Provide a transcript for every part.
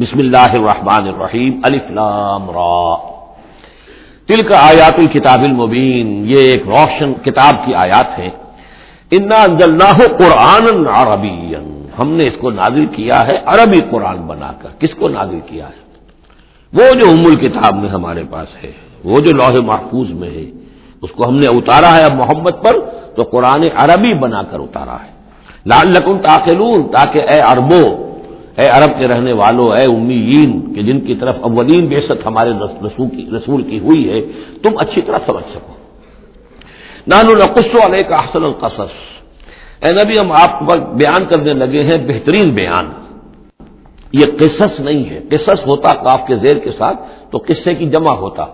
بسم اللہ الرحمن الرحیم الفلام را۔ تل کا آیات الکتاب المبین، یہ ایک روشن کتاب کی آیات ہے انا انزلناہ قرآن عربی ہم نے اس کو نازل کیا ہے، عربی قرآن بنا کر۔ کس کو نازل کیا ہے؟ وہ جو ام الکتاب میں ہمارے پاس ہے، وہ جو لوح محفوظ میں ہے، اس کو ہم نے اتارا ہے اب محمد پر، تو قرآن عربی بنا کر اتارا ہے۔ لال لکن تاخلون، تاکہ اے اربو اے عرب کے رہنے والوں اے امیین، کہ جن کی طرف اولین بے ہمارے رسول کی ہوئی ہے، تم اچھی طرح سمجھ سکو۔ نان القص علیہ کا حسن القصص۔ اے نبی، ہم آپ بیان کرنے لگے ہیں بہترین بیان۔ یہ قصص نہیں ہے۔ قصص ہوتا کاف کے زیر کے ساتھ، تو قصے کی جمع ہوتا۔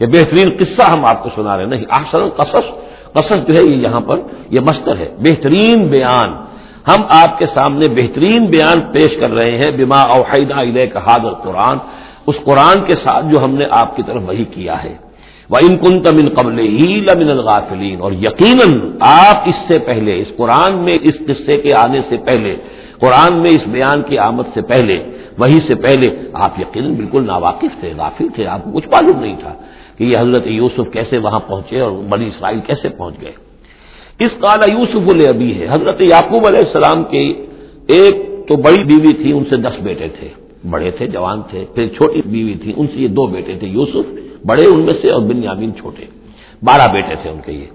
یہ بہترین قصہ ہم آپ کو سنا رہے ہیں۔ نہیں، احسن القصص، قصص جو ہے یہ یہاں پر یہ مستر ہے۔ بہترین بیان۔ ہم آپ کے سامنے بہترین بیان پیش کر رہے ہیں، بما اوحیدہ علیہ کا حاضر قرآن اس قرآن کے ساتھ جو ہم نے آپ کی طرف وہی کیا ہے۔ وہ ان کن تمن قبل ہی لمن الغافلین اور یقیناً آپ اس سے پہلے، اس قرآن میں اس قصے کے آنے سے پہلے، قرآن میں اس بیان کی آمد سے پہلے وہی سے پہلے، آپ یقیناً بالکل ناواقف تھے، غافل تھے، آپ کو کچھ معلوم نہیں تھا کہ یہ حضرت یوسف کیسے وہاں پہنچے اور بنی اسرائیل کیسے پہنچ گئے۔ اس کالا یوسف ابھی ہے۔ حضرت یعقوب علیہ السلام کی ایک تو بڑی بیوی تھی، ان سے دس بیٹے تھے۔ بڑے تھے، جوان تھے، پھر چھوٹی بیوی تھی، ان سے یہ دو بیٹے تھے، یوسف بڑے، ان میں سے اور بن یامین چھوٹے۔ بارہ بیٹے تھے ان کے یہ۔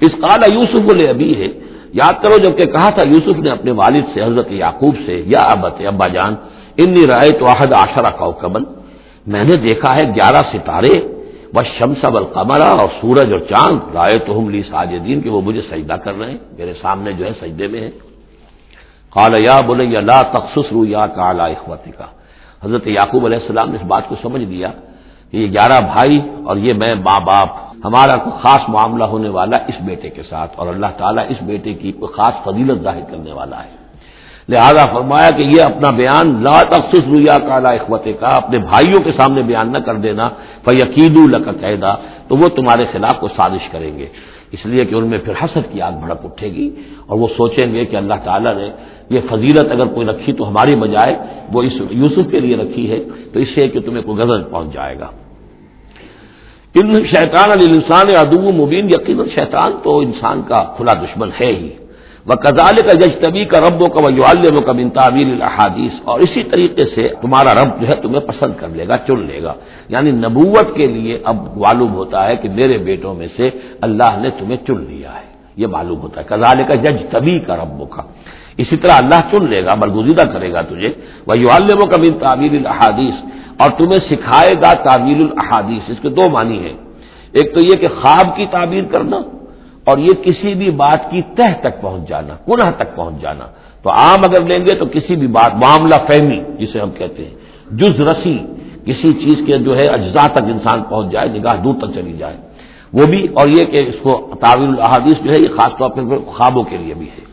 اس کالا یوسف ابھی ہے۔ یاد کرو جبکہ کہا تھا یوسف نے اپنے والد سے، حضرت یعقوب سے، یا ابت ابا جان، انی رائے تو عہد آشرا کا میں نے دیکھا ہے گیارہ ستارے بس شمس اب القمرا اور سورج اور چاند رائے تو ہم لی ساجدین کہ وہ مجھے سجدہ کر رہے ہیں، میرے سامنے جو ہے سجدے میں ہے کالا یا بولے یا لا تخصص رو یا کالا اخوتی کا حضرت یعقوب علیہ السلام نے اس بات کو سمجھ لیا کہ یہ گیارہ بھائی اور یہ میں ماں باپ، ہمارا کوئی خاص معاملہ ہونے والا اس بیٹے کے ساتھ اور اللہ تعالیٰ اس بیٹے کی کوئی خاص فضیلت ظاہر کرنے والا ہے۔ لہذا فرمایا کہ یہ اپنا بیان لا تخصص رویا کالا اخوت کا، اپنے بھائیوں کے سامنے بیان نہ کر دینا فیقید قیدا، تو وہ تمہارے خلاف کو سازش کریں گے۔ اس لیے کہ ان میں پھر حسد کی آگ بھڑک اٹھے گی اور وہ سوچیں گے کہ اللہ تعالیٰ نے یہ فضیلت اگر کوئی رکھی تو ہماری بجائے وہ اس یوسف کے لیے رکھی ہے، تو اس سے کہ تمہیں کوئی غزل پہنچ جائے گا۔ ان شیطان علی انسان ادو مبین یقین شیطان تو انسان کا کھلا دشمن ہے ہی۔ وہ کزال کا جج طبی کا رب و کا وہ کا بن تعبیر الحادیث اور اسی طریقے سے تمہارا رب جو ہے تمہیں پسند کر لے گا، چن لے گا۔ یعنی نبوت کے لیے اب معلوم ہوتا ہے کہ میرے بیٹوں میں سے اللہ نے تمہیں چن لیا ہے۔ یہ معلوم ہوتا ہے۔ کزال کا جج طبی کا رب کا اسی طرح اللہ چن لے گا برگزیدہ کرے گا تجھے۔ وہ و کا بن تعبیر الحادیث اور تمہیں سکھائے گا تعبیر الحادیث اس کے دو معنی ہیں۔ ایک تو یہ کہ خواب کی تعبیر کرنا اور یہ کسی بھی بات کی تہ تک پہنچ جانا کنہ تک پہنچ جانا۔ تو عام اگر لیں گے تو کسی بھی بات، معاملہ فہمی جسے ہم کہتے ہیں۔ جز رسی، کسی چیز کے جو ہے اجزاء تک انسان پہنچ جائے، نگاہ دور تک چلی جائے۔ وہ بھی، اور یہ کہ اس کو تعویل الحادیث جو ہے، یہ خاص طور پر خوابوں کے لیے بھی ہے۔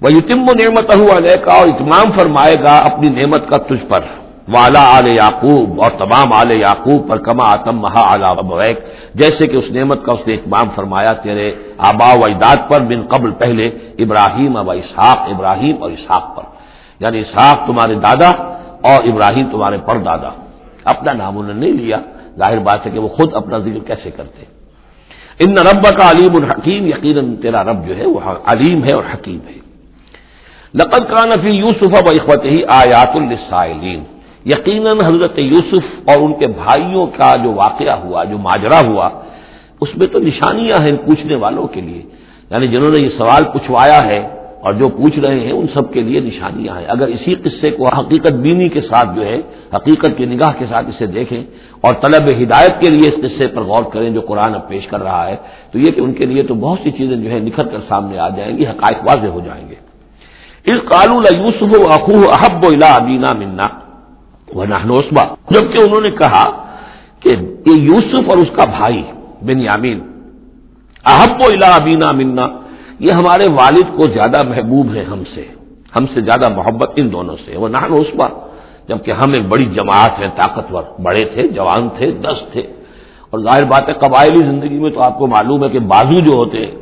وہ یتم و نعمت ہوا کا اور اتمام فرمائے گا اپنی نعمت کا تجھ پر۔ والا آل یعقوب اور تمام آل یعقوب پر کما آتم مہا آلہ جیسے کہ اس نعمت کا اس نے اقبام فرمایا تیرے آبا و اجداد پر بن قبل پہلے ابراہیم اب اسحاق، ابراہیم اور اسحاق پر۔ یعنی اسحاق تمہارے دادا اور ابراہیم تمہارے پر دادا اپنا نام انہوں نے نہیں لیا، ظاہر بات ہے کہ وہ خود اپنا ذکر کیسے کرتے۔ ان رب کا علیم الحکیم یقیناً تیرا رب جو ہے وہ علیم ہے اور حکیم ہے۔ لقد کا نفی یوسف اب اخوت ہی آیات السائلین یقیناً حضرت یوسف اور ان کے بھائیوں کا جو واقعہ ہوا، جو ماجرا ہوا، اس میں تو نشانیاں ہیں پوچھنے والوں کے لیے۔ یعنی جنہوں نے یہ سوال پوچھوایا ہے اور جو پوچھ رہے ہیں، ان سب کے لیے نشانیاں ہیں۔ اگر اسی قصے کو حقیقت بینی کے ساتھ جو ہے، حقیقت کی نگاہ کے ساتھ اسے دیکھیں اور طلب ہدایت کے لیے اس قصے پر غور کریں جو قرآن اب پیش کر رہا ہے، تو یہ کہ ان کے لیے تو بہت سی چیزیں جو ہے نکھر کر سامنے آ جائیں گی، حقائق واضح ہو جائیں گے۔ اس قالو یوسف اخو احب الا ابینا منا۔ وہ جبکہ انہوں نے کہا کہ یہ یوسف اور اس کا بھائی بن یامین احب و الا ابینا منا، یہ ہمارے والد کو زیادہ محبوب ہے ہم سے ہم سے زیادہ محبت ان دونوں سے۔ وہ نہنوسبا جبکہ ہم ایک بڑی جماعت ہیں، طاقتور، بڑے تھے، جوان تھے، دس تھے۔ اور ظاہر بات ہے، قبائلی زندگی میں تو آپ کو معلوم ہے کہ بازو جو ہوتے ہیں،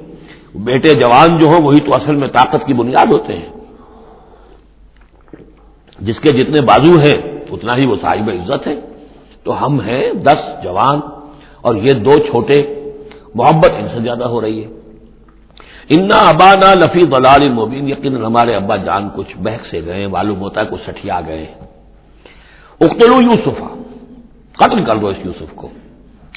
بیٹے جوان جو ہوں، وہی تو اصل میں طاقت کی بنیاد ہوتے ہیں۔ جس کے جتنے بازو ہیں اتنا ہی وہ صاحب عزت ہے۔ تو ہم ہیں دس جوان اور یہ دو چھوٹے۔ محبت ان سے زیادہ ہو رہی ہے۔ انا ابانا لفی دلال مبین یقین ہمارے ابا جان کچھ بہک سے گئے معلوم ہوتا ہے کچھ سٹیا گئے اختلو یوسفا۔ قتل کر دو اس یوسف کو۔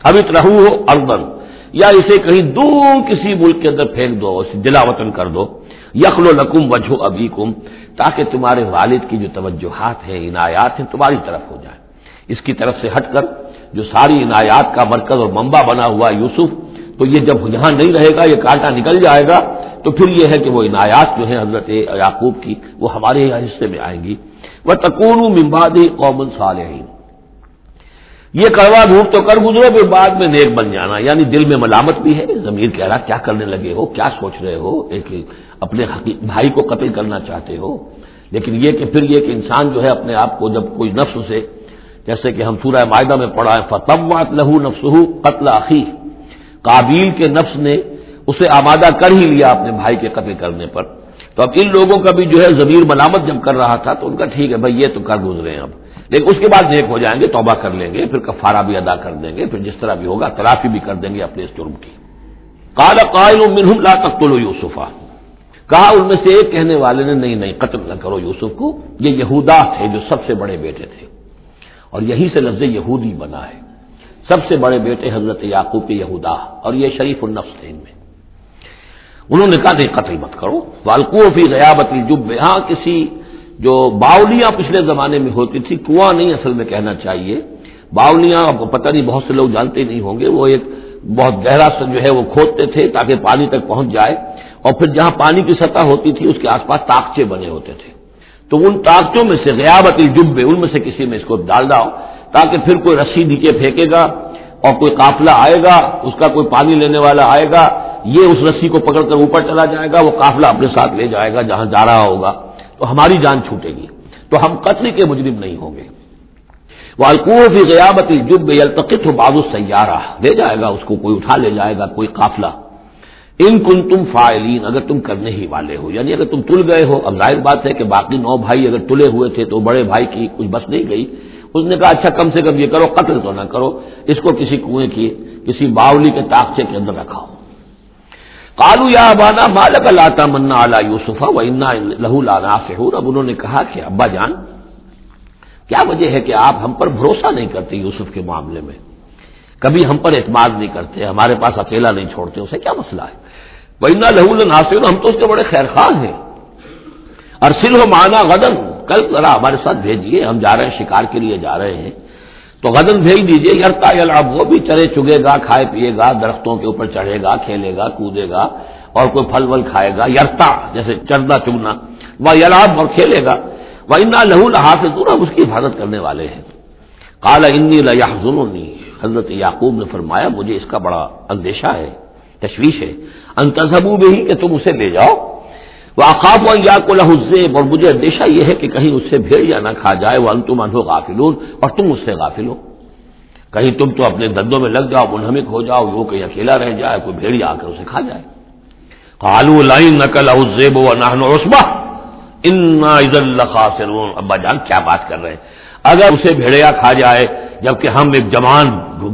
اب رہو ہو اردن۔ یا اسے کہیں دور کسی ملک کے اندر پھینک دو، اسے دلا وطن کر دو۔ یخل و لکم وجہ ابھی کم تاکہ تمہارے والد کی جو توجہات ہیں، عنایات ہیں، تمہاری طرف ہو جائیں اس کی طرف سے ہٹ کر جو ساری عنایات کا مرکز اور منبع بنا ہوا یوسف، تو یہ جب یہاں نہیں رہے گا، یہ کانٹا نکل جائے گا، تو پھر یہ ہے کہ وہ عنایات جو ہیں حضرت یعقوب کی، وہ ہمارے حصے میں آئیں گی۔ وہ تکون ممباد قومن صالحین یہ کڑوا دھوپ تو کر گزرو، پھر بعد میں نیک بن جانا۔ یعنی دل میں ملامت بھی ہے، ضمیر کہہ رہا، کیا کرنے لگے ہو؟ کیا سوچ رہے ہو؟ ایک اپنے بھائی کو قتل کرنا چاہتے ہو۔ لیکن یہ کہ پھر یہ کہ انسان جو ہے اپنے آپ کو جب کوئی نفس سے جیسے کہ ہم سورہ معاہدہ میں پڑھا ہے فتوات لہو نفس قتل عقی کابیل کے نفس نے اسے آمادہ کر ہی لیا اپنے بھائی کے قتل کرنے پر۔ تو اب ان لوگوں کا بھی جو ہے ضمیر ملامت جب کر رہا تھا تو ان کا ٹھیک ہے، بھائی یہ تو کر گزرے ہیں اب۔ لیکن اس کے بعد نیک ہو جائیں گے، توبہ کر لیں گے، پھر کفارہ بھی ادا کر دیں گے، پھر جس طرح بھی ہوگا تلافی بھی کر دیں گے اپنے اس جرم کی۔ کالا قائل منہم لا تقتلوا یوسفا۔ کہا ان میں سے ایک کہنے والے نے، نہیں نہیں، قتل نہ کرو یوسف کو، یہ یہودا تھے جو سب سے بڑے بیٹے تھے۔ اور یہی سے لفظ یہودی بنا ہے۔ سب سے بڑے بیٹے حضرت یعقوب کے یہودا، اور یہ شریف النفس تھے ان میں۔ انہوں نے کہا، نہیں، قتل مت کرو۔ والکو فی غیابت جب ہاں کسی جو باولیاں پچھلے زمانے میں ہوتی تھی، کنواں نہیں اصل میں کہنا چاہیے۔ باولیاں آپ کو پتہ نہیں بہت سے لوگ جانتے نہیں ہوں گے، وہ ایک بہت گہرا جو ہے وہ کھودتے تھے تاکہ پانی تک پہنچ جائے۔ اور پھر جہاں پانی کی سطح ہوتی تھی، اس کے آس پاس تاکچے بنے ہوتے تھے۔ تو ان تاکچوں میں سے غیابتی جبے ان میں سے کسی میں اس کو ڈال داؤ تاکہ پھر کوئی رسی نیچے پھینکے گا اور کوئی قافلہ آئے گا، اس کا کوئی پانی لینے والا آئے گا، یہ اس رسی کو پکڑ کر اوپر چلا جائے گا، وہ قافلہ اپنے ساتھ لے جائے گا جہاں جا رہا ہوگا۔ تو ہماری جان چھوٹے گی، تو ہم قتل کے مجرم نہیں ہوں گے۔ وہ القوف غیابتی جب التقت ہو بازو سیارہ لے جائے گا، اس کو کوئی اٹھا لے جائے گا، کوئی قافلہ۔ ان کن تم فائلین اگر تم کرنے ہی والے ہو یعنی اگر تم تل گئے ہو، اب ظاہر بات ہے کہ باقی نو بھائی اگر تلے ہوئے تھے تو بڑے بھائی کی کچھ بس نہیں گئی۔ اس نے کہا اچھا کم سے کم یہ کرو، قتل تو نہ کرو، اس کو کسی کنویں کی، کسی باولی کے تاخچے کے اندر رکھا ہو۔ کالو یا ابانا مالک لاتا منا اعلیٰ یوسفا و انا لہو لانا سے اب انہوں نے کہا کہ ابا جان، کیا وجہ ہے کہ آپ ہم پر بھروسہ نہیں کرتے یوسف کے معاملے میں؟ کبھی ہم پر اعتماد نہیں کرتے، ہمارے پاس اکیلا نہیں چھوڑتے، اسے کیا مسئلہ ہے؟ وہ انا لہو ناصر ہم تو اس کے بڑے خیر خواہ ہیں۔ ارسل ہو مانا غدن، کل ذرا ہمارے ساتھ بھیجیے ہم جا رہے ہیں، شکار کے لیے جا رہے ہیں۔ تو غدن بھیج دیجیے یرتا یلاب وہ بھی چرے چگے گا، کھائے پیے گا، درختوں کے اوپر چڑھے گا، کھیلے گا، کودے گا، اور کوئی پھل ول کھائے گا، یرتا، جیسے چرنا چگنا، وہ یلاب اور کھیلے گا۔ وہ انا لہو لہا سے دور اس کی حفاظت کرنے والے ہیں۔ کالا انی لنی حضرت یعقوب نے فرمایا، مجھے اس کا بڑا اندیشہ ہے، تشویش ہے۔ انتظبو بھی کہ تم اسے لے جاؤ۔ وہ اقاب یا کو لہزیب اور مجھے اندیشہ یہ ہے کہ کہیں اس سے بھیڑ نہ کھا جائے وہ انتم انہو غافلون اور تم اس سے غافل ہو کہیں تم تو اپنے دندوں میں لگ جاؤ، منہمک ہو جاؤ وہ کہیں اکیلا رہ جائے، کوئی بھیڑیا آ کر اسے کھا جائے۔ کالو لائن نقل احزیب و نہن عثما ان خاصرون ابا جان، کیا بات کر رہے ہیں؟ اگر اسے بھیڑیا کھا جائے، جبکہ ہم ایک جوان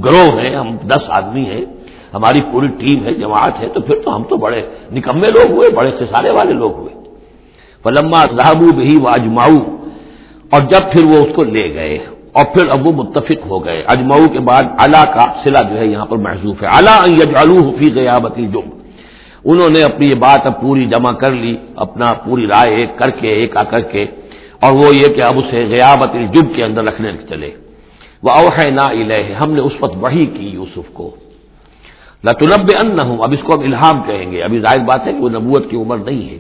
گروہ ہیں، ہم دس آدمی ہیں ہماری پوری ٹیم ہے، جماعت ہے، تو پھر تو ہم تو بڑے نکمے لوگ ہوئے، بڑے سسارے والے لوگ ہوئے۔ پلما صاحب بھی وہ اجماؤ اور جب پھر وہ اس کو لے گئے، اور پھر اب وہ متفق ہو گئے۔ اجماؤ کے بعد اللہ کا سلا جو ہے یہاں پر محسوس ہے۔ اللہ حفیظ غیابتی جم انہوں نے اپنی یہ بات اب پوری جمع کر لی، اپنا پوری رائے ایک کر کے، ایک آ کر کے، اور وہ یہ کہ اب اسے غیابت الجب کے اندر رکھنے چلے۔ وہ اوہ نا ہم نے اس وقت وہی کی یوسف کو۔ لطلب ان ہوں اب اس کو اب الہام کہیں گے۔ ابھی ظاہر بات ہے کہ وہ نبوت کی عمر نہیں ہے۔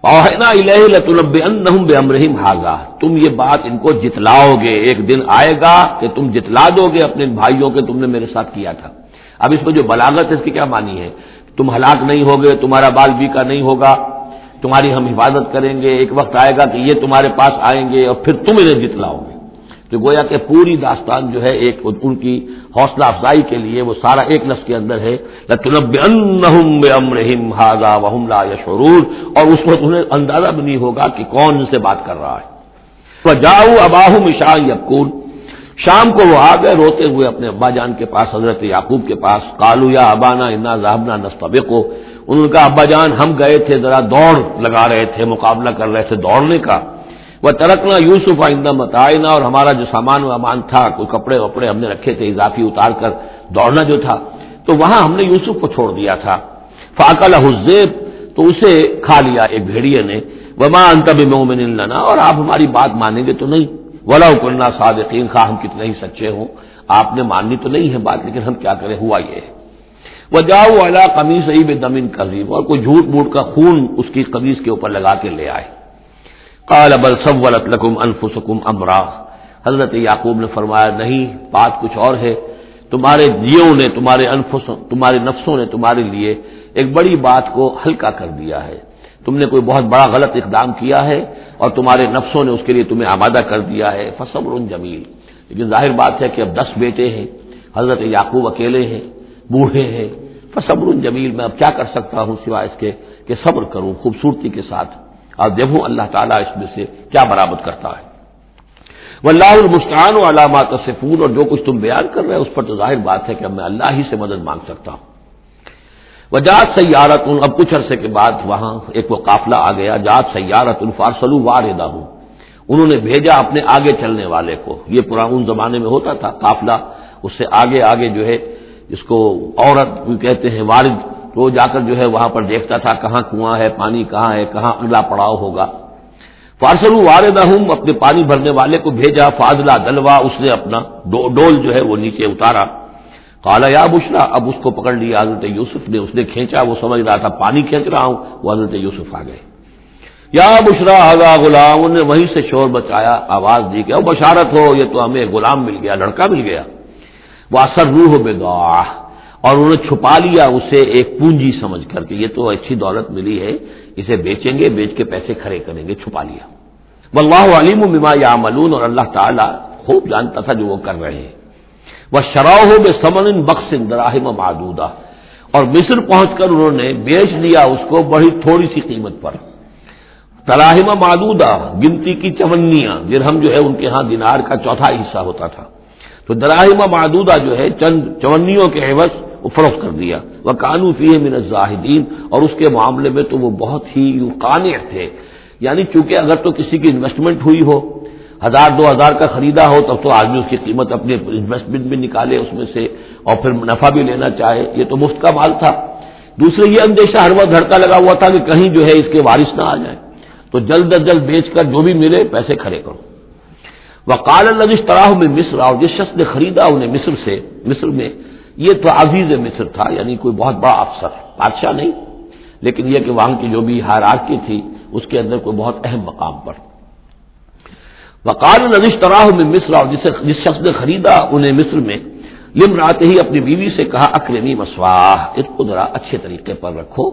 اوہنا الہ لطلب ان بے امرحیم حاضہ تم یہ بات ان کو جتلاؤ گے، ایک دن آئے گا کہ تم جتلا دو گے اپنے بھائیوں کے تم نے میرے ساتھ کیا تھا۔ اب اس میں جو بلاغت ہے، اس کی کیا مانی ہے؟ تم ہلاک نہیں ہوگے، تمہارا بال بی کا نہیں ہوگا، تمہاری ہم حفاظت کریں گے، ایک وقت آئے گا کہ یہ تمہارے پاس آئیں گے اور پھر تم انہیں جتلاؤ گے۔ تو گویا کہ پوری داستان جو ہے ایک ان کی حوصلہ افزائی کے لیے وہ سارا ایک لفظ کے اندر ہے۔ اور اس وقت انہیں اندازہ بھی نہیں ہوگا کہ کون ان سے بات کر رہا ہے۔ جاؤ اباہ مشا یقون شام کو وہ آ گئے روتے ہوئے اپنے ابا جان کے پاس، حضرت یعقوب کے پاس۔ کالو یا ابانا انا ذہبنا نستبے کو ان کا ابا جان، ہم گئے تھے، ذرا دوڑ لگا رہے تھے، مقابلہ کر رہے تھے، دوڑنے کا۔ وہ ترکنا یوسف آئندہ متعینہ اور ہمارا جو سامان وامان تھا، کوئی کپڑے وپڑے ہم نے رکھے تھے، اضافی اتار کر دوڑنا جو تھا، تو وہاں ہم نے یوسف کو چھوڑ دیا تھا۔ فاقل حزیب تو اسے کھا لیا ایک بھیڑیے نے۔ وما انتب مومن لنا، اور آپ ہماری بات مانیں گے تو نہیں۔ ولا کرنا صادقین خواہ ہم کتنے ہی سچے ہوں۔ آپ نے ماننی تو نہیں ہے بات، لیکن ہم کیا کریں، ہوا یہ وہ جاؤ والا قمیص بے دمن قزیم اور کوئی جھوٹ موٹ کا خون اس کی قمیص کے اوپر لگا کے لے آئے۔ کال ابل سولت لکم انفسکم امرا۔ حضرت یعقوب نے فرمایا، نہیں، بات کچھ اور ہے۔ تمہارے جیوں نے، تمہارے انفس، تمہارے نفسوں نے تمہارے لیے ایک بڑی بات کو ہلکا کر دیا ہے۔ تم نے کوئی بہت بڑا غلط اقدام کیا ہے اور تمہارے نفسوں نے اس کے لیے تمہیں آمادہ کر دیا ہے۔ فصبر جمیل۔ لیکن ظاہر بات ہے کہ اب دس بیٹے ہیں۔ حضرت یعقوب اکیلے ہیں، بوڑھے ہیں۔ فصبر جمیل، میں اب کیا کر سکتا ہوں سوائے اس کے کہ صبر کروں خوبصورتی کے ساتھ۔ اور دیکھوں اللہ تعالیٰ اس میں سے کیا برابر کرتا ہے؟ وہ اللہ و علامات سفور اور جو کچھ تم بیان کر رہے ہیں اس پر تو ظاہر بات ہے کہ اب میں اللہ ہی سے مدد مانگ سکتا ہوں۔ وہ جات سیارت اب کچھ عرصے کے بعد وہاں ایک وہ قافلہ آ گیا جات سیارت الفارسلو واردہ ہوں انہوں نے بھیجا اپنے آگے چلنے والے کو۔ یہ پرانے زمانے میں ہوتا تھا، قافلہ اس سے آگے آگے جو ہے، اس کو عورت کہتے ہیں وارد تو جا کر جو ہے وہاں پر دیکھتا تھا کہاں کنواں ہے، پانی کہاں ہے، کہاں اگلا پڑاؤ ہوگا۔ فارسلو واردہ اپنے پانی بھرنے والے کو بھیجا، فاضلہ دلوا اس نے اپنا ڈول جو ہے وہ نیچے اتارا۔ کالا یا بشرا، اب اس کو پکڑ لیا، حضرت یوسف نے اس نے کھینچا، وہ سمجھ رہا تھا پانی کھینچ رہا ہوں، وہ حضرت یوسف آ گئے۔ یا بشرا حضا غلام نے وہیں سے شور بچایا آواز دی کہ بشارت ہو، یہ تو ہمیں غلام مل گیا، لڑکا مل گیا۔ وہ اثر روح بے اور انہوں نے چھپا لیا اسے ایک پونجی سمجھ کر کے۔ یہ تو اچھی دولت ملی ہے، اسے بیچیں گے، بیچ کے پیسے کھڑے کریں گے، چھپا لیا۔ واللہ علیم بما یا ملون اور اللہ تعالیٰ خوب جانتا تھا جو وہ کر رہے ہیں۔ وہ شراہ بے سمن بخش دراہم معدودہ اور مصر پہنچ کر انہوں نے بیچ دیا اس کو بڑی تھوڑی سی قیمت پر۔ تراہم معدودہ گنتی کی چونیاں درہم جو ہے ان کے ہاں دینار کا چوتھا حصہ ہوتا تھا۔ تو دراہم معدودہ جو ہے، چند چونیوں کے عوض فروخت کر دیا۔ وہ قانو فی من زاہدین اور اس کے معاملے میں تو وہ بہت ہی قانع تھے۔ یعنی چونکہ اگر تو کسی کی انویسٹمنٹ ہوئی ہو، ہزار، دو ہزار کا خریدا ہو، تب تو آدمی اس کی قیمت اپنے انویسٹمنٹ بھی نکالے، اس میں سے اور پھر منافع بھی لینا چاہے۔ یہ تو مفت کا مال تھا۔ دوسرے یہ اندیشہ ہر وقت دھڑکا لگا ہوا تھا کہ کہیں جو ہے اس کے وارث نہ آ جائے تو جلد از جلد بیچ کر جو بھی ملے پیسے کھڑے کرو۔ وہ کال الش طرح میں مصر اور جس شخص نے خریدا انہیں مصر سے، مصر میں یہ تو عزیز مصر تھا یعنی کوئی بہت بڑا افسر بادشاہ نہیں۔ لیکن یہ کہ وہاں کی جو بھی ہارارکی تھی، اس کے اندر کوئی بہت اہم مقام پر۔ وقال نزش طرح میں مصر، اور جس شخص نے خریدا انہیں مصر میں لم رات ہی اپنی بیوی سے کہا، اکرمی مسواہ، اس کو ذرا اچھے طریقے پر رکھو۔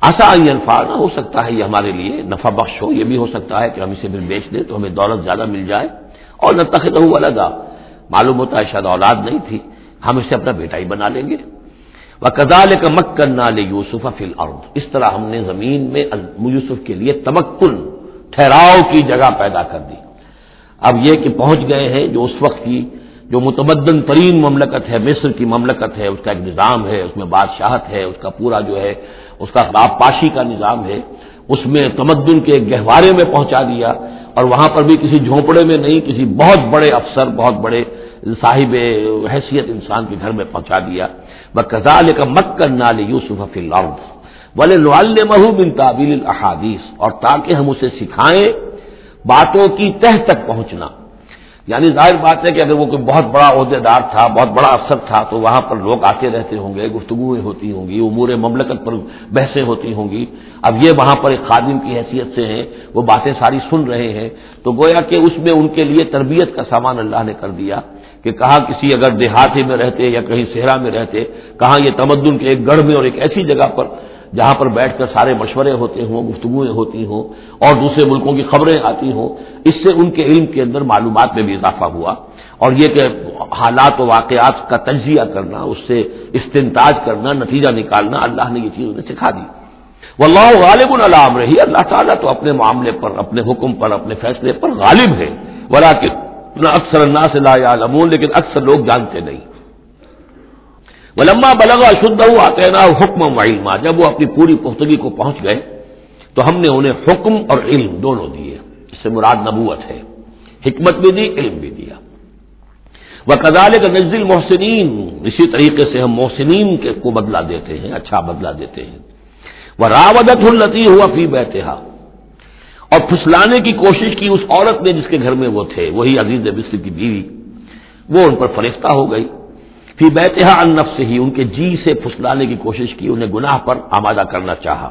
آسا انفا نہ ہو سکتا ہے یہ ہمارے لیے نفع بخش ہو، یہ بھی ہو سکتا ہے کہ ہم اسے پھر بیچ دیں تو ہمیں دولت زیادہ مل جائے اور نہ تخت ہو معلوم ہوتا ہے شاید اولاد نہیں تھی ہم اسے اپنا بیٹا ہی بنا لیں گے۔ وہ کزال کا مک کرنا لے یوسف فل اس طرح ہم نے زمین میں یوسف کے لیے تمکن، ٹھہراؤ کی جگہ پیدا کر دی۔ اب یہ کہ پہنچ گئے ہیں جو اس وقت کی جو متمدن ترین مملکت ہے، مصر کی مملکت ہے، اس کا ایک نظام ہے، اس میں بادشاہت ہے، اس کا پورا جو ہے، اس کا خراب پاشی کا نظام ہے، اس میں تمدن کے گہوارے میں پہنچا دیا۔ اور وہاں پر بھی کسی جھونپڑے میں نہیں، کسی بہت بڑے افسر، بہت بڑے صاحب حیثیت انسان کے گھر میں پہنچا دیا. وہ کزال کا مت کرنا لی یوسف بولے مہو بن تعبیل الحادیث اور تاکہ ہم اسے سکھائیں باتوں کی تہ تک پہنچنا. یعنی ظاہر بات ہے کہ اگر وہ کوئی بہت بڑا عہدے دار تھا، بہت بڑا افسر تھا، تو وہاں پر لوگ آتے رہتے ہوں گے، گفتگویں ہوتی ہوں گی، امور مملکت پر بحثیں ہوتی ہوں گی. اب یہ وہاں پر ایک خادم کی حیثیت سے ہیں، وہ باتیں ساری سن رہے ہیں. تو گویا کہ اس میں ان کے لیے تربیت کا سامان اللہ نے کر دیا. کہ کہاں کسی اگر دیہاتی میں رہتے یا کہیں صحرا میں رہتے، کہاں یہ تمدن کے ایک گڑھ میں اور ایک ایسی جگہ پر جہاں پر بیٹھ کر سارے مشورے ہوتے ہوں گفتگویں ہوتی ہوں اور دوسرے ملکوں کی خبریں آتی ہوں، اس سے ان کے علم کے اندر معلومات میں بھی اضافہ ہوا۔ اور یہ کہ حالات و واقعات کا تجزیہ کرنا، اس سے استنتاج کرنا، نتیجہ نکالنا، اللہ نے یہ چیز انہیں سکھا دی۔ وہ اللہ غالب العلام رہی اللہ تعالیٰ تو اپنے معاملے پر، اپنے حکم پر، اپنے فیصلے پر غالب ہے۔ ورا کہ اکثر اللہ سے لا علمون لیکن اکثر لوگ جانتے نہیں۔ وہ لمبا بلغا شدھ ہوا نا حکم و علما جب وہ اپنی پوری پختگی کو پہنچ گئے، تو ہم نے انہیں حکم اور علم دونوں دیے۔ اس سے مراد نبوت ہے۔ حکمت بھی دی، علم بھی دیا۔ وہ کزال کا نزل محسنین اسی طریقے سے ہم محسنین کے کو بدلا دیتے ہیں اچھا بدلا دیتے ہیں۔ وہ راودت التی ہوا فی بیتہا۔ اور پھسلانے کی کوشش کی اس عورت نے جس کے گھر میں وہ تھے، وہی عزیز بصر کی بیوی، وہ ان پر فرشتہ ہو گئی۔ فی بیتہا النفس ہی ان کے جی سے پھسلانے کی کوشش کی، انہیں گناہ پر آمادہ کرنا چاہا۔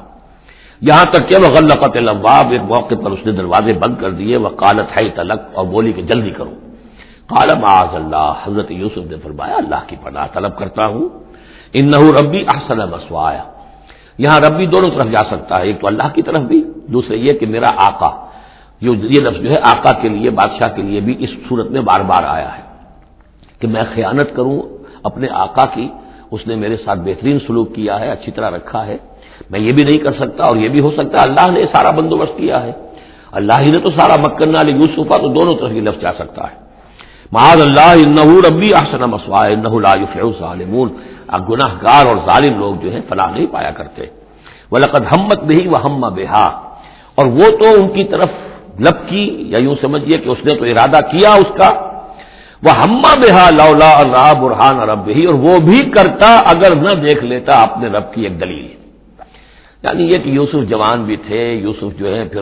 یہاں تک کہ وہ غلط لمباب ایک موقع پر اس نے دروازے بند کر دیے وہ کالت ہے تلک اور بولی کہ جلدی کرو۔ کالم آز اللہ، حضرت یوسف نے فرمایا، اللہ کی پناہ طلب کرتا ہوں ان ربی احسن مسوایا۔ یہاں ربی دونوں طرف جا سکتا ہے، ایک تو اللہ کی طرف بھی، دوسرے یہ کہ میرا آقا جو یہ لفظ جو ہے آقا کے لیے، بادشاہ کے لیے بھی اس صورت میں بار بار آیا ہے کہ میں خیانت کروں اپنے آقا کی۔ اس نے میرے ساتھ بہترین سلوک کیا ہے، اچھی طرح رکھا ہے۔ میں یہ بھی نہیں کر سکتا اور یہ بھی ہو سکتا ہے، اللہ نے سارا بندوبست کیا ہے۔ اللہ ہی نے تو سارا مکن علی یوسفا تو دونوں طرف یہ لفظ جا سکتا ہے۔ معاذ اللہ ربی احسن مسوا گناہ گار اور ظالم لوگ جو ہے فلاح نہیں پایا کرتے۔ وہ ہمت بھی وہ ہم بہا اور وہ تو ان کی طرف لب کی یا یوں سمجھیے کہ اس نے تو ارادہ کیا اس کا۔ وہ ہما بہا لولا اللہ برحان رب ہی اور وہ بھی کرتا اگر نہ دیکھ لیتا اپنے رب کی ایک دلیل۔ یعنی یہ کہ یوسف جوان بھی تھے، یوسف جو ہے پھر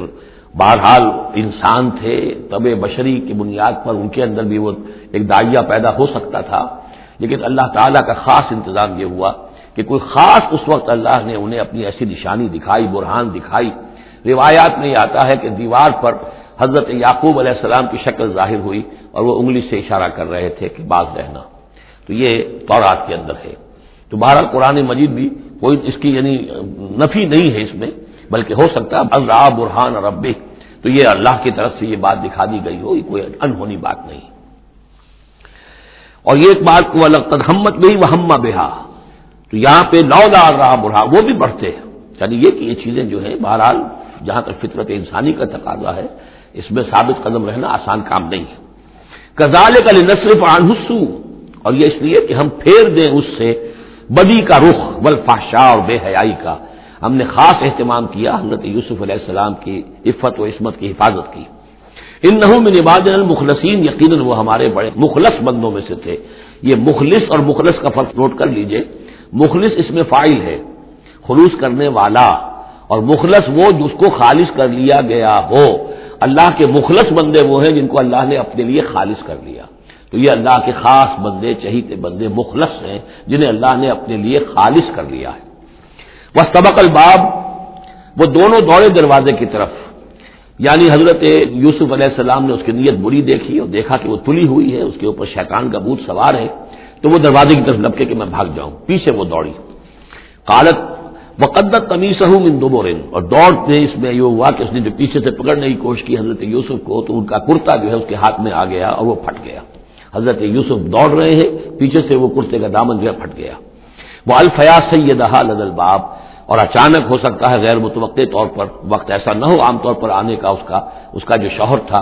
بہرحال انسان تھے، طب بشری کی بنیاد پر ان کے اندر بھی وہ ایک دائیا پیدا ہو سکتا تھا۔ لیکن اللہ تعالیٰ کا خاص انتظام یہ ہوا کہ کوئی خاص اس وقت اللہ نے انہیں اپنی ایسی نشانی دکھائی، برہان دکھائی۔ روایات میں یہ آتا ہے کہ دیوار پر حضرت یعقوب علیہ السلام کی شکل ظاہر ہوئی اور وہ انگلی سے اشارہ کر رہے تھے کہ باز رہنا۔ تو یہ تورات کے اندر ہے۔ تو بہرحال قرآن مجید بھی کوئی اس کی یعنی نفی نہیں ہے اس میں، بلکہ ہو سکتا ہے اللہ برحان اور رب تو یہ اللہ کی طرف سے یہ بات دکھا دی گئی ہو، یہ کوئی انہونی بات نہیں۔ اور یہ ایک بات کو الگ تدہمت بھی وہ ہما بہا۔ تو یہاں پہ لو دار رہا برہا وہ بھی بڑھتے ہیں۔ یعنی یہ کہ یہ چیزیں جو ہیں، بہرحال جہاں تک فطرت انسانی کا تقاضا ہے، اس میں ثابت قدم رہنا آسان کام نہیں ہے۔ کزال کل نصرف حسو اور یہ اس لیے کہ ہم پھیر دیں اس سے بدی کا رخ بلفاشا اور بے حیائی کا۔ ہم نے خاص اہتمام کیا حضرت یوسف علیہ السلام کی عفت و عصمت کی حفاظت کی۔ ان میں نماز المخلصین، یقیناً وہ ہمارے بڑے مخلص بندوں میں سے تھے۔ یہ مخلص اور مخلص کا فرق نوٹ کر لیجیے۔ مخلص اس میں فائل ہے، خلوص کرنے والا۔ اور مخلص وہ جس کو خالص کر لیا گیا ہو۔ اللہ کے مخلص بندے وہ ہیں جن کو اللہ نے اپنے لیے خالص کر لیا۔ تو یہ اللہ کے خاص بندے، چہیتے بندے، مخلص ہیں جنہیں اللہ نے اپنے لیے خالص کر لیا ہے۔ وہ سبق الباب، وہ دونوں دوڑے دروازے کی طرف۔ یعنی حضرت یوسف علیہ السلام نے اس کی نیت بری دیکھی اور دیکھا کہ وہ تلی ہوئی ہے، اس کے اوپر شیطان کا بوت سوار ہے، تو وہ دروازے کی طرف لپکے کہ میں بھاگ جاؤں، پیچھے وہ دوڑی۔ کالت وقدت تمیز ہوں ان دو اور دوڑتے اس میں یہ ہوا کہ اس نے جو پیچھے سے پکڑنے کی کوشش کی حضرت یوسف کو، تو ان کا کرتا جو ہے اس کے ہاتھ میں آ گیا اور وہ پھٹ گیا۔ حضرت یوسف دوڑ رہے ہیں، پیچھے سے وہ کرتے کا دامن جو ہے پھٹ گیا۔ وہ الفیا سیدہ لدل باب اور اچانک ہو سکتا ہے غیر متوقع طور پر وقت ایسا نہ ہو عام طور پر آنے کا اس کا اس کا جو شوہر تھا،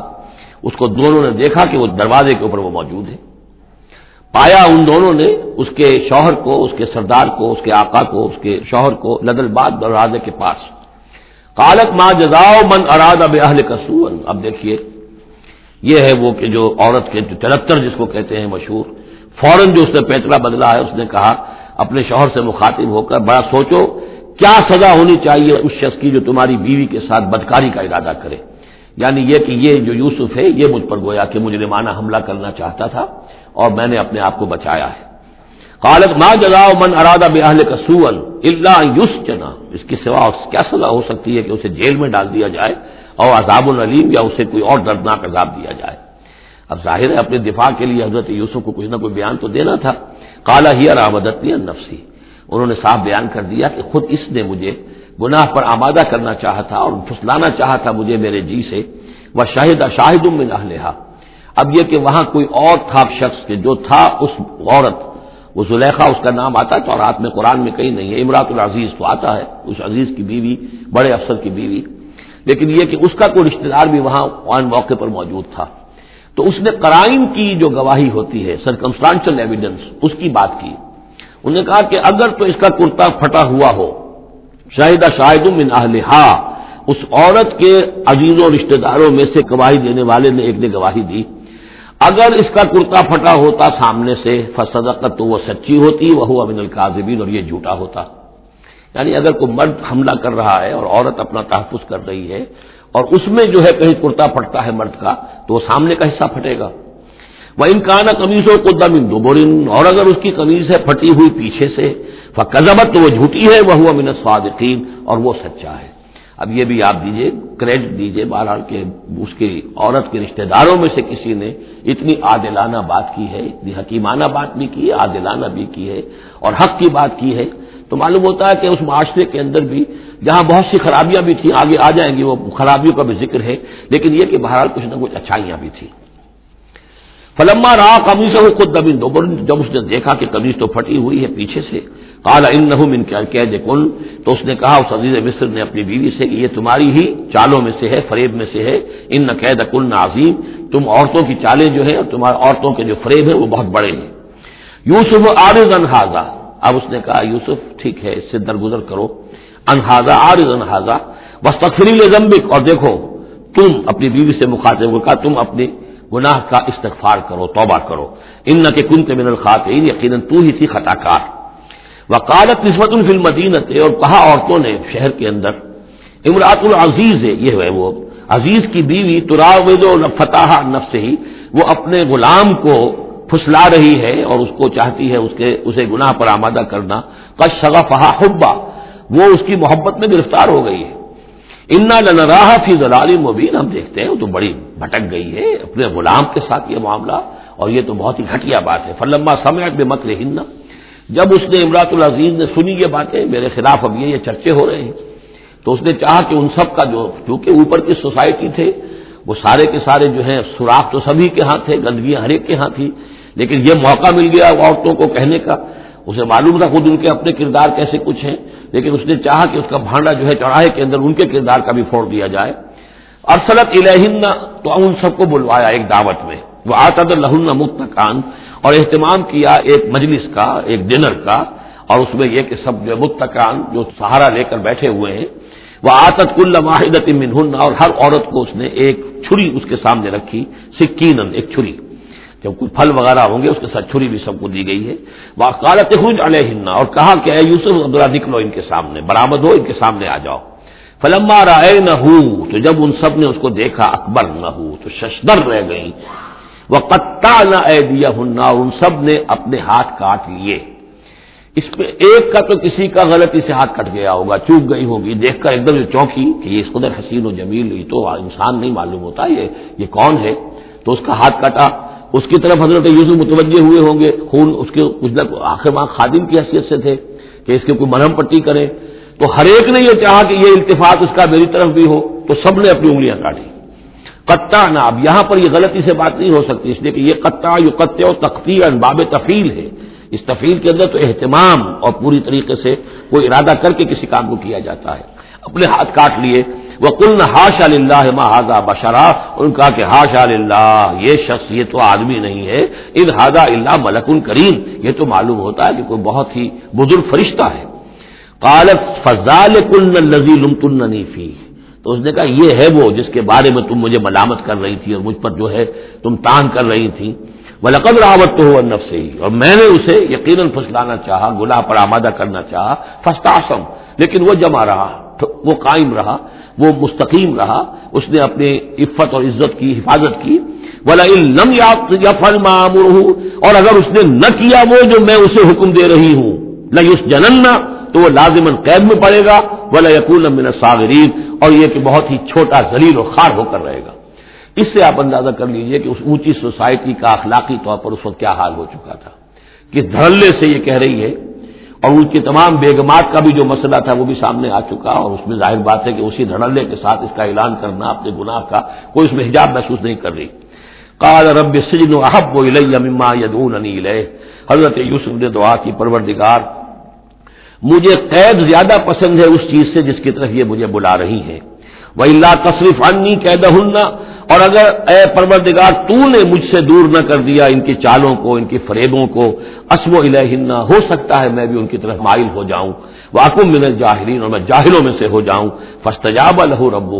اس کو دونوں نے دیکھا کہ وہ دروازے کے اوپر وہ موجود ہے۔ پایا ان دونوں نے اس کے شوہر کو، اس کے سردار کو، اس کے آقا کو، اس کے شوہر کو لدل باد دروازے کے پاس۔ کالک ماں جزاؤ من اراد اب اہل کسون اب دیکھیے، یہ ہے وہ کہ جو عورت کے، جو چلتر جس کو کہتے ہیں مشہور، فوراً جو اس نے پیتلا بدلا ہے، اس نے کہا، اپنے شوہر سے مخاطب ہو کر، بڑا سوچو کیا سزا ہونی چاہیے اس شخص کی جو تمہاری بیوی کے ساتھ بدکاری کا ارادہ کرے؟ یعنی یہ کہ یہ جو یوسف ہے، یہ مجھ پر گویا کہ مجھے حملہ کرنا چاہتا تھا اور میں نے اپنے آپ کو بچایا ہے۔ کالت ماں جگاؤ من ارادہ بے اہل کا سول اللہ یوس چنا اس کی سوا کیا سزا ہو سکتی ہے کہ اسے جیل میں ڈال دیا جائے اور عذاب العلیم یا اسے کوئی اور دردناک عذاب دیا جائے؟ اب ظاہر ہے، اپنے دفاع کے لیے حضرت یوسف کو کچھ نہ کوئی بیان تو دینا تھا۔ کالا ہی ارامدت نفسی انہوں نے صاف بیان کر دیا کہ خود اس نے مجھے گناہ پر آمادہ کرنا چاہا تھا اور پھسلانا چاہا تھا مجھے میرے جی سے وہ شاہد شاہد میں نہ اب یہ کہ وہاں کوئی اور تھا شخص کے جو تھا اس عورت وہ زلیخا، اس کا نام آتا ہے تو رات میں قرآن میں کہیں نہیں ہے امراط العزیز تو آتا ہے، اس عزیز کی بیوی، بڑے افسر کی بیوی۔ لیکن یہ کہ اس کا کوئی رشتے دار بھی وہاں آن موقع پر موجود تھا۔ تو اس نے کرائم کی جو گواہی ہوتی ہے سرکمسٹانشل ایویڈنس اس کی بات کی۔ انہوں نے کہا کہ اگر تو اس کا کرتا پھٹا ہوا ہو، شاہدہ شاہد من اہلہا، اس عورت کے عزیزوں رشتے داروں میں سے گواہی دینے والے نے ایک نے گواہی دی۔ اگر اس کا کرتا پھٹا ہوتا سامنے سے، فصدقت تو وہ سچی ہوتی وہ امن القاظبین اور یہ جھوٹا ہوتا۔ یعنی اگر کوئی مرد حملہ کر رہا ہے اور عورت اپنا تحفظ کر رہی ہے اور اس میں جو ہے کہیں کرتا پھٹتا ہے مرد کا، تو وہ سامنے کا حصہ پھٹے گا۔ وہ انکان قمیصوں کو دم ان دوبرین اور اگر اس کی قمیض ہے پھٹی ہوئی پیچھے سے فضبت تو وہ جھوٹی ہے وہ من صادقین اور وہ سچا ہے۔ اب یہ بھی آپ دیجیے کریڈٹ دیجیے، بہرحال کے اس کی عورت کے رشتہ داروں میں سے کسی نے اتنی عادلانہ بات کی ہے، اتنی حکیمانہ بات بھی کی ہے، عادلانہ بھی کی ہے، اور حق کی بات کی ہے، تو معلوم ہوتا ہے کہ اس معاشرے کے اندر بھی جہاں بہت سی خرابیاں بھی تھیں، آگے آ جائیں گی، وہ خرابیوں کا بھی ذکر ہے، لیکن یہ کہ بہرحال کچھ نہ کچھ اچھائیاں بھی تھیں۔ فلما رہا قمیص ہو خود دبن دو جب اس نے دیکھا کہ قمیص تو پھٹی ہوئی ہے پیچھے سے کالا ان نہ کیا کن تو اس نے کہا، اس عزیز مصر نے اپنی بیوی سے کہ یہ تمہاری ہی چالوں میں سے ہے، فریب میں سے ہے۔ ان نہ قید کن عظیم، تم عورتوں کی چالیں جو ہیں اور تمہارے عورتوں کے جو فریب ہیں، وہ بہت بڑے ہیں۔ یوسف عارض انحاظہ اب اس نے کہا، یوسف، ٹھیک ہے، اس سے درگزر کرو۔ انحاظہ عارض انحاظہ بس تقریل اور دیکھو، تم اپنی بیوی سے مخاطب کہا، تم اپنی گناہ کا استغفار کرو، توبہ کرو۔ ان کے کنت من الخاطین یقیناً تو ہی تھی خطا کار۔ وکالت نسبت الفل مدینت اور کہا عورتوں نے شہر کے اندر امراط العزیز ہے، یہ ہے وہ۔ عزیز کی بیوی تراوز و فتح نفس ہی، وہ اپنے غلام کو پھسلا رہی ہے اور اس کو چاہتی ہے اس کے، اسے گناہ پر آمادہ کرنا۔ کش شگا فہا حبا، وہ اس کی محبت میں گرفتار ہو گئی ہے۔ انا لنراہ فی ضلال مبین ہم دیکھتے ہیں، وہ تو بڑی بھٹک گئی ہے اپنے غلام کے ساتھ یہ معاملہ، اور یہ تو بہت ہی گھٹیا بات ہے۔ فلما سمعت بے مت ہننا جب اس نے امراط العزیز نے سنی یہ باتیں، میرے خلاف اب یہ چرچے ہو رہے ہیں۔ تو اس نے چاہا کہ ان سب کا جو کیونکہ اوپر کی سوسائٹی تھے، وہ سارے کے سارے جو ہیں، سوراخ تو سبھی کے ہاں تھے، گندگیاں ہر ایک کے ہاں تھی، لیکن یہ موقع مل گیا عورتوں کو کہنے کا۔ اسے معلوم تھا خود ان کے اپنے کردار کیسے کچھ ہیں۔ لیکن اس نے چاہا کہ اس کا بھانڈا جو ہے چڑھائے کے اندر ان کے کردار کا بھی پھوڑ دیا جائے۔ ارسلت الہن تو ان سب کو بلوایا ایک دعوت میں۔ وہ آتا لہن متقان اور اہتمام کیا ایک مجلس کا، ایک ڈنر کا، اور اس میں یہ کہ سب جو متقان جو سہارا لے کر بیٹھے ہوئے ہیں۔ وہ آتت کل واحدت منہن، اور ہر عورت کو اس نے ایک چھری اس کے سامنے رکھی سکین ایک چھری۔ جب کوئی پھل وغیرہ ہوں گے اس کے ساتھ چھری بھی سب کو دی گئی ہے۔ وہ کالت خرج علیہ اور کہا کہ اے یوسف، عبداللہ نکلو ان کے سامنے برامد ہو ان کے سامنے آ جاؤ۔ فلما رائے نہ تو جب ان سب نے اس کو دیکھا اکبر نہ ہو تو ششدر رہ گئی وہ قطع نہ اے دیا ہننا ان سب نے اپنے ہاتھ کاٹ لیے۔ اس پہ ایک کا تو کسی کا غلطی سے ہاتھ کٹ گیا ہوگا چوک گئی ہوگی۔ دیکھ کر ایک دم جو چونکی کہ یہ اس قدر حسین و جمیل، یہ تو انسان نہیں معلوم ہوتا، یہ یہ کون ہے؟ تو اس کا ہاتھ کٹا۔ اس کی طرف حضرت یوسف متوجہ ہوئے ہوں گے، خون اس کے کچھ نہ آخر ماں خادم کی حیثیت سے تھے کہ اس کے کوئی مرہم پٹی کرے تو ہر ایک نے یہ چاہا کہ یہ التفاق اس کا میری طرف بھی ہو، تو سب نے اپنی انگلیاں کاٹی قطع نہ، اب یہاں پر یہ غلطی سے بات نہیں ہو سکتی، اس لیے کہ یہ قطع یو قطع و تختی باب تفیل ہے۔ اس تفیل کے اندر تو اہتمام اور پوری طریقے سے کوئی ارادہ کر کے کسی کام کو کیا جاتا ہے۔ اپنے ہاتھ کاٹ لیے۔ وہ کل ہاش اللہ محاذہ بشرا۔ ان کا کہ ہاش اللہ یہ شخص، یہ تو آدمی نہیں ہے۔ ان ہاضا اللہ ملک کریم یہ تو معلوم ہوتا ہے کہ کوئی بہت ہی بزرگ فرشتہ ہے۔ قالت فضال کل نزی لمتن فی تو اس نے کہا، یہ ہے وہ جس کے بارے میں تم مجھے ملامت کر رہی تھی اور مجھ پر جو ہے تم تان کر رہی تھی۔ وہ لقد راوت تو ہو نف سے ہی اور میں نے اسے یقیناً پھسلانا چاہا، گناہ پر آمادہ کرنا چاہا۔ فسٹاسم لیکن وہ جمع رہا۔ وہ قائم رہا، وہ مستقیم رہا، اس نے اپنے عفت اور عزت کی، حفاظت کی۔ بولا علم یا فل معمور ہوں اور اگر اس نے نہ کیا وہ جو میں اسے حکم دے رہی ہوں۔ نہ اس جننا تو وہ لازمن قید میں پڑے گا۔ بولا یقون من ساغرین اور یہ کہ بہت ہی چھوٹا ذلیل و خار ہو کر رہے گا۔ اس سے آپ اندازہ کر لیجیے کہ اس اونچی سوسائٹی کا اخلاقی طور پر اس وقت کیا حال ہو چکا تھا۔ کس دھڑلے سے یہ کہہ رہی ہے اور ان کی تمام بیگمات کا بھی جو مسئلہ تھا وہ بھی سامنے آ چکا اور اس میں ظاہر بات ہے کہ اسی دھڑلے کے ساتھ اس کا اعلان کرنا اپنے گناہ کا کوئی اس میں حجاب محسوس نہیں کر رہی۔ کال رب سجن احب مما یدون حضرت یوسف نے دعا کی، پروردگار، مجھے قید زیادہ پسند ہے اس چیز سے جس کی طرف یہ مجھے بلا رہی ہیں وہ اللہ تصریف انی قید اور اگر اے پروردگار تو نے مجھ سے دور نہ کر دیا ان کی چالوں کو، ان کی فریبوں کو، اسم و الہنہ ہو سکتا ہے میں بھی ان کی طرف مائل ہو جاؤں۔ واقم من الجاہرین اور میں جاہلوں میں سے ہو جاؤں۔ فستجاب الح رب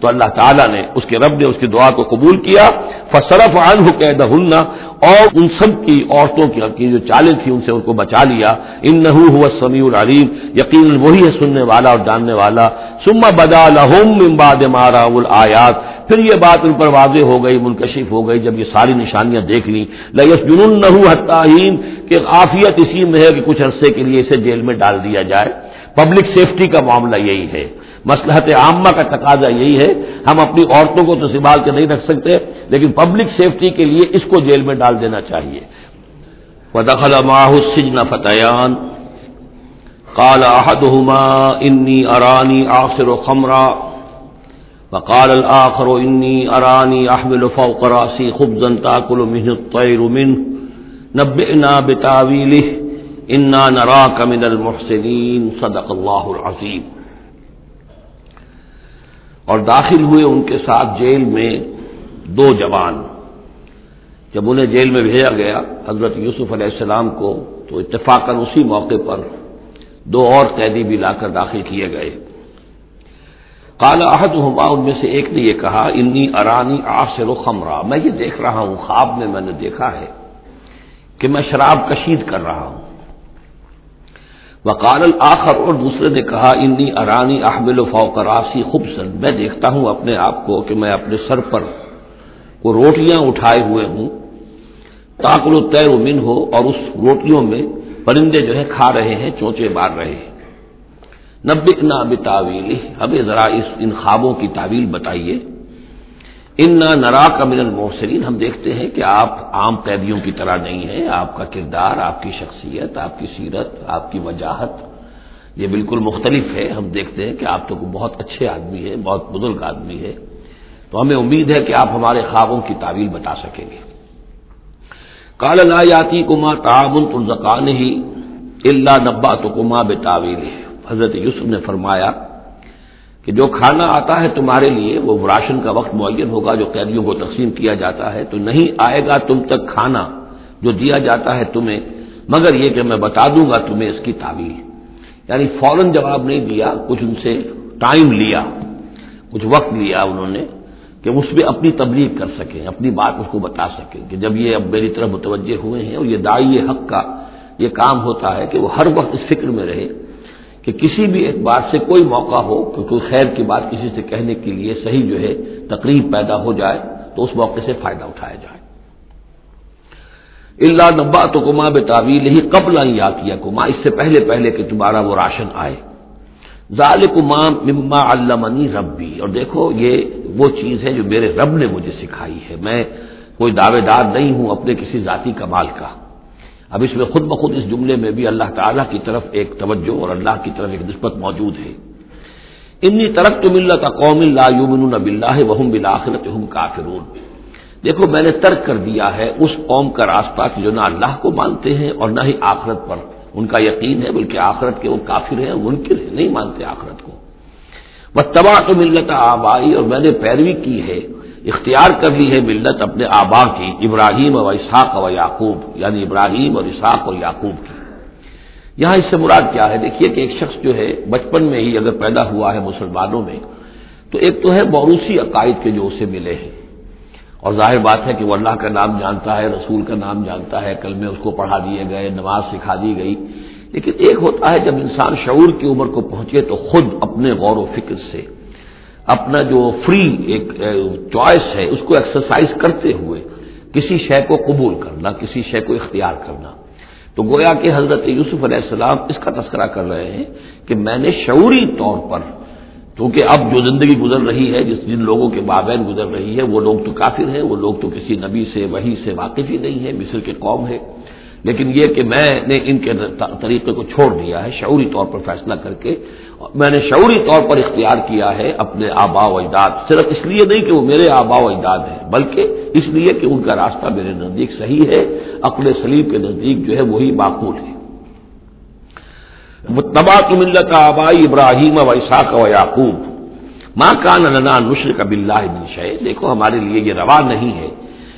تو اللہ تعالیٰ نے اس کے رب نے اس کی دعا کو قبول کیا۔ فصرف عن قید اور ان سب کی عورتوں کی جو چالیں تھیں ان سے ان کو بچا لیا۔ ان نہ ہوا سمیع العلیم یقین وہی ہے سننے والا اور جاننے والا۔ سما بدا لہم امباد مارا الآیات۔ پھر یہ بات ان پر واضح ہو گئی، منکشف ہو گئی، جب یہ ساری نشانیاں دیکھ لی لس جنون نہ حتین کہ عافیت اسی میں ہے کہ کچھ عرصے کے لیے اسے جیل میں ڈال دیا جائے۔ پبلک سیفٹی کا معاملہ یہی ہے۔ مسلحت عامہ کا تقاضا یہی ہے۔ ہم اپنی عورتوں کو تو سنبھال کے نہیں رکھ سکتے، لیکن پبلک سیفٹی کے لیے اس کو جیل میں ڈال دینا چاہیے۔ ودخل معه السجن فتيان۔ قال احدهما اني اراني اعصر خمرا۔ وقال الاخر اني اراني احمل فوق راسي خبزا تاكل منه الطير منه. نبئنا بتاويله انا نراك من المحسنين. صدق الله العظيم. اور داخل ہوئے ان کے ساتھ جیل میں دو جوان. جب انہیں جیل میں بھیجا گیا، حضرت یوسف علیہ السلام کو، تو اتفاقاً اسی موقع پر دو اور قیدی بھی لا کر داخل کیے گئے۔ کالا عہد ہما ان میں سے ایک نے یہ کہا، انی ارانی آصر و خمرہ میں یہ دیکھ رہا ہوں، خواب میں میں نے دیکھا ہے کہ میں شراب کشید کر رہا ہوں۔ وقال الآخر اور دوسرے نے کہا، انی ارانی احمل فوق راسی خوبصورت میں دیکھتا ہوں اپنے آپ کو کہ میں اپنے سر پر وہ روٹیاں اٹھائے ہوئے ہوں، تاکل تیر من ہو، اور اس روٹیوں میں پرندے جو ہے کھا رہے ہیں، چونچے مار رہے ہیں۔ نبک نہ بتاویل ہمیں ذرا اس ان خوابوں کی تعویل بتائیے۔ ان نرا کا من المحسرین ہم دیکھتے ہیں کہ آپ عام قیدیوں کی طرح نہیں ہیں۔ آپ کا کردار، آپ کی شخصیت، آپ کی سیرت، آپ کی وجاہت، یہ بالکل مختلف ہے۔ ہم دیکھتے ہیں کہ آپ تو بہت اچھے آدمی ہیں، بہت بزرگ آدمی ہے تو ہمیں امید ہے کہ آپ ہمارے خوابوں کی تعویل بتا سکیں گے۔ کال نایاتی کما تعاون الزکان ہی اللہ نبا تو کما بے تعویل حضرت یوسف نے فرمایا کہ جو کھانا آتا ہے تمہارے لیے، وہ راشن کا وقت معین ہوگا، جو قیدیوں کو تقسیم کیا جاتا ہے، تو نہیں آئے گا تم تک کھانا جو دیا جاتا ہے تمہیں، مگر یہ کہ میں بتا دوں گا تمہیں اس کی تعویل۔ یعنی فوراً جواب نہیں دیا، کچھ ان سے ٹائم لیا، کچھ وقت لیا انہوں نے کہ اس میں اپنی تبلیغ کر سکیں، اپنی بات اس کو بتا سکیں کہ جب یہ اب میری طرف متوجہ ہوئے ہیں اور یہ دائی حق کا یہ کام ہوتا ہے کہ وہ ہر وقت اس فکر میں رہے۔ کہ کسی بھی ایک بات سے کوئی موقع ہو کہ کوئی خیر کی بات کسی سے کہنے کے لیے صحیح جو ہے تقریب پیدا ہو جائے تو اس موقع سے فائدہ اٹھایا جائے۔ اللہ نبا تو کما بے تعویل ہی قبل یا کیا کما اس سے پہلے پہلے کہ تمہارا وہ راشن آئے۔ ظال کما مما علمنی ربی اور دیکھو یہ وہ چیز ہے جو میرے رب نے مجھے سکھائی ہے۔ میں کوئی دعوے دار نہیں ہوں اپنے کسی ذاتی کمال کا۔ اب اس میں خود بخود اس جملے میں بھی اللہ تعالیٰ کی طرف ایک توجہ اور اللہ کی طرف ایک نسبت موجود ہے۔ انی طرف تو ملت قوم اللہ یومن بلّہ وحم بلاخرت ہم کافرون۔ دیکھو میں نے ترک کر دیا ہے اس قوم کا راستہ کہ جو نہ اللہ کو مانتے ہیں اور نہ ہی آخرت پر۔ ان کا یقین ہے بلکہ آخرت کے وہ کافر ہیں، منکر ہیں، نہیں مانتے آخرت کو۔ بس تباہ تو ملت آبائی اور میں نے پیروی کی ہے۔ اختیار کر لی ہے ملت اپنے آبا کی، ابراہیم و اسحاق و یعقوب یعنی ابراہیم اور اسحاق اور یعقوب کی۔ یہاں اس سے مراد کیا ہے؟ دیکھیے کہ ایک شخص جو ہے، بچپن میں ہی اگر پیدا ہوا ہے مسلمانوں میں، تو ایک تو ہے موروثی عقائد کے جو اسے ملے ہیں۔ اور ظاہر بات ہے کہ وہ اللہ کا نام جانتا ہے، رسول کا نام جانتا ہے کل میں اس کو پڑھا دیے گئے، نماز سکھا دی گئی۔ لیکن ایک ہوتا ہے، جب انسان شعور کی عمر کو پہنچے تو خود اپنے غور و فکر سے اپنا جو فری ایک چوائس ہے، اس کو ایکسرسائز کرتے ہوئے کسی شے کو قبول کرنا، کسی شے کو اختیار کرنا۔ تو گویا کہ حضرت یوسف علیہ السلام اس کا تذکرہ کر رہے ہیں کہ میں نے شعوری طور پر کیونکہ اب جو زندگی گزر رہی ہے، جس جن لوگوں کے بابین گزر رہی ہے، وہ لوگ تو کافر ہیں، وہ لوگ تو کسی نبی سے وہی سے واقف ہی نہیں ہے مصر کے قوم ہے لیکن یہ کہ میں نے ان کے طریقے کو چھوڑ دیا ہے، شعوری طور پر فیصلہ کر کے۔ میں نے شعوری طور پر اختیار کیا ہے اپنے آبا و اجداد، صرف اس لیے نہیں کہ وہ میرے آبا و اجداد ہیں، بلکہ اس لیے کہ ان کا راستہ میرے نزدیک صحیح ہے، عقل سلیم کے نزدیک جو ہے وہی معقول ہے۔ تبا ملت آبائی ابراہیم و اساق و یعقوب۔ ماں کا ننا نشر کا بلّہ شے دیکھو ہمارے لیے یہ روا نہیں ہے۔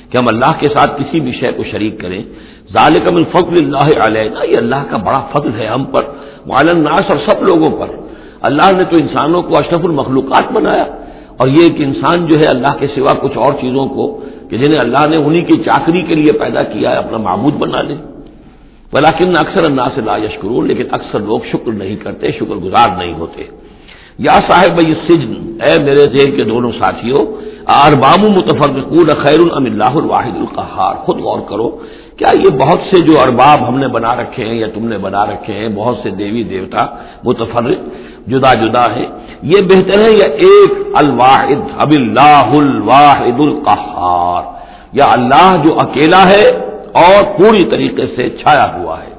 کہ ہم اللہ کے ساتھ کسی بھی شے کو شریک کریں۔ ظالم الفضل اللہ علیہ یہ اللہ کا بڑا فضل ہے ہم پر معلن ناس اور سب لوگوں پر۔ اللہ نے تو انسانوں کو اشرف المخلوقات بنایا۔ اور یہ کہ انسان جو ہے اللہ کے سوا کچھ اور چیزوں کو، کہ جنہیں اللہ نے انہی کی چاکری کے لیے پیدا کیا ہے، اپنا معبود بنا لے۔ بلاکن اکثر اللہ سے لا یشکرون، لیکن اکثر لوگ شکر نہیں کرتے شکر گزار نہیں ہوتے۔ یا صاحب سجن، اے میرے ذہن کے دونوں ساتھیوں اربام متفرقون خیر اللہ الواحد القحار خود غور کرو، کیا یہ بہت سے جو ارباب ہم نے بنا رکھے ہیں یا تم نے بنا رکھے ہیں، بہت سے دیوی دیوتا متفرق جدا جدا ہے یہ بہتر ہے یا ایک الواحد؟ اب اللہ الواحد القحار یا اللہ جو اکیلا ہے اور پوری طریقے سے چھایا ہوا ہے۔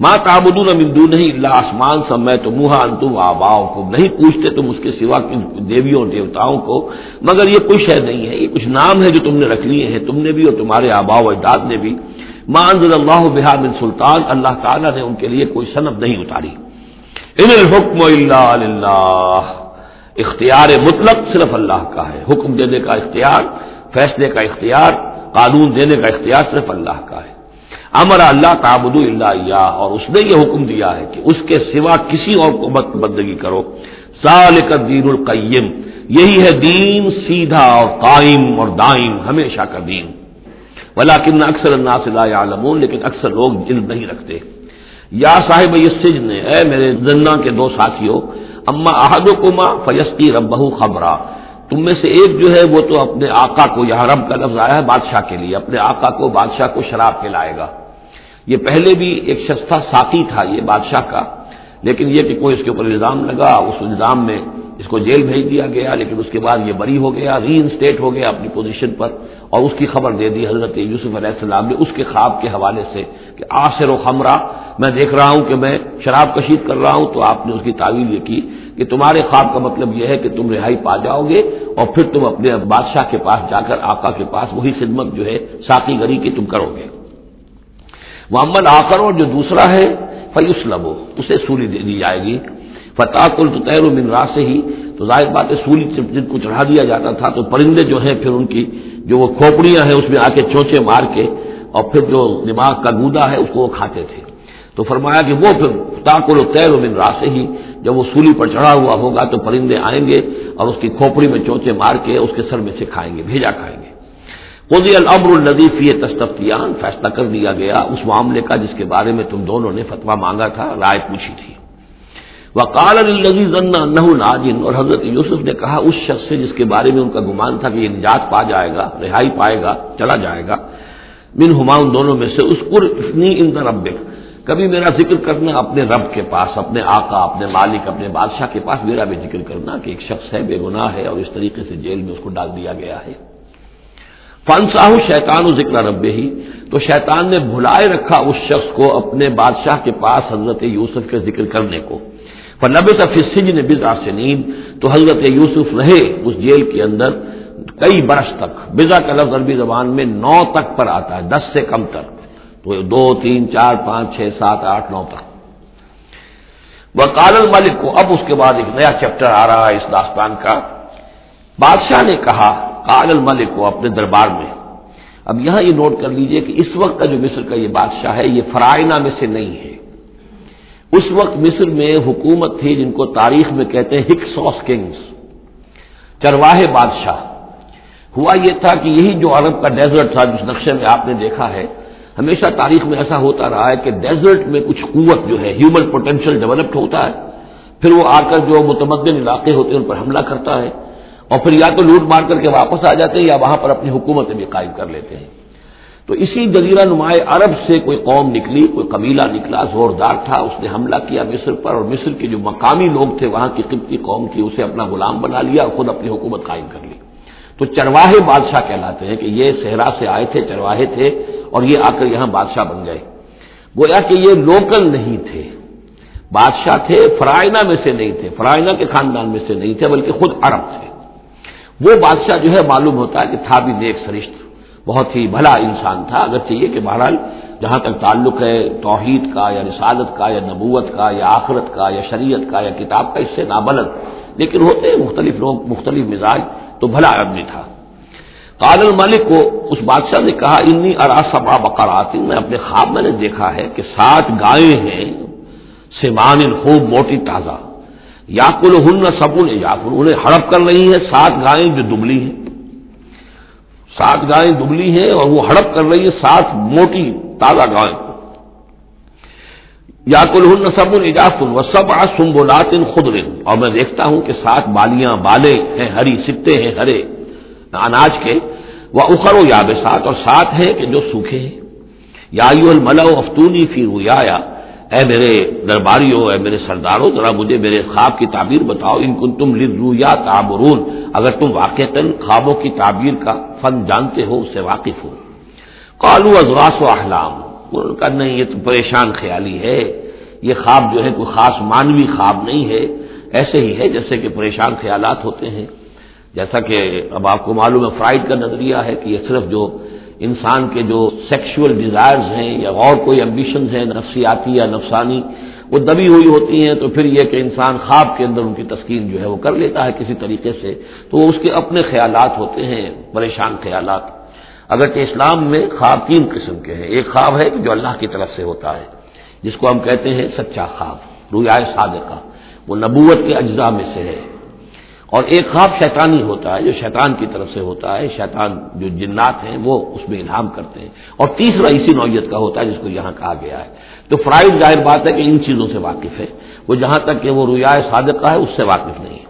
ماں تابود المدو نہیں اللہ آسمان سب میں تو منہ انتم آباؤ کو نہیں پوچھتے تم اس کے سوا دیویوں، دیوتاؤں کو، مگر یہ کوئی شہ نہیں ہے۔ یہ کچھ نام ہے جو تم نے رکھ لیے ہیں، تم نے بھی اور تمہارے آبا و اجداد نے بھی۔ ماں انضر اللہ بحا بن سلطان۔ اللہ تعالیٰ نے ان کے لیے کوئی صنف نہیں اتاری۔ ان الحکم اللہ اختیار مطلق صرف اللہ کا ہے۔ حکم دینے کا اختیار، فیصلے کا اختیار، قانون دینے کا اختیار صرف اللہ کا ہے۔ امر اللہ تعبد اللہ اور اس نے یہ حکم دیا ہے کہ اس کے سوا کسی اور کو مت بندگی کرو۔ سال کا دین القیم، یہی ہے دین سیدھا اور قائم اور دائم، ہمیشہ کا دین۔ ولاکن اکثر اللہ سے عالمون لیکن اکثر لوگ علم نہیں رکھتے۔ یا صاحب یہ سجن اے میرے زنا کے دو ساتھیوں، اما احد کو ماں فیستی ربہ خبرہ تم میں سے ایک جو ہے وہ تو اپنے آقا کو یہاں رب کا لفظ آیا ہے بادشاہ کے لیے، اپنے آقا کو بادشاہ کو شراب پلائے گا۔ یہ پہلے بھی ایک شستہ ساتھی تھا یہ بادشاہ کا، لیکن یہ کہ کوئی اس کے اوپر الزام لگا، اس الزام میں اس کو جیل بھیج دیا گیا، لیکن اس کے بعد یہ بری ہو گیا، ری انسٹیٹ ہو گیا اپنی پوزیشن پر اور اس کی خبر دے دی حضرت یوسف علیہ السلام نے اس کے خواب کے حوالے سے کہ آصر و خمرہ، میں دیکھ رہا ہوں کہ میں شراب کشید کر رہا ہوں تو آپ نے اس کی تعویل یہ کی کہ تمہارے خواب کا مطلب یہ ہے کہ تم رہائی پا جاؤ گے اور پھر تم اپنے بادشاہ کے پاس جا کر آقا کے پاس وہی خدمت جو ہے ساقی گری کی تم کرو گے۔ محمد آخر اور جو دوسرا ہے فیوس لبو اسے سولی دے دی جائے گی۔ فتح کل تو تیر و منرا سے ہی تو ظاہر بات ہے سولی جن کو چڑھا دیا جاتا تھا تو پرندے جو ہیں پھر ان کی جو وہ کھوپڑیاں ہیں اس میں آ کے چونچے مار کے اور پھر جو دماغ کا گودا ہے اس کو وہ کھاتے تھے۔ تو فرمایا کہ وہ پھر تاکل و تیر و منرا سے ہی جب وہ سولی پر چڑھا ہوا ہوگا تو پرندے آئیں گے اور اس کی کھوپڑی میں چونچے مار کے اس کے سر میں سے کھائیں گے، بھیجا کھائیں گے۔ قدی العبر الدیف یہ تستفتیان، فیصلہ کر دیا گیا اس معاملے کا جس کے بارے میں تم دونوں نے فتوا مانگا تھا، رائے پوچھی تھی۔ وہ کال الناجن اور حضرت یوسف نے کہا، اس شخص سے جس کے بارے میں ان کا گمان تھا کہ یہ نجات پا جائے گا، رہائی پائے گا، چلا جائے گا۔ من ہماؤں دونوں میں سے اس پر اتنی ان رب کبھی میرا ذکر کرنا اپنے رب کے پاس، اپنے آقا، اپنے مالک، اپنے بادشاہ کے پاس میرا بھی ذکر کرنا کہ ایک شخص ہے، بے گناہ ہے اور اس طریقے سے جیل میں اس کو ڈال دیا گیا ہے۔ فنساہ شیطان و ذکر رب ہی، تو شیطان نے بھلائے رکھا اس شخص کو اپنے بادشاہ کے پاس حضرت یوسف کے ذکر کرنے کو۔ پر نبے تفصیل نے بزا سے نیند تو حضرت یوسف رہے اس جیل کے اندر کئی برس تک۔ بزا کا لفظ عربی زبان میں نو تک پر آتا ہے، دس سے کم تر تو دو، تین، چار، پانچ، چھ، سات، آٹھ، نو تک۔ وہ کالل ملک کو اب اس کے بعد ایک نیا چیپٹر آ رہا ہے اس داستان کا۔ بادشاہ نے کہا کال الملک کو اپنے دربار میں، اب یہاں یہ نوٹ کر لیجیے کہ اس وقت کا جو مصر کا یہ بادشاہ ہے، یہ فرائنا میں سے نہیں ہے۔ اس وقت مصر میں حکومت تھی جن کو تاریخ میں کہتے ہیں ہکسوس کنگز۔ چرواہے بادشاہ۔ ہوا یہ تھا کہ یہی جو عرب کا ڈیزرٹ تھا، جس نقشے میں آپ نے دیکھا ہے ہمیشہ تاریخ میں ایسا ہوتا رہا ہے کہ ڈیزرٹ میں کچھ قوت جو ہے ہیومن پوٹینشیل ڈیولپڈ ہوتا ہے، پھر وہ آ کر جو متمدن علاقے ہوتے ہیں ان پر حملہ کرتا ہے اور پھر یا تو لوٹ مار کر کے واپس آ جاتے ہیں یا وہاں پر اپنی حکومتیں بھی قائم کر لیتے ہیں۔ تو اسی جزیرہ نمایاں عرب سے کوئی قوم نکلی، کوئی قبیلہ نکلا، زوردار تھا، اس نے حملہ کیا مصر پر اور مصر کے جو مقامی لوگ تھے، وہاں کی قبطی قوم کی اسے اپنا غلام بنا لیا اور خود اپنی حکومت قائم کر لی۔ تو چرواہے بادشاہ کہلاتے ہیں کہ یہ صحرا سے آئے تھے، چرواہے تھے اور یہ آ کر یہاں بادشاہ بن گئے۔ گویا کہ یہ لوکل نہیں تھے۔ بادشاہ تھے فرائنا میں سے نہیں تھے فرائنا کے خاندان میں سے نہیں تھے، بلکہ خود عرب تھے۔ وہ بادشاہ جو ہے معلوم ہوتا ہے کہ تھا بھی نیک سرشت، بہت ہی بھلا انسان تھا۔ اگر چاہیے کہ بہرحال جہاں تک تعلق ہے، توحید کا یا رسالت کا یا نبوت کا یا آخرت کا یا شریعت کا یا کتاب کا، اس سے نابلد۔ لیکن ہوتے مختلف لوگ، مختلف مزاج۔ تو بھلا آدمی تھا۔ قال الملک کو اس بادشاہ نے کہا، انی اراسبا بقرات، میں اپنے خواب میں نے دیکھا ہے کہ سات گائے ہیں، سیمان، خوب موٹی، تازہ۔ یا کل ہن سبن یا انہیں ہڑپ کر رہی ہیں، سات گائیں جو دبلی ہیں۔ سات گائیں دبلی ہیں اور وہ ہڑپ کر رہی ہے سات موٹی، تازہ گائے۔ یا کل ہن سبن و سب آ سمبولات اور میں دیکھتا ہوں کہ سات بالیاں بالے ہیں، ہری سکتے ہیں، ہرے۔ اناج کے وہ اخر و یاب سات، اور سات ہیں کہ جو سوکھے ہیں۔ یا الملا افتونی فی رویا اے میرے درباریوں، اے میرے سرداروں، ذرا مجھے میرے خواب کی تعبیر بتاؤ۔ ان کن تم لرویا تعبرون۔ اگر تم واقع خوابوں کی تعبیر کا فن جانتے ہو، اس سے واقف ہو۔ کالو ازراس و احلام ان کا نہیں، یہ تو پریشان خیالی ہے۔ یہ خواب جو ہے کوئی خاص مانوی خواب نہیں ہے۔ ایسے ہی ہے جیسے کہ پریشان خیالات ہوتے ہیں۔ جیسا کہ اب آپ کو معلوم ہے فرائڈ کا نظریہ ہے کہ یہ صرف جو انسان کے جو سیکشل ڈیزائرز ہیں یا اور کوئی امبیشنز ہیں، نفسیاتی یا نفسانی، وہ دبی ہوئی ہوتی ہیں تو پھر یہ کہ انسان خواب کے اندر ان کی تسکین جو ہے وہ کر لیتا ہے کسی طریقے سے۔ تو وہ اس کے اپنے خیالات ہوتے ہیں، پریشان خیالات۔ اگرچہ اسلام میں خواب تین قسم کے ہیں۔ ایک خواب ہے جو اللہ کی طرف سے ہوتا ہے، جس کو ہم کہتے ہیں سچا خواب رویائے صادقہ۔ وہ نبوت کے اجزاء میں سے ہے۔ اور ایک خواب شیطانی ہوتا ہے جو شیطان کی طرف سے ہوتا ہے۔ شیطان جو جنات ہیں، وہ اس میں الہام کرتے ہیں۔ اور تیسرا اسی نوعیت کا ہوتا ہے جس کو یہاں کہا گیا ہے۔ تو فرائض ظاہر بات ہے کہ ان چیزوں سے واقف ہے۔ وہ جہاں تک کہ وہ رویائے صادقہ ہے، اس سے واقف نہیں ہے۔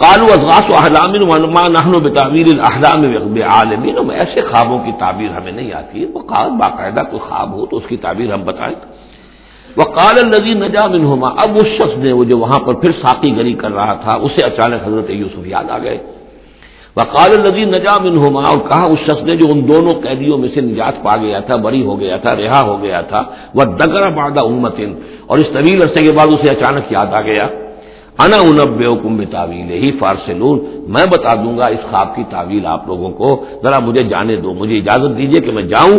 کالو ازغاس و احلام نہن و بتعمیر الحلام عالمین ایسے خوابوں کی تعبیر ہمیں نہیں آتی ہے. وہ باقاعدہ کوئی خواب ہو تو اس کی تعبیر ہم بتائیں وہ کال النزی نجام انہما اب اس شخص نے وہ جو وہاں پر پھر ساقی گری کر رہا تھا، اسے اچانک حضرت یوسف یاد آ گئے. وہ کال النزی نجام انہما اور کہا اس شخص نے جو ان دونوں قیدیوں میں سے نجات پا گیا تھا، بری ہو گیا تھا، رہا ہو گیا تھا. وہ دگر بادہ امتن اور اس طویل عرصے کے بعد اسے اچانک یاد آ گیا. انا انب حکم تعویل ہی فارسلون میں بتا دوں گا اس خواب کی تعویل آپ لوگوں کو۔ ذرا مجھے جانے دو، مجھے اجازت دیجیے کہ میں جاؤں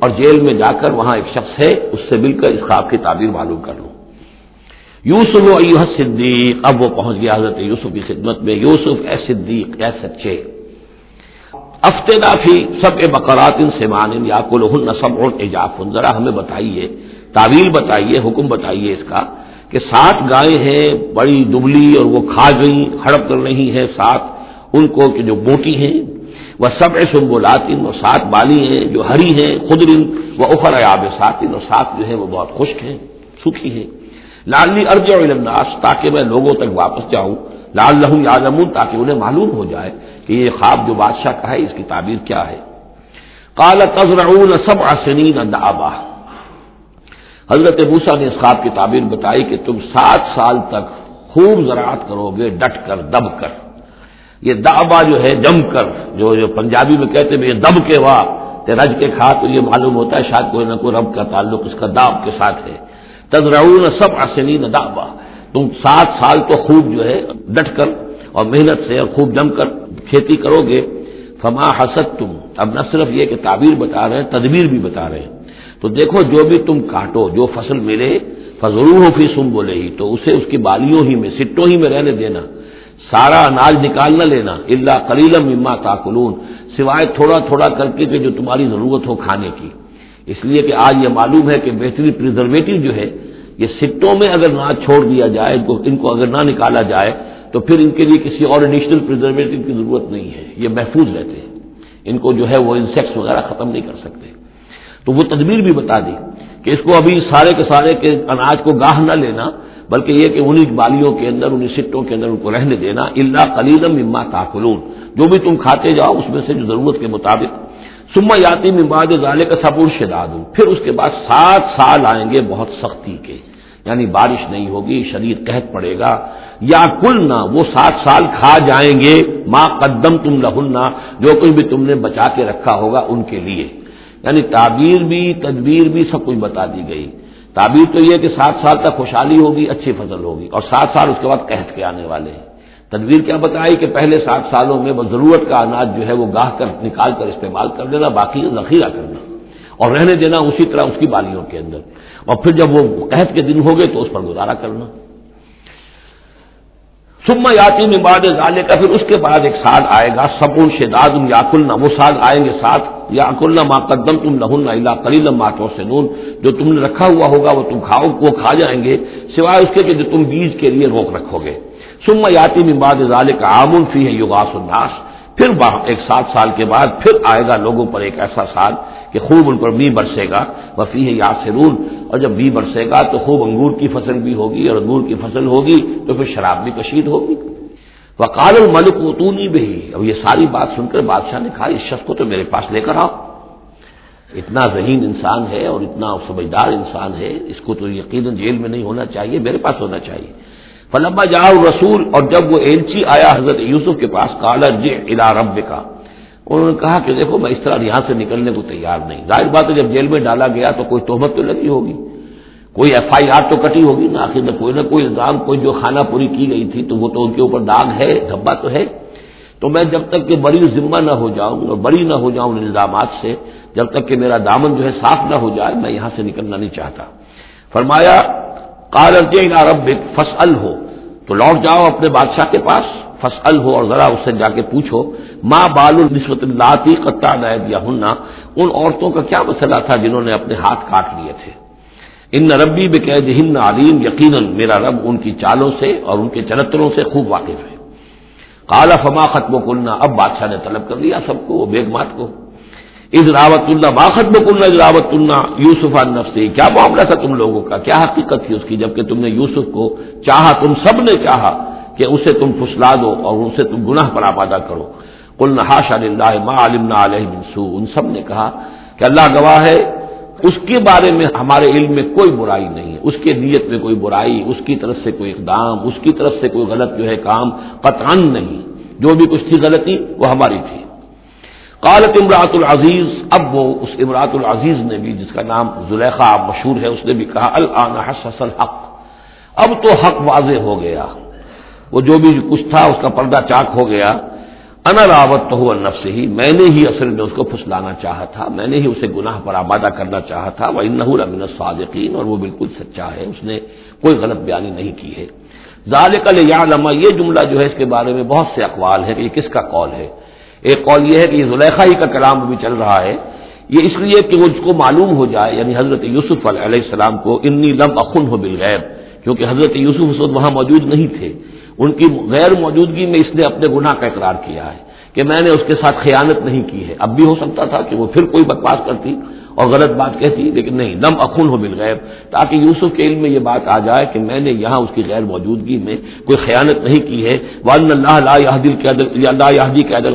اور جیل میں جا کر وہاں ایک شخص ہے، اس سے مل کر اس خواب کی تعبیر معلوم کر لوں۔ یوسف ایوہ صدیق، اب وہ پہنچ گیا حضرت یوسف کی خدمت میں۔ یوسف، اے صدیق، اے سچے۔ افتے نافی سب اے بقرات سمان یا کل سب اور ایجاف ذرا ہمیں بتائیے تعویل بتائیے، حکم بتائیے اس کا۔ کہ سات گائے ہیں، بڑی دبلی اور وہ کھا گئی ہڑپ کر رہی ہیں سات ان کو کہ جو موٹی ہیں۔ وہ سب سمبولاتن وہ سات بالی ہیں جو ہری ہیں خدرن وہ اخر آب ساتن اور سات جو ہے وہ بہت خشک ہیں، سوکھی ہیں۔ لالنی ارج الناس تاکہ میں لوگوں تک واپس جاؤں۔ لال لہوں یادمون تاکہ انہیں معلوم ہو جائے کہ یہ خواب جو بادشاہ کا ہے، اس کی تعبیر کیا ہے۔ کالا تزرعون سب آسنین دعبا حضرت بوسا نے اس خواب کی تعبیر بتائی کہ تم سات سال تک خوب زراعت کرو گے، ڈٹ کر، دب کر۔ یہ دعبا جو ہے، جم کر، جو جو پنجابی میں کہتے ہیں، یہ دب کے واہ۔ رج کے کھا تو یہ معلوم ہوتا ہے شاید کوئی نہ کوئی رب کا تعلق اس کا داب کے ساتھ ہے۔ تدرعون سب آسنی نہ دعبا تم سات سال تو خوب جو ہے، ڈٹ کر اور محنت سے اور خوب جم کر کھیتی کرو گے۔ فما حسد تم اب نہ صرف یہ کہ تعبیر بتا رہے ہیں، تدبیر بھی بتا رہے ہیں۔ تو دیکھو جو بھی تم کاٹو، جو فصل ملے فضول ہو فی سم بولے ہی، تو اسے اس کی بالیوں ہی میں، سٹوں ہی میں رہنے دینا۔ سارا اناج نکال نہ لینا اللہ کلیلم اما تاکلون، سوائے تھوڑا تھوڑا کر کے کہ جو تمہاری ضرورت ہو کھانے کی۔ اس لیے کہ آج یہ معلوم ہے کہ بہترین پرزرویٹو جو ہے، یہ سٹوں میں اگر نہ چھوڑ دیا جائے ان کو اگر نہ نکالا جائے، تو پھر ان کے لیے کسی اور ایڈیشنل پرزرویٹو کی ضرورت نہیں ہے، یہ محفوظ رہتے ہیں۔ ان کو جو ہے وہ انسیکٹس وغیرہ ختم نہیں کر سکتے۔ تو وہ تدبیر بھی بتا دی کہ اس کو ابھی سارے کے سارے کے اناج کو گاہ نہ لینا، بلکہ یہ کہ انہیں بالیوں کے اندر انہیں سٹوں کے اندر ان کو رہنے دینا اللہ کلیلم اما تاخلون جو بھی تم کھاتے جاؤ، اس میں سے جو ضرورت کے مطابق۔ سما یاتی ممباد ظالے کا سبور شداد۔ پھر اس کے بعد سات سال آئیں گے بہت سختی کے۔ یعنی بارش نہیں ہوگی شریر قحط پڑے گا۔ یا کل نہ وہ سات سال کھا جائیں گے ماں قدم تم لہنا جو کچھ بھی تم نے بچا کے رکھا ہوگا ان کے لیے۔ یعنی تعبیر بھی، تدبیر بھی سب کچھ بتا دی گئی۔ تعبیر تو یہ کہ سات سال تک خوشحالی ہوگی، اچھی فصل ہوگی، اور سات سال اس کے بعد قحط کے آنے والے ہیں۔ تدبیر کیا بتائی کہ پہلے سات سالوں میں وہ ضرورت کا اناج جو ہے وہ گاہ کر نکال کر استعمال کر دینا، باقی ذخیرہ کرنا، اور رہنے دینا اسی طرح اس کی بالیوں کے اندر۔ اور پھر جب وہ قحط کے دن ہو گئے تو اس پر گزارا کرنا۔ سما یاتی میں بعد ظالے کا پھر اس کے بعد ایک سال آئے گا سب شداد یاقلنا وہ سال آئیں گے ساتھ یا اکلنا ماں قدم تم لہن اللہ کلیل ماتو سے نون جو تم نے رکھا ہوا ہوگا وہ تم کھاؤ، وہ کھا جائیں گے، سوائے اس کے کہ جو تم بیج کے لیے روک رکھو گے۔ سما یاتی میں بعد ظال کا عامن فی ہے یوگاس الناس پھر ایک سات سال کے بعد پھر آئے گا لوگوں پر ایک ایسا سال کہ خوب ان پر بی برسے گا وفی ہے یا سرون اور جب بی برسے گا تو خوب انگور کی فصل بھی ہوگی، اور انگور کی فصل ہوگی تو پھر شراب بھی کشید ہوگی۔ وقال الملک اتونی بھی اب یہ ساری بات سن کر بادشاہ نے کہا، اس شخص کو تو میرے پاس لے کر آؤ۔ اتنا ذہین انسان ہے اور اتنا سمجھدار انسان ہے، اس کو تو یقیناً جیل میں نہیں ہونا چاہیے، میرے پاس ہونا چاہیے۔ فلما جاؤ رسول اور جب وہ ایلچی آیا حضرت یوسف کے پاس کالا جے الا رب کا انہوں نے کہا کہ دیکھو، میں اس طرح یہاں سے نکلنے کو تیار نہیں۔ ظاہر بات ہے، جب جیل میں ڈالا گیا تو کوئی تہمت تو لگی ہوگی۔ کوئی ایف آئی آر تو کٹی ہوگی۔ نا آخر میں کوئی نہ کوئی الزام، کوئی جو کھانا پوری کی گئی تھی تو وہ تو ان کے اوپر داغ ہے، دھبا تو ہے۔ تو میں جب تک کہ بڑی ذمہ نہ ہو جاؤں اور بڑی نہ ہو جاؤں ان الزامات سے، جب تک کہ میرا دامن جو ہے صاف نہ ہو جائے، میں یہاں سے نکلنا نہیں چاہتا۔ فرمایا کال رب فصل ہو تو لوٹ جاؤ اپنے بادشاہ کے پاس فصل ہو اور ذرا اس سے جا کے پوچھو ماں بال النسبت اللہ قطع یا ہننا ان عورتوں کا کیا مسئلہ تھا جنہوں نے اپنے ہاتھ کاٹ لیے تھے؟ ان ربی بقید ہند علیم، یقیناً میرا رب ان کی چالوں سے اور ان کے چرتروں سے خوب واقف ہے۔ کالا فما ختم کننا اب بادشاہ نے طلب کر لیا سب کو، وہ بیگمات کو۔ از راوت اللہ با ختم کننا از راوت اللہ یوسف النفسی کیا معاملہ تھا تم لوگوں کا؟ کیا حقیقت تھی اس کی جبکہ تم نے یوسف کو چاہا، تم سب نے چاہا کہ اسے تم پھسلا دو اور اسے تم گناہ پر آبادہ کرو؟ کل نہاش اللہ ما علم علیہ منسو ان سب نے کہا کہ اللہ گواہ ہے، اس کے بارے میں ہمارے علم میں کوئی برائی نہیں ہے، اس کے نیت میں کوئی برائی، اس کی طرف سے کوئی اقدام، اس کی طرف سے کوئی غلط جو ہے کام، قطعا نہیں۔ جو بھی کچھ تھی غلطی، وہ ہماری تھی۔ قالت امراۃ العزیز اب وہ اس امراۃ العزیز نے بھی جس کا نام زلیخا مشہور ہے، اس نے بھی کہا حس الحق۔ اب تو حق واضح ہو گیا۔ وہ جو بھی کچھ تھا، اس کا پردہ چاک ہو گیا۔ راوت تو ہوا نفس ہی میں نے ہی اصل میں اس کو پھسلانا چاہا تھا، میں نے ہی اسے گناہ پر آبادہ کرنا چاہا تھا وہ ان صادقین اور وہ بالکل سچا ہے، اس نے کوئی غلط بیانی نہیں کی ہے۔ ظال کل یا لما یہ جملہ جو ہے اس کے بارے میں بہت سے اقوال ہے کہ یہ کس کا قول ہے۔ ایک قول یہ ہے کہ یہ زلیخا ہی کا کلام بھی چل رہا ہے۔ یہ اس لیے کہ وہ اس کو معلوم ہو جائے یعنی حضرت یوسف علیہ السلام کو انی لم اخن ہو بالغیب، کیونکہ حضرت یوسف اس وقت وہاں موجود نہیں تھے۔ ان کی غیر موجودگی میں اس نے اپنے گناہ کا اقرار کیا ہے کہ میں نے اس کے ساتھ خیانت نہیں کی ہے۔ اب بھی ہو سکتا تھا کہ وہ پھر کوئی بکواس کرتی۔ اور غلط بات کہتی لیکن نہیں دم اخن ہو مل غیر تاکہ یوسف کے علم میں یہ بات آ جائے کہ میں نے یہاں اس کی غیر موجودگی میں کوئی خیانت نہیں کی ہے۔ وان اللہ اللہ یادی قید عدل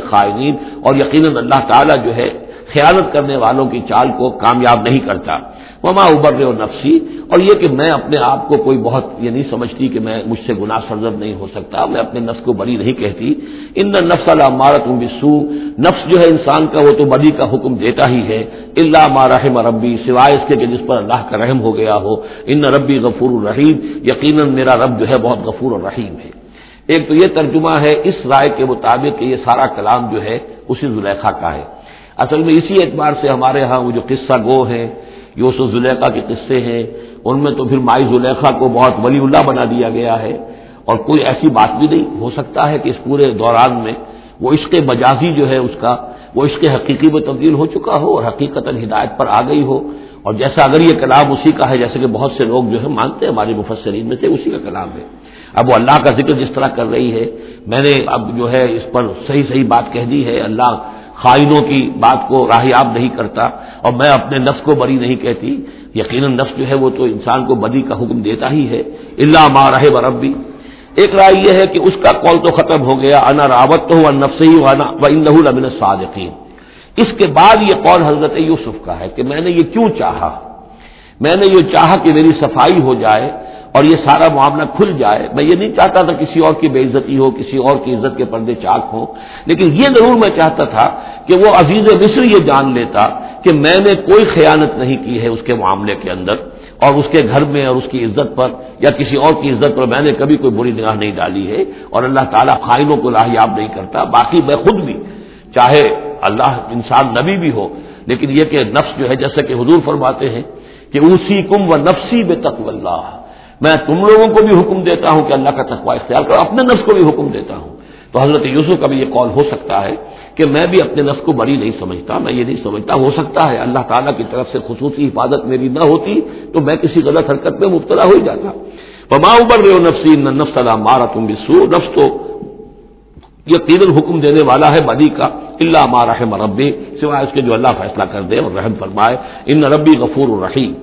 اور یقیناً اللہ تعالیٰ جو ہے خیانت کرنے والوں کی چال کو کامیاب نہیں کرتا۔ وما ابر و نفسی اور یہ کہ میں اپنے آپ کو کوئی بہت یہ نہیں سمجھتی کہ میں مجھ سے گناہ سرزد نہیں ہو سکتا، میں اپنے نفس کو بری نہیں کہتی۔ ان نفس اللہ مارت بسو نفس جو ہے انسان کا وہ تو بری کا حکم دیتا ہی ہے۔ اللہ مارحم ربی سوائے اس کے کہ جس پر اللہ کا رحم ہو گیا ہو۔ ان ربی غفور الرحیم یقیناً میرا رب جو ہے بہت غفور الرحیم ہے۔ ایک تو یہ ترجمہ ہے اس رائے کے مطابق کہ یہ سارا کلام جو ہے اسی زلیخا کا ہے۔ اصل میں اسی اعتبار سے ہمارے ہاں وہ جو قصہ گو ہے یوسف زلیخا کے قصے ہیں۔ ان میں تو پھر مائی زلیخا کو بہت ولی اللہ بنا دیا گیا ہے۔ اور کوئی ایسی بات بھی نہیں، ہو سکتا ہے کہ اس پورے دوران میں وہ عشق مجازی جو ہے اس کا، وہ عشق حقیقی میں تبدیل ہو چکا ہو اور حقیقت ہدایت پر آ گئی ہو۔ اور جیسا اگر یہ کلام اسی کا ہے، جیسے کہ بہت سے لوگ جو ہے مانتے ہیں ہمارے مفسرین میں سے، اسی کا کلام ہے۔ اب وہ اللہ کا ذکر جس طرح کر رہی ہے، میں نے اب جو ہے اس پر صحیح صحیح بات کہہ دی ہے۔ اللہ خائنوں کی بات کو راہیاب نہیں کرتا اور میں اپنے نفس کو بری نہیں کہتی یقیناً نفس جو ہے وہ تو انسان کو بدی کا حکم دیتا ہی ہے اللہ ماں رہے بربی ایک رائے یہ ہے کہ اس کا قول تو ختم ہو گیا، انا راوت تو ہوا نفس ہی لمن صادقین اس کے بعد یہ قول حضرت یوسف کا ہے کہ میں نے یہ کیوں چاہا؟ میں نے یہ چاہا کہ میری صفائی ہو جائے۔ اور یہ سارا معاملہ کھل جائے، میں یہ نہیں چاہتا تھا کسی اور کی بے عزتی ہو، کسی اور کی عزت کے پردے چاک ہوں، لیکن یہ ضرور میں چاہتا تھا کہ وہ عزیز مصر یہ جان لیتا کہ میں نے کوئی خیانت نہیں کی ہے اس کے معاملے کے اندر اور اس کے گھر میں اور اس کی عزت پر یا کسی اور کی عزت پر میں نے کبھی کوئی بری نگاہ نہیں ڈالی ہے اور اللہ تعالیٰ خائنوں کو لاہیاب نہیں کرتا، باقی میں خود بھی چاہے اللہ انسان نبی بھی ہو، لیکن یہ کہ نفس جو ہے، جیسا کہ حضور فرماتے ہیں کہ اسی کم و نفسی بے تقو اللہ میں تم لوگوں کو بھی حکم دیتا ہوں کہ اللہ کا تقوا اختیار کرو، اپنے نفس کو بھی حکم دیتا ہوں۔ تو حضرت یوسف کا بھی یہ قول ہو سکتا ہے کہ میں بھی اپنے نفس کو بڑی نہیں سمجھتا، میں یہ نہیں سمجھتا، ہو سکتا ہے اللہ تعالیٰ کی طرف سے خصوصی حفاظت میری نہ ہوتی تو میں کسی غلط حرکت میں مبتلا ہو ہی جاتا۔ پما ابر رہے ہو نفسی نفس اللہ مارا تم بھی سو نفس تو یقیناً حکم دینے والا ہے بدی کا اللہ مارا ہے مربی سوائے اس کے جو اللہ فیصلہ کر دے اور رحم فرمائے۔ ان ربی غفور الرحیم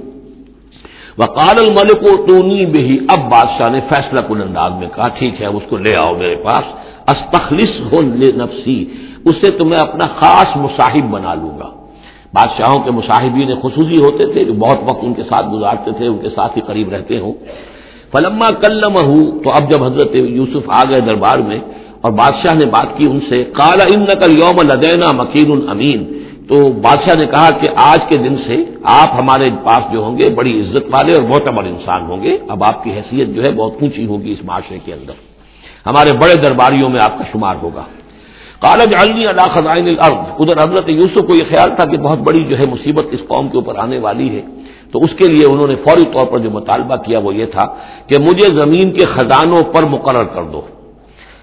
وقال الملک و تونی بہی اب بادشاہ نے فیصلہ کن انداز میں کہا، ٹھیک ہے اس کو لے آؤ میرے پاس۔ استخلص ہو لے نفسی اس سے تو میں اپنا خاص مصاحب بنا لوں گا۔ بادشاہوں کے مصاحبین خصوصی ہوتے تھے، جو بہت وقت ان کے ساتھ گزارتے تھے، ان کے ساتھ ہی قریب رہتے ہوں۔ فلما کلم ہوں تو اب جب حضرت یوسف آ گئے دربار میں اور بادشاہ نے بات کی ان سے کالا ان نقل یوم لدینا مکین الامین تو بادشاہ نے کہا کہ آج کے دن سے آپ ہمارے پاس جو ہوں گے بڑی عزت والے اور معتبر انسان ہوں گے۔ اب آپ کی حیثیت جو ہے بہت اونچی ہوگی اس معاشرے کے اندر۔ ہمارے بڑے درباریوں میں آپ کا شمار ہوگا۔ کالج علی اللہ خزائن الارض۔ ادھر حضرت یوسف کو یہ خیال تھا کہ بہت بڑی جو ہے مصیبت اس قوم کے اوپر آنے والی ہے۔ تو اس کے لیے انہوں نے فوری طور پر جو مطالبہ کیا وہ یہ تھا کہ مجھے زمین کے خزانوں پر مقرر کر دو۔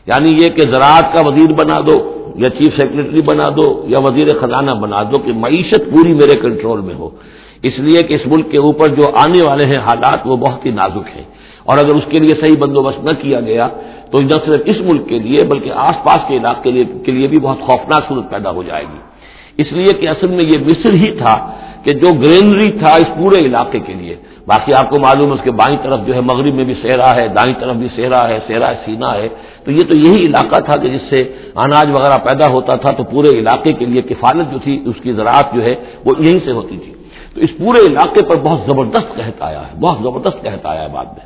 یعنی یہ کہ زراعت کا وزیر بنا دو۔ یا چیف سیکرٹری بنا دو یا وزیر خزانہ بنا دو کہ معیشت پوری میرے کنٹرول میں ہو۔ اس لیے کہ اس ملک کے اوپر جو آنے والے ہیں حالات وہ بہت ہی نازک ہیں۔ اور اگر اس کے لیے صحیح بندوبست نہ کیا گیا تو نہ صرف اس ملک کے لیے بلکہ آس پاس کے علاقے کے لیے بھی بہت خوفناک صورت پیدا ہو جائے گی۔ اس لیے کہ اصل میں یہ مصر ہی تھا کہ جو گرینری تھا اس پورے علاقے کے لیے۔ باقی آپ کو معلوم ہے اس کے بائیں طرف جو ہے مغرب میں بھی سہرا ہے، دائیں طرف بھی سہرا ہے سہرا سینا ہے۔ تو یہ تو یہی علاقہ تھا کہ جس سے اناج وغیرہ پیدا ہوتا تھا، تو پورے علاقے کے لیے کفالت جو تھی، اس کی زراعت جو ہے، وہ یہیں سے ہوتی تھی۔ تو اس پورے علاقے پر بہت زبردست قحط آیا ہے، بہت زبردست قحط آیا ہے بعد میں۔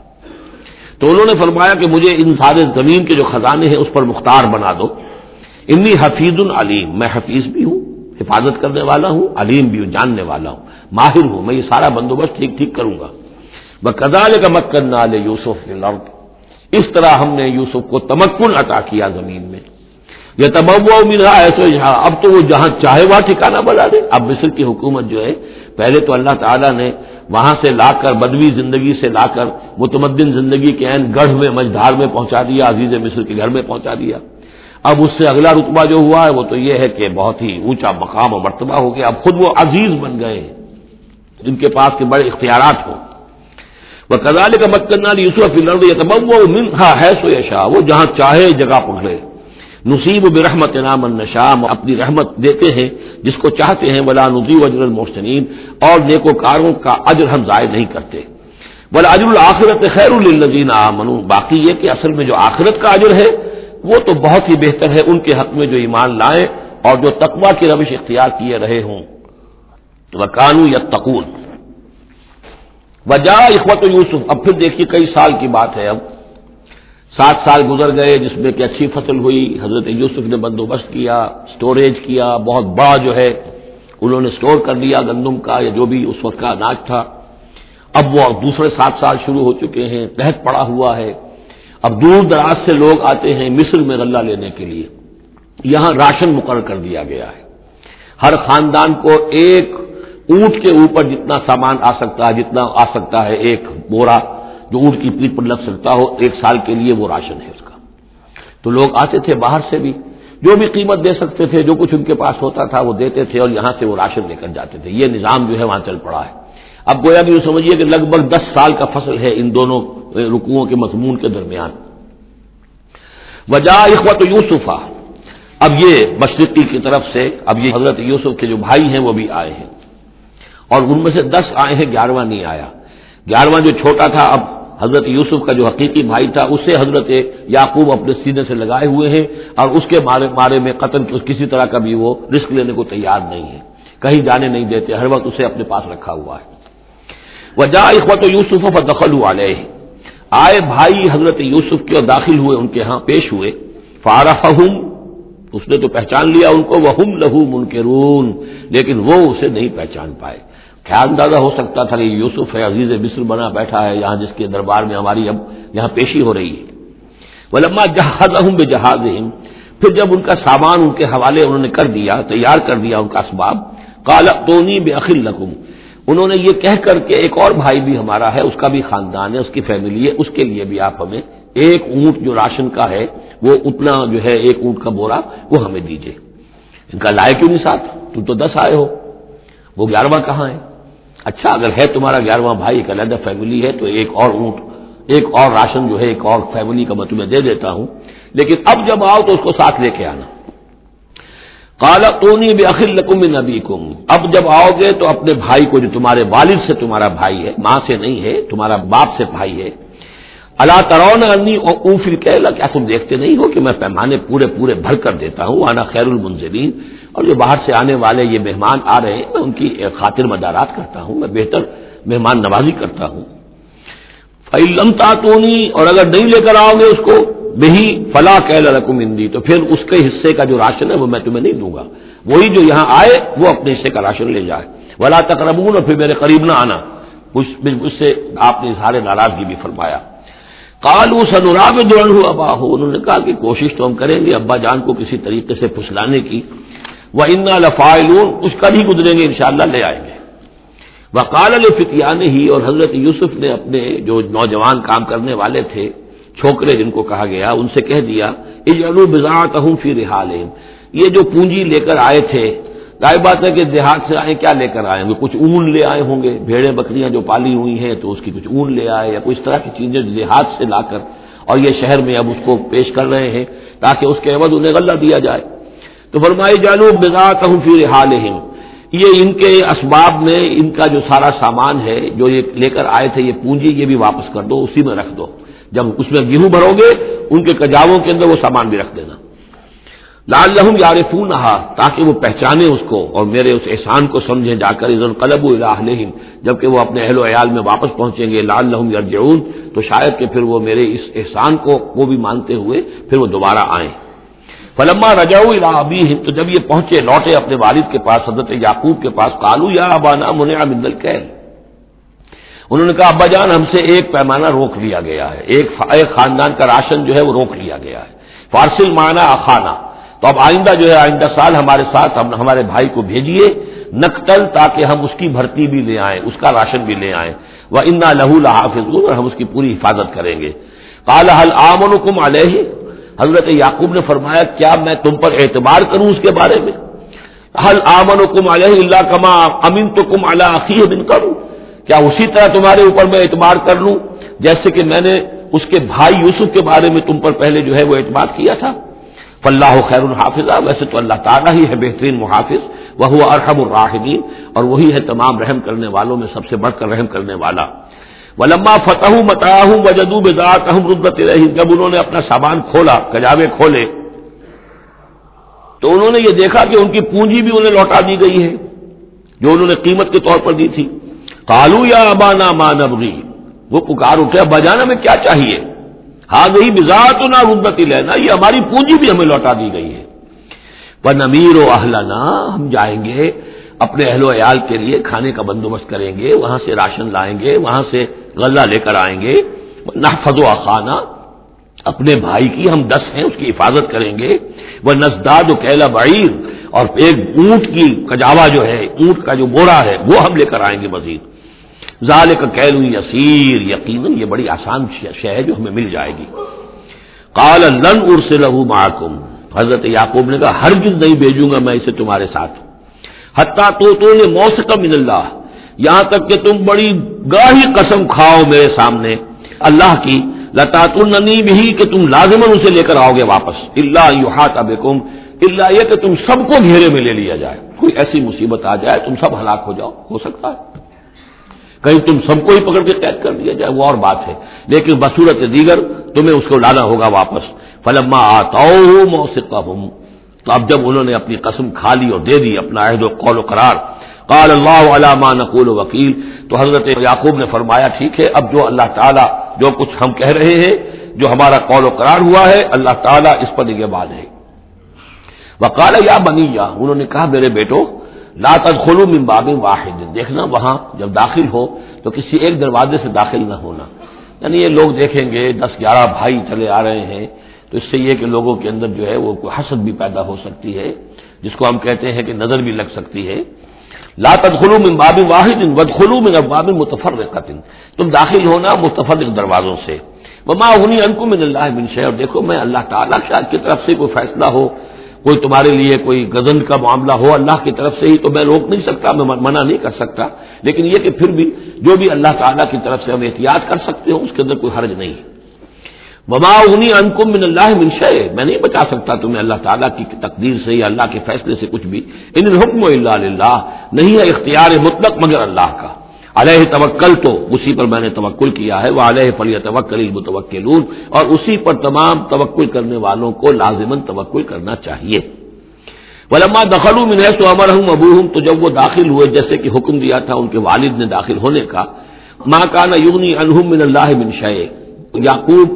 تو انہوں نے فرمایا کہ مجھے ان سارے زمین کے جو خزانے ہیں، اس پر مختار بنا دو۔ انی حفیظ العلیم میں حفیظ بھی ہوں، حفاظت کرنے والا ہوں، علیم بھی ہوں، جاننے والا ہوں، ماہر ہوں، میں یہ سارا بندوبست ٹھیک ٹھیک کروں گا۔ میں کا مت کرنا یوسف اس طرح ہم نے یوسف کو تمکن عطا کیا زمین میں۔ یہ تبوا ملا ایسے یہاں اب تو وہ جہاں چاہے وہاں ٹھکانا بنا دے۔ اب مصر کی حکومت جو ہے، پہلے تو اللہ تعالیٰ نے وہاں سے لا کر بدوی زندگی سے لا کر متمدن زندگی کے عین گڑھ میں مجھار میں پہنچا دیا، عزیز مصر کے گھر میں پہنچا دیا۔ اب اس سے اگلا رتبہ جو ہوا ہے، وہ تو یہ ہے کہ بہت ہی اونچا مقام و مرتبہ ہو گیا۔ اب خود وہ عزیز بن گئے، جن کے پاس کے بڑے اختیارات ہوں۔ وہ کزال کا مت یوسف منہا ہے سو یشا وہ جہاں چاہے جگہ پکڑے۔ نصیب برحمت نام النشام اپنی رحمت دیتے ہیں جس کو چاہتے ہیں بلا نصیب اجر المحسنین۔ اور نیکو کاروں کا اجر ہم ضائع نہیں کرتے۔ بلا اجر الآخرت خیر الزین منو باقی یہ کہ اصل میں جو آخرت کا اجر ہے، وہ تو بہت ہی بہتر ہے ان کے حق میں جو ایمان لائیں اور جو تقوا کی روش اختیار کیے رہے ہوں۔ وہ کانو یا تقون وجہ اخوت یوسف، اب پھر دیکھیے کئی سال کی بات ہے اب۔ سات سال گزر گئے، جس میں کہ اچھی فصل ہوئی، حضرت یوسف نے بندوبست کیا سٹوریج کیا، بہت بڑا جو ہے، انہوں نے سٹور کر لیا گندم کا یا جو بھی اس وقت کا اناج تھا۔ اب وہ دوسرے سات سال شروع ہو چکے ہیں تحت پڑا ہوا ہے۔ اب دور دراز سے لوگ آتے ہیں مصر میں غلہ لینے کے لیے۔ یہاں راشن مقرر کر دیا گیا ہے۔ ہر خاندان کو ایک اونٹ کے اوپر جتنا سامان آ سکتا ہے، جتنا آ سکتا ہے ایک بورا جو اونٹ کی پیٹ پر لگ سکتا ہو، ایک سال کے لیے وہ راشن ہے اس کا۔ تو لوگ آتے تھے باہر سے بھی، جو بھی قیمت دے سکتے تھے، جو کچھ ان کے پاس ہوتا تھا وہ دیتے تھے اور یہاں سے وہ راشن لے کر جاتے تھے۔ یہ نظام جو ہے وہاں چل پڑا ہے۔ اب گویا بھی سمجھیے کہ لگ بھگ دس سال کا فصل ہے ان دونوں رکوؤں کے مضمون کے درمیان۔ وجہ اخوت یوسفا اب یہ مشرقی کی طرف سے، اب یہ حضرت یوسف کے جو بھائی ہیں وہ بھی آئے ہیں۔ اور ان میں سے دس آئے ہیں، گیارہواں نہیں آیا۔ گیارہواں جو چھوٹا تھا، اب حضرت یوسف کا جو حقیقی بھائی تھا، اسے حضرت یعقوب اپنے سینے سے لگائے ہوئے ہیں اور اس کے بارے بارے میں قتل کسی طرح کا بھی وہ رسک لینے کو تیار نہیں ہے۔ کہیں جانے نہیں دیتے، ہر وقت اسے اپنے پاس رکھا ہوا ہے۔ وہ جا اخوت یوسف دخل والے آئے بھائی حضرت یوسف کے اور داخل ہوئے ان کے ہاں پیش ہوئے۔ فارحم اس نے تو پہچان لیا ان کو وہ لہو منکرون، لیکن وہ اسے نہیں پہچان پائے۔ کیا اندازہ ہو سکتا تھا کہ یوسف ہے، عزیز مصر بنا بیٹھا ہے، یہاں جس کے دربار میں ہماری اب یہاں پیشی ہو رہی ہے۔ وہ لما جہاز بے جہاز پھر جب ان کا سامان ان کے حوالے انہوں نے کر دیا، تیار کر دیا ان کا اسباب کالا تونی بے عقل لکم۔ انہوں نے یہ کہہ کر کے ایک اور بھائی بھی ہمارا ہے، اس کا بھی خاندان ہے، اس کی فیملی ہے، اس کے لیے بھی آپ ہمیں ایک اونٹ جو راشن کا ہے، وہ اتنا جو ہے ایک اونٹ کا بورا، وہ ہمیں دیجیے ان کا لائے کیوں نہیں ساتھ؟ تم تو دس آئے ہو۔ وہ گیارہواں کہاں ہے؟ اچھا اگر ہے تمہارا گیارہواں بھائی، ایک علیحدہ فیملی ہے، تو ایک اور اونٹ، ایک اور راشن جو ہے، ایک اور فیملی کا میں تمہیں دے دیتا ہوں۔ لیکن اب جب آؤ تو اس کو ساتھ لے کے آنا۔ کالا تونی بے عقل نبی کم اب جب آؤ گے تو اپنے بھائی کو، جو تمہارے والد سے تمہارا بھائی ہے، ماں سے نہیں ہے، تمہارا باپ سے بھائی ہے اللہ ترون انی اور او پھر کیا تم دیکھتے نہیں ہو کہ میں پیمانے پورے پورے بھر کر دیتا ہوں آنا خیر المنظرین اور جو باہر سے آنے والے یہ مہمان آ رہے ہیں، میں ان کی خاطر مدارات کرتا ہوں، میں بہتر مہمان نوازی کرتا ہوں۔ فعلم تاتونی اور اگر نہیں لے کر آؤ گے اس کو بہی فلاں رقم اندی تو پھر اس کے حصے کا جو راشن ہے، وہ میں تمہیں نہیں دوں گا۔ وہی جو یہاں آئے، وہ اپنے حصے کا راشن لے جائے۔ ولا تقربون اور پھر میرے قریب نہ آنا۔ اس سے آپ نے اظہار ناراضگی بھی فرمایا۔ کالو سنوراب دوڑ ابا ہو انہوں نے کہا کہ کوشش تو ہم کریں گے، ابا جان کو کسی طریقے سے پھسلانے کی۔ وہ ان لفائلون اس کا بھی گزریں گے، انشاءاللہ لے آئیں گے۔ وہ کال الفتیان ہی اور حضرت یوسف نے اپنے جو نوجوان کام کرنے والے تھے، چھوکرے جن کو کہا گیا، ان سے کہہ دیا بزاط ہوں فی رحال یہ جو پونجی لے کر آئے تھے ظاہر بات ہے کہ دیہات سے آئے کیا لے کر آئے ہوں گے؟ کچھ اون لے آئے ہوں گے بھیڑے بکریاں جو پالی ہوئی ہیں تو اس کی کچھ اون لے آئے یا کچھ طرح کی چیزیں دیہات سے لا کر اور یہ شہر میں اب اس کو پیش کر رہے ہیں تاکہ اس کے عوض انہیں غلہ دیا جائے۔ تو فرمائی جانو بزاط ہوں فی رحال یہ ان کے اسباب میں ان کا جو سارا سامان ہے، جو یہ لے کر آئے تھے، یہ پونجی، یہ بھی واپس کر دو، اسی میں رکھ دو۔ جب اس میں گیہوں بھرو گے، ان کے کجاووں کے اندر وہ سامان بھی رکھ دینا۔ لال لہم یار تاکہ وہ پہچانے اس کو اور میرے اس احسان کو سمجھیں، جا کر عزن قلب الہم جبکہ وہ اپنے اہل و عیال میں واپس پہنچیں گے لال لہم یار تو شاید کہ پھر وہ میرے اس احسان کو کو بھی مانتے ہوئے پھر وہ دوبارہ آئیں۔ فلما رجاؤ ابھی تو جب یہ پہنچے، لوٹے اپنے والد کے پاس، حضرت یعقوب کے پاس کالو یا ابانا منع مندل کہ انہوں نے کہا، ابا جان، ہم سے ایک پیمانہ روک لیا گیا ہے، ایک خاندان کا راشن جو ہے، وہ روک لیا گیا ہے۔ فارسل مانا اخانہ تو اب آئندہ جو ہے، آئندہ سال ہمارے ساتھ ہم ہمارے بھائی کو بھیجیے نقتل تاکہ ہم اس کی بھرتی بھی لے آئیں، اس کا راشن بھی لے آئیں۔ وہ انا لہو لحافظ اور ہم اس کی پوری حفاظت کریں گے۔ کال حل آمن کم علیہ حضرت یعقوب نے فرمایا، کیا میں تم پر اعتبار کروں اس کے بارے میں؟ حل آمن کم علیہ اللہ کما امین تو کم اللہ بن کروں کیا اسی طرح تمہارے اوپر میں اعتبار کر لوں؟ جیسے کہ میں نے اس کے بھائی یوسف کے بارے میں تم پر پہلے جو ہے وہ اعتماد کیا تھا۔ فلاح خیر الحافظ، ویسے تو اللہ تعالیٰ ہی ہے بہترین محافظ وہ ارحم الراحمین، اور وہی ہے تمام رحم کرنے والوں میں سب سے بڑھ کر رحم کرنے والا۔ ولما فتح متاح وجدو بزاط ربت رہی جب انہوں نے اپنا سامان کھولا، کجاوے کھولے، تو انہوں نے یہ دیکھا کہ ان کی پونجی بھی انہیں لوٹا دی گئی ہے، جو انہوں نے قیمت کے طور پر دی تھی۔ کالو یا ابانا مانبری وہ پکار اٹھے بجانا میں کیا چاہیے؟ ہاں گئی بزاط نہ ردتی لینا، یہ ہماری پونجی بھی ہمیں لوٹا دی گئی ہے۔ پر نمیر و اہلنا ہم جائیں گے، اپنے اہل و عیال کے لیے کھانے کا بندوبست کریں گے، وہاں سے راشن لائیں گے، وہاں سے غلہ لے کر آئیں گے۔ نہ فضو خانہ اپنے بھائی کی ہم دس ہیں، اس کی حفاظت کریں گے۔ وہ نزداد و کیلا بعیر اور ایک اونٹ کی کجاوا جو ہے، اونٹ کا جو بورا ہے، وہ ہم لے کر آئیں گے مزید۔ ظال کا کیلو یسیر، یقیناً یہ بڑی آسان شہ ہے جو ہمیں مل جائے گی۔ کال لن ار سے لہو محکم حضرت یعقوب نے کہا ہر نہیں بھیجوں گا میں اسے تمہارے ساتھ۔ حتیٰ تو تو نے موسیقی من اللہ، یہاں تک کہ تم بڑی گاہی قسم کھاؤ میرے سامنے۔ اللہ کی لتات النی بھی کہ تم لازمن اسے لے کر آؤ گے واپس۔ اللہ یو ہاتھ اللہ یہ کہ تم سب کو گھیرے میں لے لیا جائے۔ کوئی ایسی مصیبت آ جائے، تم سب ہلاک ہو جاؤ۔ ہو سکتا ہے۔ کہیں تم سب کو ہی پکڑ کے قید کر دیا جائے، وہ اور بات ہے۔ لیکن بصورت دیگر تمہیں اس کو لانا ہوگا واپس۔ فلما آتا موسیقہ تو اب جب انہوں نے اپنی قسم کھا لی اور دے دی اپنا عہد و قول و قرار، قال اللہ علامہ نقول و وکیل۔ تو حضرت یعقوب نے فرمایا، ٹھیک ہے، اب جو اللہ تعالیٰ جو کچھ ہم کہہ رہے ہیں، جو ہمارا قول و قرار ہوا ہے، اللہ تعالیٰ اس پر نگہبان ہے۔ وقال یا بنی یا، انہوں نے کہا، میرے بیٹو لا تدخلوا من باب واحد۔ دیکھنا وہاں جب داخل ہو تو کسی ایک دروازے سے داخل نہ ہونا۔ یعنی یہ لوگ دیکھیں گے، دس گیارہ بھائی چلے آ رہے ہیں، تو اس سے یہ کہ لوگوں کے اندر جو ہے وہ کوئی حسد بھی پیدا ہو سکتی ہے، جس کو ہم کہتے ہیں کہ نظر بھی لگ سکتی ہے۔ لا تدخلوا من باب واحد ودخلوا من ابواب متفرقه تم داخل ہونا متفرق دروازوں سے۔ وما اغنی عنکم من اللہ من شیء۔ اور دیکھو، میں اللہ تعالی کی طرف سے کوئی فیصلہ ہو کوئی تمہارے لیے کوئی گزن کا معاملہ ہو اللہ کی طرف سے ہی تو میں روک نہیں سکتا، میں منع نہیں کر سکتا۔ لیکن یہ کہ پھر بھی جو بھی اللہ تعالیٰ کی طرف سے ہم احتیاط کر سکتے ہو اس کے اندر کوئی حرج نہیں۔ وما اغنی انکم من اللہ منشے میں نہیں بچا سکتا تمہیں اللہ تعالیٰ کی تقدیر سے یا اللہ کے فیصلے سے کچھ بھی۔ ان الحکم اللہ نہیں ہے اختیار مطلق مگر اللہ کا۔ علیہ توکل تو اسی پر میں نے توکل کیا ہے وہ علیہ فلی توکل متوکل اور اسی پر تمام توکل کرنے والوں کو لازمن توکل کرنا چاہیے۔ ولما دخل من تو امر ہوں ابو ہوں تو جب وہ داخل ہوئے، جیسے کہ حکم دیا تھا ان کے والد نے داخل ہونے کا ماں کا نہ یونی انہم من اللہ بن شے یعقوب،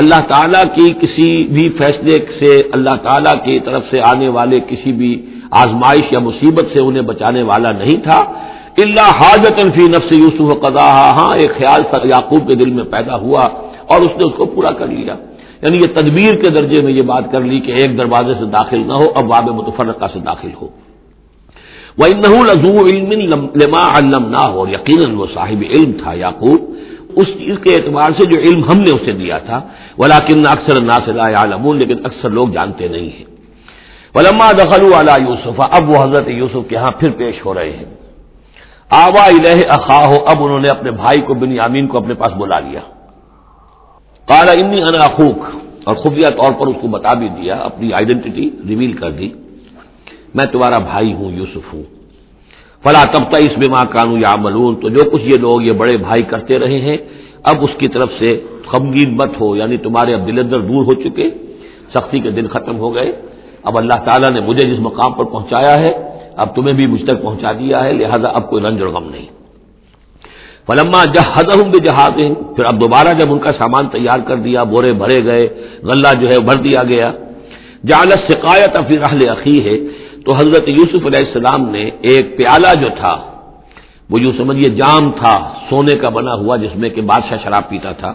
اللہ تعالیٰ کی کسی بھی فیصلے سے، اللہ تعالیٰ کی طرف سے آنے والے کسی بھی آزمائش یا مصیبت سے انہیں بچانے والا نہیں تھا۔ اللہ حاجت فی نفس یوسف قضا ہاں ایک خیال سر یعقوب کے دل میں پیدا ہوا اور اس نے اس کو پورا کر لیا۔ یعنی یہ تدبیر کے درجے میں یہ بات کر لی کہ ایک دروازے سے داخل نہ ہو، اب واب متفرقہ سے داخل ہو۔ وہ لزو علم لما علم نہ ہو یقیناً وہ صاحب علم تھا یعقوب۔ اس چیز کے اعتبار سے جو علم ہم نے اسے دیا تھا۔ ولاکن اکثر نا سے عالم لیکن اکثر لوگ جانتے نہیں ہیں۔ ولما دخل والا یوسف اب وہ حضرت یوسف کے ہاں پھر پیش ہو رہے ہیں۔ آوا الہ اخا ہو اب انہوں نے اپنے بھائی کو بن یامین کو اپنے پاس بلا لیا۔ کالا انی انا اخوک، اور خفیہ طور پر اس کو بتا بھی دیا، اپنی آئیڈینٹی ریویل کر دی۔ میں تمہارا بھائی ہوں، یوسف ہوں۔ فلا تب تک اس بیما کانو یا ملون تو جو کچھ یہ لوگ، یہ بڑے بھائی کرتے رہے ہیں، اب اس کی طرف سے خمگین مت ہو یعنی تمہارے اب دلندر دور ہو چکے، سختی کے دن ختم ہو گئے۔ اب اللہ تعالیٰ نے مجھے جس مقام پر پہنچایا ہے اب تمہیں بھی مجھ تک پہنچا دیا ہے، لہذا اب کوئی رنج اور غم نہیں۔ فلما جہاز ہوں بھی جہاز پھر اب دوبارہ جب ان کا سامان تیار کر دیا، بورے بھرے گئے، غلہ جو ہے بھر دیا گیا۔ جالت شکایت افیر اہل عقی ہے تو حضرت یوسف علیہ السلام نے ایک پیالہ جو تھا، وہ یوں سمجھیے جام تھا، سونے کا بنا ہوا، جس میں کہ بادشاہ شراب پیتا تھا۔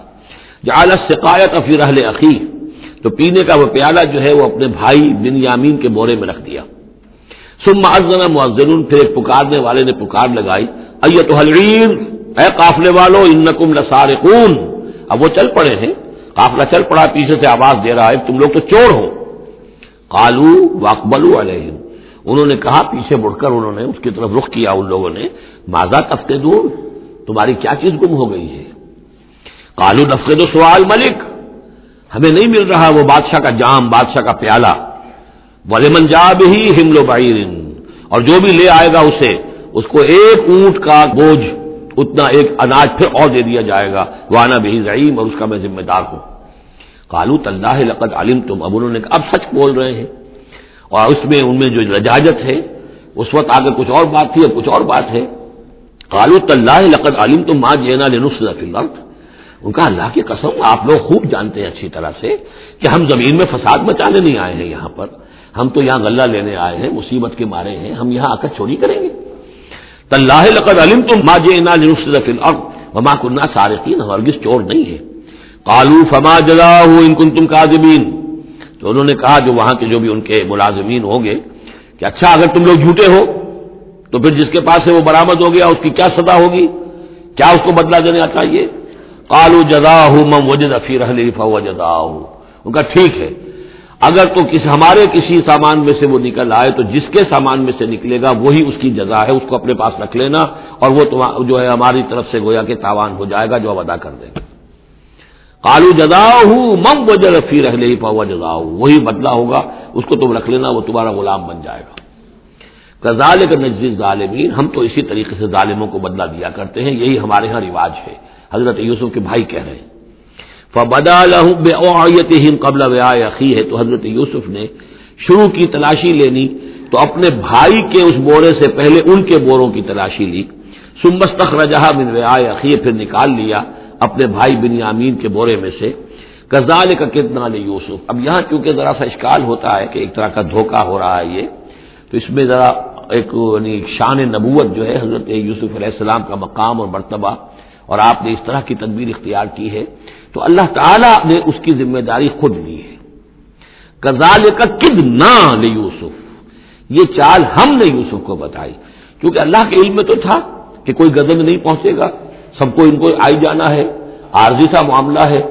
جالت شکایت افیر اہل عقی تو پینے کا وہ پیالہ جو ہے وہ اپنے بھائی بن یامین کے بورے میں رکھ دیا۔ سم معذنا معذن پھر ایک پکارنے والے نے پکار لگائی ایت حلرین اے قافلے والو ان نقم لسارقون۔ اب وہ چل پڑے ہیں، قافلہ چل پڑا، پیچھے سے آواز دے رہا ہے، تم لوگ تو چور ہو۔ کالو واقبلو علیہم۔ انہوں نے کہا، پیچھے مڑ کر انہوں نے اس کی طرف رخ کیا، ان لوگوں نے ماضا تفتے دور تمہاری کیا چیز گم ہو گئی ہے؟ کالو نفقے دو سوال ملک ہمیں نہیں مل رہا وہ بادشاہ کا جام، بادشاہ کا پیالہ۔ ولیمن جاب ہی ہملو بائرن اور جو بھی لے آئے گا اسے، اس کو ایک اونٹ کا بوجھ، اتنا ایک اناج پھر اور دے دیا جائے گا۔ وانا بھی ضعیم اور اس کا میں ذمہ دار ہوں۔ کالو طلح لقد علم تم اب انہوں نے اب سچ بول رہے ہیں۔ اور اس میں، ان میں جو رجاجت ہے، اس وقت آگے کچھ اور بات تھی اب کچھ اور بات ہے۔ کالو طلح لقد علم تم ماں جینا لنس الارض۔ ان کا اللہ کی قسم، آپ لوگ خوب جانتے ہیں اچھی طرح سے کہ ہم زمین میں فساد مچانے نہیں آئے ہیں یہاں پر۔ ہم تو یہاں غلہ لینے آئے ہیں، مصیبت کے مارے ہیں، ہم یہاں آ کر چوری کریں گے۔ طلّہ لقد علم تم ما جینا لنفل اور وما کنہ سارقین ہرگز چور نہیں ہے کالو فما جگا ان کن تم کا تو انہوں نے کہا جو وہاں کے جو بھی ان کے ملازمین ہوں گے، کہ اچھا اگر تم لوگ جھوٹے ہو، تو پھر جس کے پاس ہے وہ برامد ہو گیا، اس کی کیا سزا ہوگی؟ کیا اس کو بدلا دینا چاہیے؟ کالو جدا ہوں مم وجد افیر جدا ان کا ٹھیک ہے۔ اگر تو کس ہمارے کسی سامان میں سے وہ نکل آئے تو جس کے سامان میں سے نکلے گا وہی اس کی جزا ہے، اس کو اپنے پاس رکھ لینا اور وہ جو ہے ہماری طرف سے گویا کہ تاوان ہو جائے گا جو اب ادا کر دیں گے۔ کالو جزا ہوں مم وجہ رفی رہ لے پاؤ جزا وہی بدلا ہوگا، اس کو تم رکھ لینا، وہ تمہارا غلام بن جائے گا۔ کزال کا نجز ظالمین ہم تو اسی طریقے سے ظالموں کو بدلا دیا کرتے ہیں، یہی ہمارے ہاں رواج ہے۔ حضرت یوسف کے بھائی کہہ رہے ہیں۔ فبدا ہند قبل عقی ہے تو حضرت یوسف نے شروع کی تلاشی لینی، تو اپنے بھائی کے اس بورے سے پہلے ان کے بوروں کی تلاشی لی۔ سمبستخ رجحا من ویا عقی پھر نکال لیا اپنے بھائی بن یامین کے بورے میں سے۔ کزال کا کتنا لے یوسف اب یہاں کیونکہ ذرا سا اشکال ہوتا ہے کہ ایک طرح کا دھوکہ ہو رہا ہے یہ، تو اس میں ذرا ایک یعنی شان نبوت جو ہے حضرت یوسف علیہ السلام کا مقام اور مرتبہ، اور آپ نے اس طرح کی تدبیر اختیار کی ہے۔ تو اللہ تعالی نے اس کی ذمہ داری خود لی ہے۔ کزال کا کد نہ یوسف۔ یہ چال ہم نے یوسف کو بتائی۔ کیونکہ اللہ کے علم میں تو تھا کہ کوئی غزل نہیں پہنچے گا۔ سب کو ان کو آئی جانا ہے۔ عارضی سا معاملہ ہے۔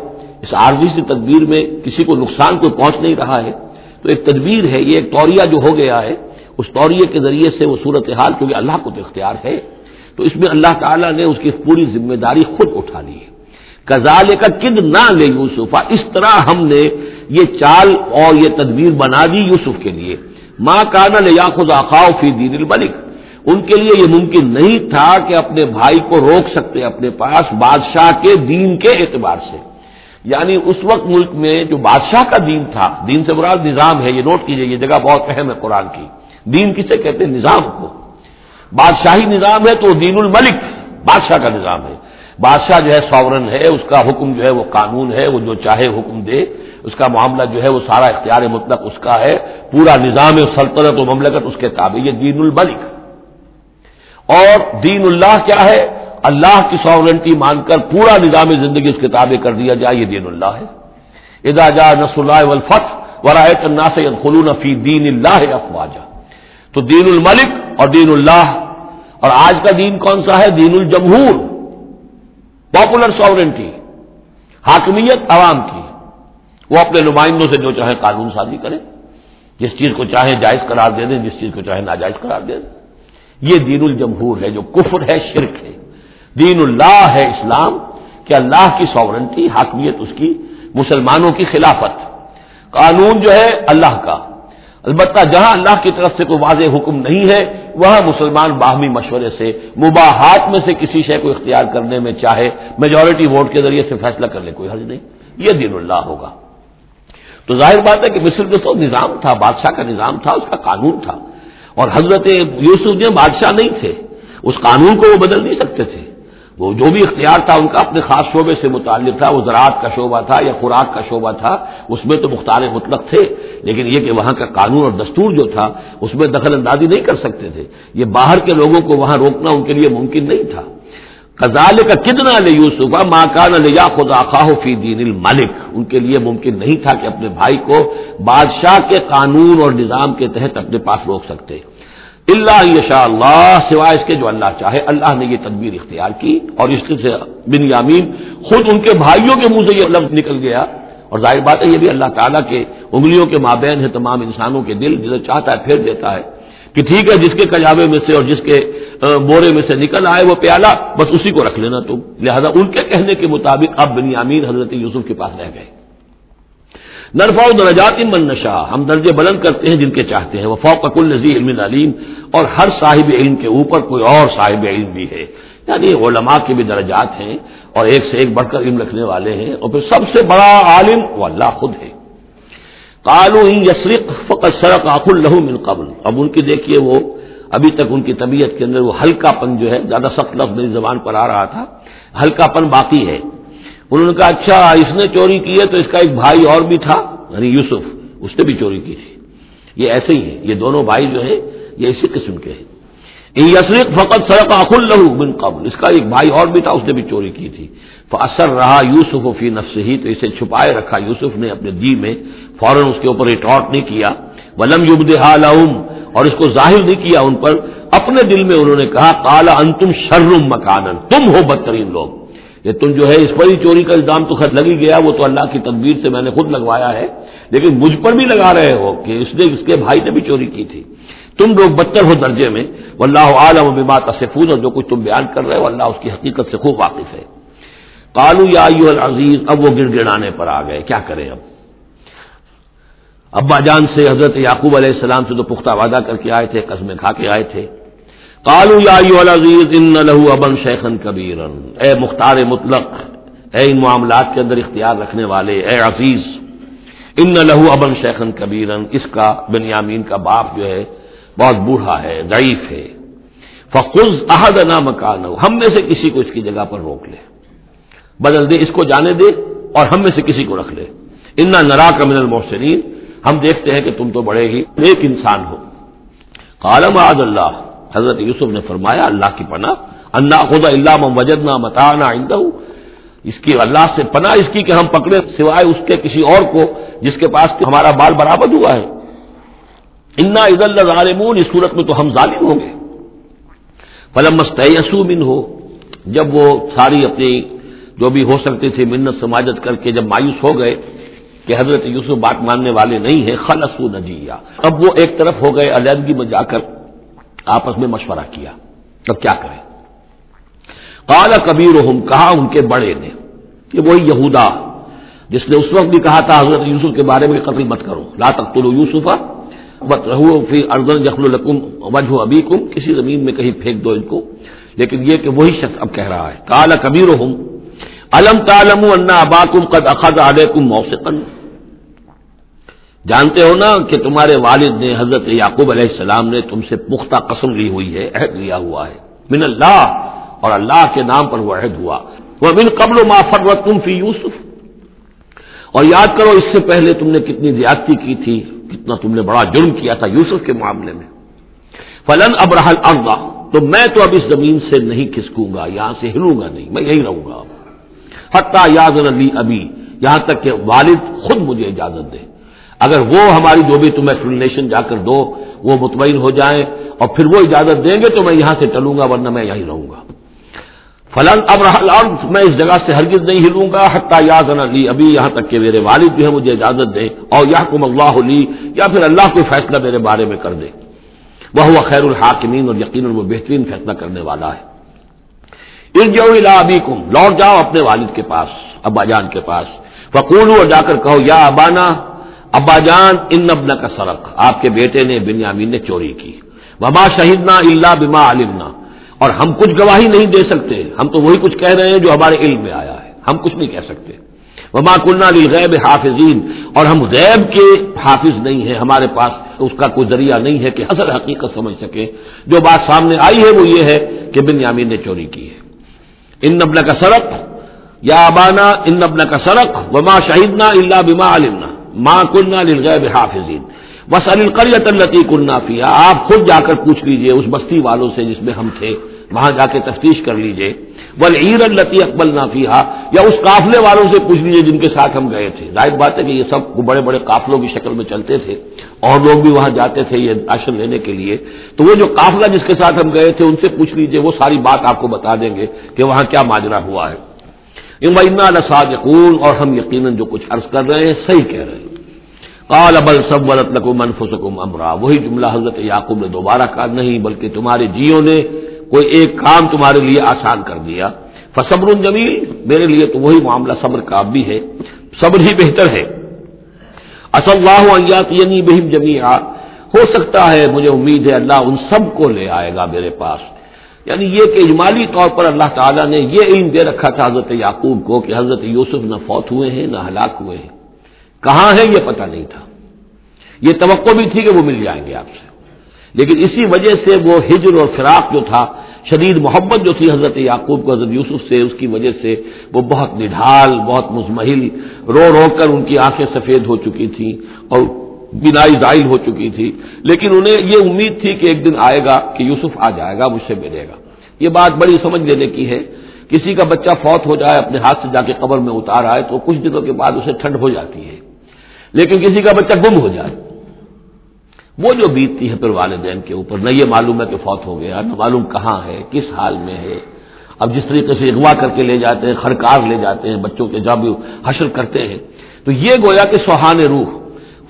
اس عارضی سی تدبیر میں کسی کو نقصان کوئی پہنچ نہیں رہا ہے۔ تو ایک تدبیر ہے، یہ ایک طوریہ جو ہو گیا ہے۔ اس طوریے کے ذریعے سے وہ صورت حال کیونکہ اللہ کو تو اختیار ہے۔ تو اس میں اللہ تعالیٰ نے اس کی پوری ذمہ داری خود اٹھا لی ہے۔ کزال کا کد نہ لے یوسفا اس طرح ہم نے یہ چال اور یہ تدبیر بنا دی یوسف کے لیے۔ ماں کانا لے یا خود آخاؤ فی دین الملک۔ ان کے لیے یہ ممکن نہیں تھا کہ اپنے بھائی کو روک سکتے اپنے پاس بادشاہ کے دین کے اعتبار سے۔ یعنی اس وقت ملک میں جو بادشاہ کا دین تھا، دین سے مراد نظام ہے، یہ نوٹ کیجیے، یہ جگہ بہت اہم ہے قرآن کی۔ دین کسے کہتے ہیں؟ نظام کو۔ بادشاہی نظام ہے تو دین الملک، بادشاہ کا نظام ہے۔ بادشاہ جو ہے سورن ہے، اس کا حکم جو ہے وہ قانون ہے، وہ جو چاہے حکم دے۔ اس کا معاملہ جو ہے وہ سارا اختیار مطلق اس کا ہے۔ پورا نظام سلطنت و مملکت اس کے تابع یہ دین الملک۔ اور دین اللہ کیا ہے؟ اللہ کی ساورنٹی مان کر پورا نظام زندگی اس کتابیں کر دیا جائے، یہ دین اللہ ہے۔ ادا جا نس اللہ ولفت ورائے ناس خلون فی دین اللہ افواجہ تو دین الملک اور دین اللہ۔ اور آج کا دین کون سا ہے؟ دین الجمہور۔ پاپولر ساورنٹی حاکمیت عوام کی۔ وہ اپنے نمائندوں سے جو چاہے قانون سازی کریں جس چیز کو چاہے جائز قرار دے دیں، جس چیز کو چاہے ناجائز قرار دے دیں۔ یہ دین الجمہور ہے، جو کفر ہے، شرک ہے۔ دین اللہ ہے اسلام، کہ اللہ کی ساورنٹی حاکمیت اس کی، مسلمانوں کی خلافت۔ قانون جو ہے اللہ کا۔ البتہ جہاں اللہ کی طرف سے کوئی واضح حکم نہیں ہے، وہاں مسلمان باہمی مشورے سے، مباحات میں سے کسی شے کو اختیار کرنے میں چاہے میجورٹی ووٹ کے ذریعے سے فیصلہ کر لے کوئی حرض نہیں۔ یہ دین اللہ ہوگا۔ تو ظاہر بات ہے کہ مصر کے سو نظام تھا، بادشاہ کا نظام تھا، اس کا قانون تھا۔ اور حضرت یوسف جو بادشاہ نہیں تھے، اس قانون کو وہ بدل نہیں سکتے تھے۔ وہ جو بھی اختیار تھا ان کا، اپنے خاص شعبے سے متعلق تھا، وہ زراعت کا شعبہ تھا یا خوراک کا شعبہ تھا، اس میں تو مختار مطلق تھے، لیکن یہ کہ وہاں کا قانون اور دستور جو تھا، اس میں دخل اندازی نہیں کر سکتے تھے۔ یہ باہر کے لوگوں کو وہاں روکنا ان کے لیے ممکن نہیں تھا۔ کزال کا کتنا لے یوسف ماں کا نہ لیا خدا خواہ فی دین الملک۔ ان کے لیے ممکن نہیں تھا کہ اپنے بھائی کو بادشاہ کے قانون اور نظام کے تحت اپنے پاس روک سکتے۔ اللہ یشا اللہ، سوائے اس کے جو اللہ چاہے، اللہ نے یہ تدبیر اختیار کی اور اس سے بن یامین خود ان کے بھائیوں کے منہ سے یہ لفظ نکل گیا۔ اور ظاہر بات ہے یہ بھی اللہ تعالیٰ کے انگلیوں کے مابین ہے تمام انسانوں کے دل، جسے چاہتا ہے پھیر دیتا ہے کہ ٹھیک ہے، جس کے کجابے میں سے اور جس کے بورے میں سے نکل آئے وہ پیالہ، بس اسی کو رکھ لینا تم لہذا ان کے کہنے کے مطابق اب بن یامین حضرت یوسف کے پاس رہ گئے۔ نرفا درجات من نشا ہم درجے بلند کرتے ہیں جن کے چاہتے ہیں۔ وہ فوق کل نظی علم علیم، اور ہر صاحب علم کے اوپر کوئی اور صاحب علم بھی ہے۔ یعنی علماء کے بھی درجات ہیں، اور ایک سے ایک بڑھ کر علم رکھنے والے ہیں۔ اور پھر سب سے بڑا عالم وہ اللہ خود ہے۔ کالو یسرق فقط سرق آخ الہ من قبل۔ اب ان کی دیکھیے وہ، ابھی تک ان کی طبیعت کے اندر وہ ہلکا پن جو ہے، زیادہ سخت لفظ میری زبان پر آ رہا تھا ہلکا پن باقی ہے۔ انہوں نے کہا اچھا اس نے چوری کی ہے تو اس کا ایک بھائی اور بھی تھا یعنی یوسف، اس نے بھی چوری کی تھی۔ یہ ایسے ہی ہے یہ دونوں بھائی جو ہے یہ اسی قسم کے ہیں۔ یسرق فقط سرق آخ الہ بن قبل، اس کا ایک بھائی اور بھی تھا، اس نے بھی چوری کی تھی۔ اثر رہا یوسف فی نفس ہی تو اسے چھپائے رکھا۔ یوسف نے اپنے جی میں فوراً اس کے اوپر ریٹارٹ نہیں کیا۔ ولم یوب حال اور اس کو ظاہر نہیں کیا ان پر۔ اپنے دل میں انہوں نے کہا کالا انتم شرم مکان تم ہو بدترین لوگ۔ یہ تم جو ہے اس پر ہی چوری کا الزام تو خط لگی گیا، وہ تو اللہ کی تدبیر سے میں نے خود لگوایا ہے۔ لیکن مجھ پر بھی لگا رہے ہو کہ اس نے اس کے بھائی نے بھی چوری کی تھی۔ تم لوگ بدتر ہو درجے میں۔ وہ اللہ عالم و بما تصفون، اور جو کچھ تم بیان کر رہے ہو، اللہ اس کی حقیقت سے خوب واقف ہے۔ کالو یا العزیز، اب وہ گڑ گڑانے پر آ گئے۔ کیا کریں اب؟ ابا جان سے حضرت یعقوب علیہ السلام سے تو پختہ وعدہ کر کے آئے تھے، قسمیں کھا کے آئے تھے۔ کالو یا العزیز ان لہو ابن شیخن کبیر اے مختار مطلق، اے ان معاملات کے اندر اختیار رکھنے والے، اے عزیز ان لہو ابن شیخن کبیرن اس کا، بنیامین کا باپ جو ہے، بہت بوڑھا ہے، ضعیف ہے. فخذ احد نہ مکان ہم میں سے کسی کو اس کی جگہ پر روک لے. بدل دے، اس کو جانے دے اور ہم میں سے کسی کو رکھ لے. انا نرا کا من المحسنین ہم دیکھتے ہیں کہ تم تو بڑے ہی ایک انسان ہو. کالم آد اللہ. حضرت یوسف نے فرمایا، اللہ کی پناہ اللہ خدا اللہ وجدنا متانا آئندہ اس کی، اللہ سے پناہ اس کی کہ ہم پکڑے، سوائے اس کے کسی اور کو جس کے پاس ہمارا بال برابر ہوا ہے۔ انا عید اللہ ظالمون اس صورت میں تو ہم ظالم ہوں گے۔ فلم مستیسو من ہو جب وہ ساری اپنی جو بھی ہو سکتی تھی، منت سماجت کر کے جب مایوس ہو گئے کہ حضرت یوسف بات ماننے والے نہیں ہیں خلص نجیہ۔ اب وہ ایک طرف ہو گئے علیحدگی میں جا کر آپس میں مشورہ کیا۔ تب کیا کریں؟ کالا کبیر کہا ان کے بڑے نے کہ وہی یہودا، جس نے اس وقت بھی کہا تھا حضرت یوسف کے بارے میں قتل مت کرو، لا تک یوسف بت رہو پھر اردن جخل القم وجہ ابھی کم کسی زمین میں کہیں پھینک دو ان کو۔ لیکن یہ کہ وہی شخص اب کہہ رہا ہے۔ کالا کبیر علم تالم انا اباکم قد اخذ علیکم موسقن جانتے ہو نا کہ تمہارے والد نے حضرت یعقوب علیہ السلام نے تم سے پختہ قسم لی ہوئی ہے، عہد لیا ہوا ہے۔ من اللہ، اور اللہ کے نام پر وہ عہد ہوا۔ وہ من قبل ما فرت تم فی یوسف اور یاد کرو، اس سے پہلے تم نے کتنی زیادتی کی تھی، کتنا تم نے بڑا جرم کیا تھا یوسف کے معاملے میں۔ فلن ابراہل اردا تو میں تو اب اس زمین سے نہیں کھسکوں گا، یہاں سے ہلوں گا نہیں، میں یہی رہوں گا۔ حتیٰ یاد علی ابھی یہاں تک کہ والد خود مجھے اجازت دے۔ اگر وہ ہماری جو بھی تمہیں ایکسپلینیشن جا کر دو، وہ مطمئن ہو جائیں اور پھر وہ اجازت دیں گے تو میں یہاں سے چلوں گا، ورنہ میں یہیں رہوں گا۔ فلن اب رہا میں اس جگہ سے ہرگز نہیں ہلوں گا، حتیٰ یاد علی ابھی یہاں تک کہ میرے والد جو ہے مجھے اجازت دیں۔ اور یا کم اللہ لی، یا پھر اللہ کوئی فیصلہ میرے بارے میں کر دے۔ وہ ہوا خیر الحاکمین، اور یقیناً وہ بہترین فیصلہ کرنے والا ہے۔ ارجو الا ابھی لوٹ جاؤ اپنے والد کے پاس، ابا جان کے پاس۔ فکول اور جا کر کہو، یا ابانا ابا جان ان ابن کا سرق، آپ کے بیٹے نے بنیامین نے چوری کی۔ وما شہیدنا اللہ بما علمنا۔ اور ہم کچھ گواہی نہیں دے سکتے، ہم تو وہی کچھ کہہ رہے ہیں جو ہمارے علم میں آیا ہے۔ ہم کچھ نہیں کہہ سکتے۔ وما کنہ غیب حافظین۔ اور ہم غیب کے حافظ نہیں ہیں، ہمارے پاس اس کا کوئی ذریعہ نہیں ہے کہ اصل حقیقت سمجھ سکے۔ جو بات سامنے آئی ہے وہ یہ ہے کہ بن یامین نے چوری کی ہے۔ ان نبل کا سڑک یا ابانا، ان نبل کا سڑک وما شہیدنا اللہ بما علمنا۔ ماں کنہ للغیب حافظین بس القریت التی کنہ فیا آپ خود جا کر پوچھ لیجیے اس بستی والوں سے جس میں ہم تھے۔ وہاں جا کے تفتیش کر لیجیے۔ بل عیر التی اکبل نافیہ یا اس قافلے والوں سے پوچھ لیجیے جن کے ساتھ ہم گئے تھے۔ ظاہر بات ہے کہ یہ سب بڑے بڑے قافلوں کی شکل میں چلتے تھے۔ اور لوگ بھی وہاں جاتے تھے یہ راشن لینے کے لیے۔ تو وہ جو قافلہ جس کے ساتھ ہم گئے تھے ان سے پوچھ لیجیے، وہ ساری بات آپ کو بتا دیں گے کہ وہاں کیا ماجرا ہوا ہے۔ اور ہم یقیناً جو کچھ عرض کر رہے ہیں صحیح کہہ رہے ہیں۔ قال بل سبولت لکم انفسکم امرا، وہی جملہ حضرت یعقوب نے دوبارہ کہا، نہیں بلکہ تمہارے جیوں نے کوئی ایک کام تمہارے لیے آسان کر دیا۔ فصبر جمیل، میرے لیے تو وہی معاملہ صبر کا بھی ہے۔ صبر ہی بہتر ہے۔ اصل اللہ یعنی بہم جمی ہو سکتا ہے، مجھے امید ہے اللہ ان سب کو لے آئے گا میرے پاس۔ یعنی یہ کہ اجمالی طور پر اللہ تعالیٰ نے یہ علم دے رکھا تھا حضرت یعقوب کو کہ حضرت یوسف نہ فوت ہوئے ہیں، نہ ہلاک ہوئے ہیں۔ کہاں ہے یہ پتہ نہیں تھا۔ یہ توقع بھی تھی کہ وہ مل جائیں گے آپ سے۔ لیکن اسی وجہ سے وہ ہجر اور فراق جو تھا، شدید محبت جو تھی حضرت یعقوب کو، حضرت یوسف سے، اس کی وجہ سے وہ بہت نڈھال، بہت مزمحل، رو رو کر ان کی آنکھیں سفید ہو چکی تھیں اور بینائی زائل ہو چکی تھی۔ لیکن انہیں یہ امید تھی کہ ایک دن آئے گا کہ یوسف آ جائے گا، مجھ سے ملے گا۔ یہ بات بڑی سمجھ لینے کی ہے۔ کسی کا بچہ فوت ہو جائے، اپنے ہاتھ سے جا کے قبر میں اتار آئے، تو کچھ دنوں کے بعد اسے ٹھنڈ ہو جاتی ہے۔ لیکن کسی کا بچہ گم ہو جائے۔ وہ جو بیتتی ہے پھر والدین کے اوپر، نہ یہ معلوم ہے کہ فوت ہو گیا، نہ معلوم کہاں ہے، کس حال میں ہے۔ اب جس طریقے سے اغوا کر کے لے جاتے ہیں، خرکار لے جاتے ہیں، بچوں کے جب حشر کرتے ہیں۔ تو یہ گویا کہ سہان روح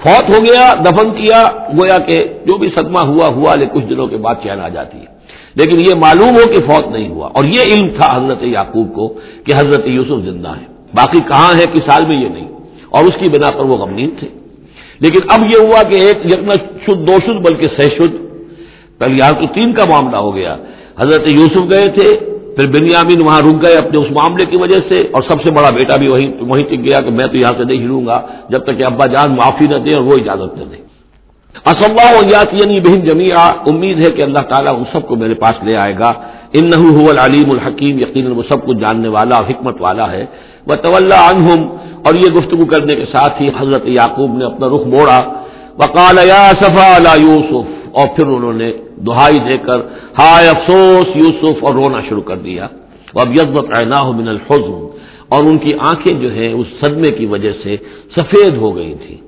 فوت ہو گیا، دفن کیا، گویا کہ جو بھی صدمہ ہوا ہوا لے کچھ دنوں کے بعد چین آ جاتی ہے۔ لیکن یہ معلوم ہو کہ فوت نہیں ہوا۔ اور یہ علم تھا حضرت یعقوب کو کہ حضرت یوسف زندہ ہے باقی کہاں ہے کس حال میں یہ نہیں۔ اور اس کی بنا پر وہ غمگین تھے۔ لیکن اب یہ ہوا کہ ایک یکنا شد دو شد بلکہ سہ شد پہلے یہاں تو تین کا معاملہ ہو گیا۔ حضرت یوسف گئے تھے۔ پھر بنیامین وہاں رک گئے اپنے اس معاملے کی وجہ سے اور سب سے بڑا بیٹا بھی وہیں وہیں ٹک گیا کہ میں تو یہاں سے نہیں ہلوں گا، جب تک کہ ابا جان معافی نہ دیں اور وہ اجازت نہ دیں۔ اسلّہ یعنی بہن جمیا امید ہے کہ اللہ تعالیٰ ان سب کو میرے پاس لے آئے گا۔ ان نحو العلیم الحکیم یقین وہ سب کو جاننے والا اور حکمت والا ہے۔ وہ طول عنہم، اور یہ گفتگو کرنے کے ساتھ ہی حضرت یعقوب نے اپنا رخ موڑا۔ وقال یا صفا لا یوسف۔ اور پھر انہوں نے دہائی دے کر، ہائے افسوس، یوسف، اور رونا شروع کر دیا۔ اب یزبت من الحزن۔ اور ان کی آنکھیں جو ہیں، اس صدمے کی وجہ سے سفید ہو گئی تھیں۔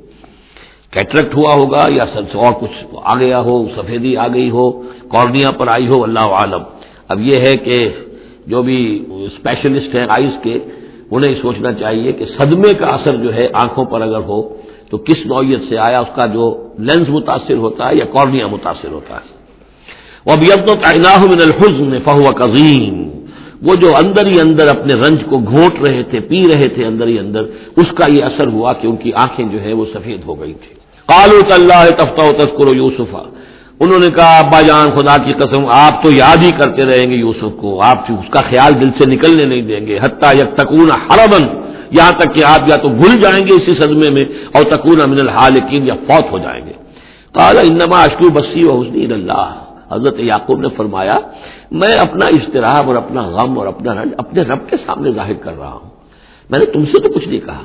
کیٹریکٹ ہوا ہوگا یا سب سے اور کچھ آ گیا ہو، سفیدی آ گئی ہو کارنیا پر آئی ہو اللہ عالم۔ اب یہ ہے کہ جو بھی اسپیشلسٹ ہیں آئس کے، انہیں سوچنا چاہیے کہ صدمے کا اثر جو ہے آنکھوں پر اگر ہو تو کس نوعیت سے آیا اس کا جو لینس متاثر ہوتا ہے یا کارنیا متاثر ہوتا ہے؟ وہ اب تو تعیناہ من الحزن فہو قزیم وہ جو اندر ہی اندر اپنے رنج کو گھونٹ رہے تھے، پی رہے تھے اندر ہی اندر، اس کا یہ اثر ہوا کہ ان کی آنکھیں جو ہے وہ سفید ہو گئی تھی کالو اللہ تفتہ تسکر یوسفا انہوں نے کہا، ابا جان، خدا کی قسم، آپ تو یاد ہی کرتے رہیں گے یوسف کو، آپ اس کا خیال دل سے نکلنے نہیں دیں گے۔ حتیٰ یک تکون ہربن یہاں تک کہ آپ یا تو بھول جائیں گے اسی صدمے میں اور تکون امن الحالکین یا فوت ہو جائیں گے۔ کالا انما اشکو بسی و حسنی اللہ۔ حضرت یعقوب نے فرمایا، میں اپنا اشتراک اور اپنا غم اور اپنا رنج اپنے رب کے سامنے ظاہر کر رہا ہوں۔ میں نے تم سے تو کچھ نہیں کہا۔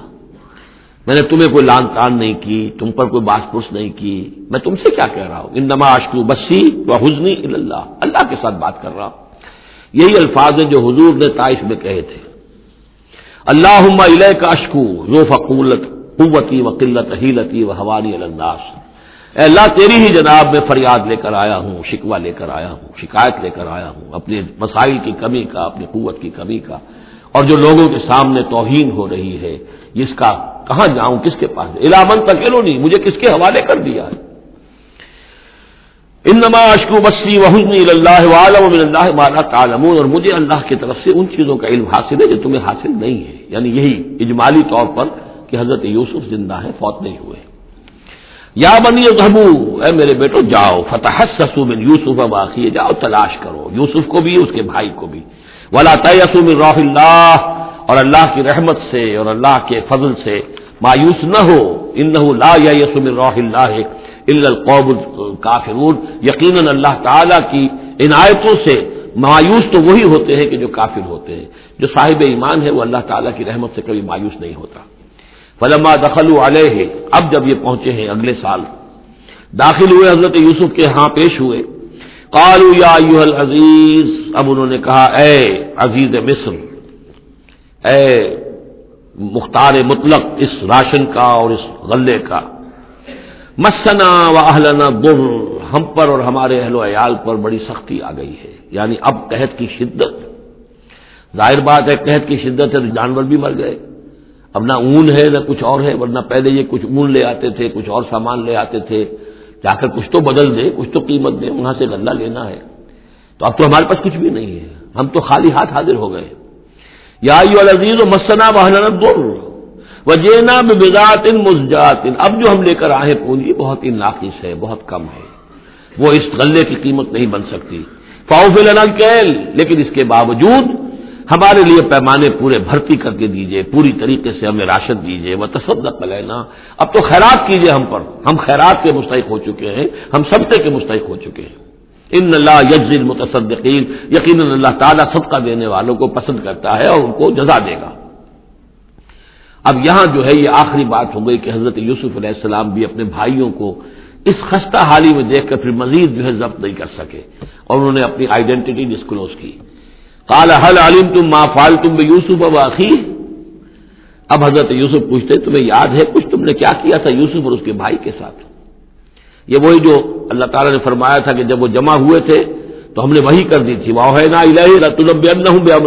میں نے تمہیں کوئی لان تان نہیں کی، تم پر کوئی باس پرس نہیں کی۔ میں تم سے کیا کہہ رہا ہوں؟ ان نما اشکو بسی و حسنی اللہ۔ اللہ کے ساتھ بات کر رہا ہوں۔ یہی الفاظ ہیں جو حضور نے تائش میں کہے تھے۔ اللہ علیہ کا اشکو رو فقولت قوتی و قلت ہیلتی و حوانی النداس اے اللہ، تیری ہی جناب میں فریاد لے کر آیا ہوں، شکوہ لے کر آیا ہوں، شکایت لے کر آیا ہوں، اپنے مسائل کی کمی کا، اپنی قوت کی کمی کا۔ اور جو لوگوں کے سامنے توہین ہو رہی ہے، اس کا کہاں جاؤں، کس کے پاس؟ علامن تکیلو نہیں مجھے کس کے حوالے کر دیا ہے؟ انما اشکو بسی وحسنی اللہ عالم اللہ مالا تعالمون اور مجھے اللہ کی طرف سے ان چیزوں کا علم حاصل ہے جو تمہیں حاصل نہیں ہے۔ یعنی یہی اجمالی طور پر کہ حضرت یوسف زندہ ہے فوت نہیں ہوئے۔ یا بنی ابو اے میرے بیٹو، جاؤ فتح سسو من یوسف باقی جاؤ، تلاش کرو۔ یوسف کو بھی، اس کے بھائی کو بھی۔ ولا تیسو من اللہ، اور اللہ کی رحمت سے، اور اللہ کے فضل سے۔ مایوس نہ ہو ان لا یس من راہ اللہ القوب کافرون، یقیناً اللہ تعالی کی عنایتوں سے مایوس تو وہی ہوتے ہیں کہ جو کافر ہوتے ہیں۔ جو صاحب ایمان ہے، وہ اللہ تعالیٰ کی رحمت سے کبھی مایوس نہیں ہوتا۔ فلما دخل علیہ، اب جب یہ پہنچے ہیں اگلے سال، داخل ہوئے حضرت یوسف کے ہاں پیش ہوئے۔ کالو یا العزیز، اب انہوں نے کہا، اے عزیز مصر، اے مختار مطلق، اس راشن کا اور اس غلے کا مسنا و اہلنا گر ہم پر اور ہمارے اہل و عیال پر بڑی سختی آ گئی ہے۔ یعنی اب قحط کی شدت۔ ظاہر بات ہے قحط کی شدت ہے تو جانور بھی مر گئے۔ اب نہ اون ہے نہ کچھ اور ہے، ورنہ پہلے یہ کچھ اون لے آتے تھے، کچھ اور سامان لے آتے تھے۔ جا کر کچھ تو بدل دے، کچھ تو قیمت دے، وہاں سے گندہ لینا ہے۔ تو اب تو ہمارے پاس کچھ بھی نہیں ہے۔ ہم تو خالی ہاتھ حاضر ہو گئے۔ یا عزیز و مسنا بہنا دور وجینا بزات ان اب جو ہم لے کر آئے پونجی بہت ہی ناقص ہے، بہت کم ہے۔ وہ اس غلے کی قیمت نہیں بن سکتی۔ فاؤف کیل لیکن اس کے باوجود ہمارے لیے پیمانے پورے بھرتی کر کے دیجیے پوری طریقے سے ہمیں راشد دیجیے وہ تصدق لینا اب تو خیرات کیجیے ہم پر۔ ہم خیرات کے مستحق ہو چکے ہیں، ہم سبتے کے مستحق ہو چکے ہیں۔ ان اللہ یج المتصدقین، یقیناً اللہ تعالیٰ صدقہ دینے والوں کو پسند کرتا ہے اور ان کو جزا دے گا۔ اب یہاں جو ہے یہ آخری بات ہو گئی کہ حضرت یوسف علیہ السلام بھی اپنے بھائیوں کو اس خستہ حالی میں دیکھ کر پھر مزید جو ہے ضبط نہیں کر سکے اور انہوں نے اپنی آئیڈینٹی ڈسکلوز کی۔ کال حل عالم تم ما فال تم بے یوسف اب آخی اب حضرت یوسف پوچھتے، تمہیں یاد ہے کچھ؟ تم نے کیا کیا تھا یوسف اور اس کے بھائی کے ساتھ؟ یہ وہی جو اللہ تعالیٰ نے فرمایا تھا کہ جب وہ جمع ہوئے تھے تو ہم نے وہی کر دی تھی واہ نا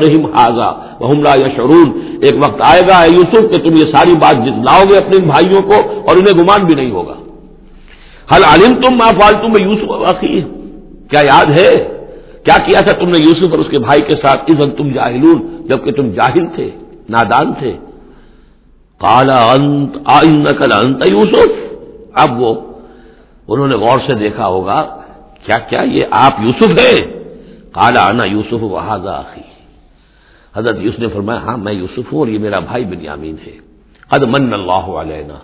رحیم حاضا لا یا ایک وقت آئے گا یوسف، کہ تم یہ ساری بات جتلاؤ گے اپنے بھائیوں کو اور انہیں گمان بھی نہیں ہوگا۔ حل عالم تم ما فال تم یوسف واقعی کیا یاد ہے؟ کیا کیا تھا تم نے یوسف اور اس کے بھائی کے ساتھ؟ اس تم جاہلون، جبکہ تم جاہل تھے، نادان تھے۔ کالا انت نقل انت یوسف اب وہ، انہوں نے غور سے دیکھا ہوگا کیا کیا یہ آپ یوسف ہے کالا آنا یوسف وہاضا آخی حضرت یوسف نے فرمایا ہاں میں یوسف ہوں اور یہ میرا بھائی بنیامین ہے۔ قد من اللہ علینا۔